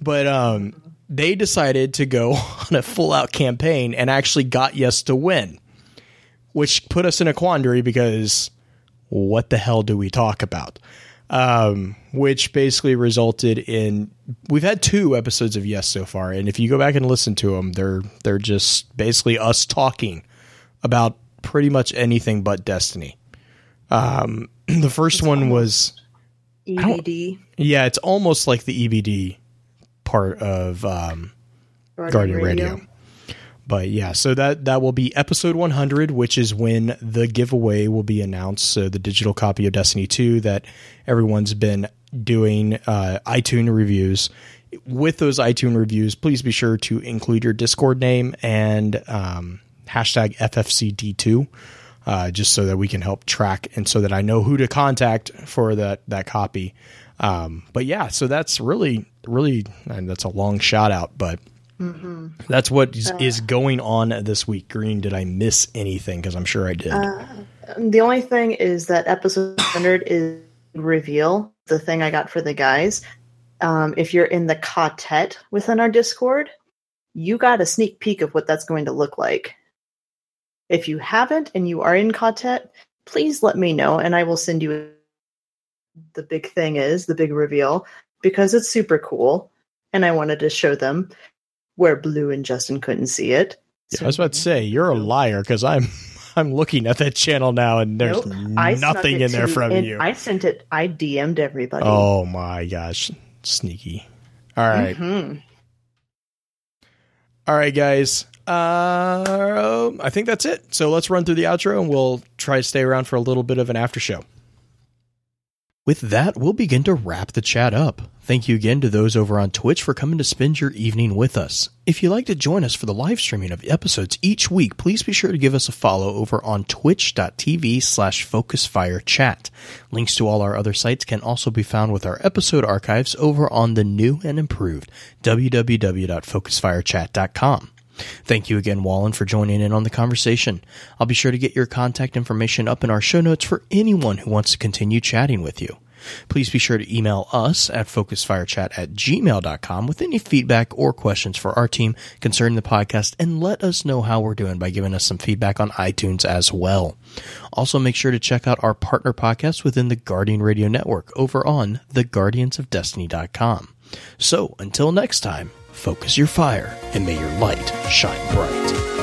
but um, they decided to go on a full out campaign and actually got yes to win, which put us in a quandary because what the hell do we talk about? Um, which basically resulted in we've had two episodes of yes so far, and if you go back and listen to them, they're they're just basically us talking about pretty much anything but Destiny. Um, the first one was
EBD
yeah, it's almost like the EBD part of um, Guardian Radio. But yeah, so that that will be episode 100, which is when the giveaway will be announced. So the digital copy of Destiny 2 that everyone's been doing uh, iTunes reviews with those iTunes reviews, please be sure to include your Discord name and um, hashtag FFCD2, uh, just so that we can help track and so that I know who to contact for that that copy. Um, but yeah, so that's really really and that's a long shout out, but. That's what is, is going on this week. Green, did I miss anything? Because I'm sure I did.
The only thing is that episode 100 is reveal the thing I got for the guys. Um, if you're in the quartet within our Discord, you got a sneak peek of what that's going to look like. If you haven't and you are in quartet, please let me know and I will send you the big thing is the big reveal because it's super cool and I wanted to show them where Blue and Justin couldn't see it.
Yeah, I was about to say you're a liar because I'm I'm looking at that channel now and there's
Nope.
Nothing in there from you.
I sent it. I DM'd everybody.
oh my gosh, sneaky! All right.
Mhm.
All right, guys. Uh, I think that's it. So let's run through the outro and we'll try to stay around for a little bit of an after show. With that, we'll begin to wrap the chat up. Thank you again to those over on Twitch for coming to spend your evening with us. If you'd like to join us for the live streaming of episodes each week, please be sure to give us a follow over on twitch.tv slash focusfirechat. Links to all our other sites can also be found with our episode archives over on the new and improved www.focusfirechat.com. Thank you again, Wallen, for joining in on the conversation. I'll be sure to get your contact information up in our show notes for anyone who wants to continue chatting with you. Please be sure to email us at focusfirechat at gmail.com with any feedback or questions for our team concerning the podcast and let us know how we're doing by giving us some feedback on iTunes as well. Also, make sure to check out our partner podcast within the Guardian Radio Network over on theguardiansofdestiny.com. So, until next time, focus your fire and may your light shine bright.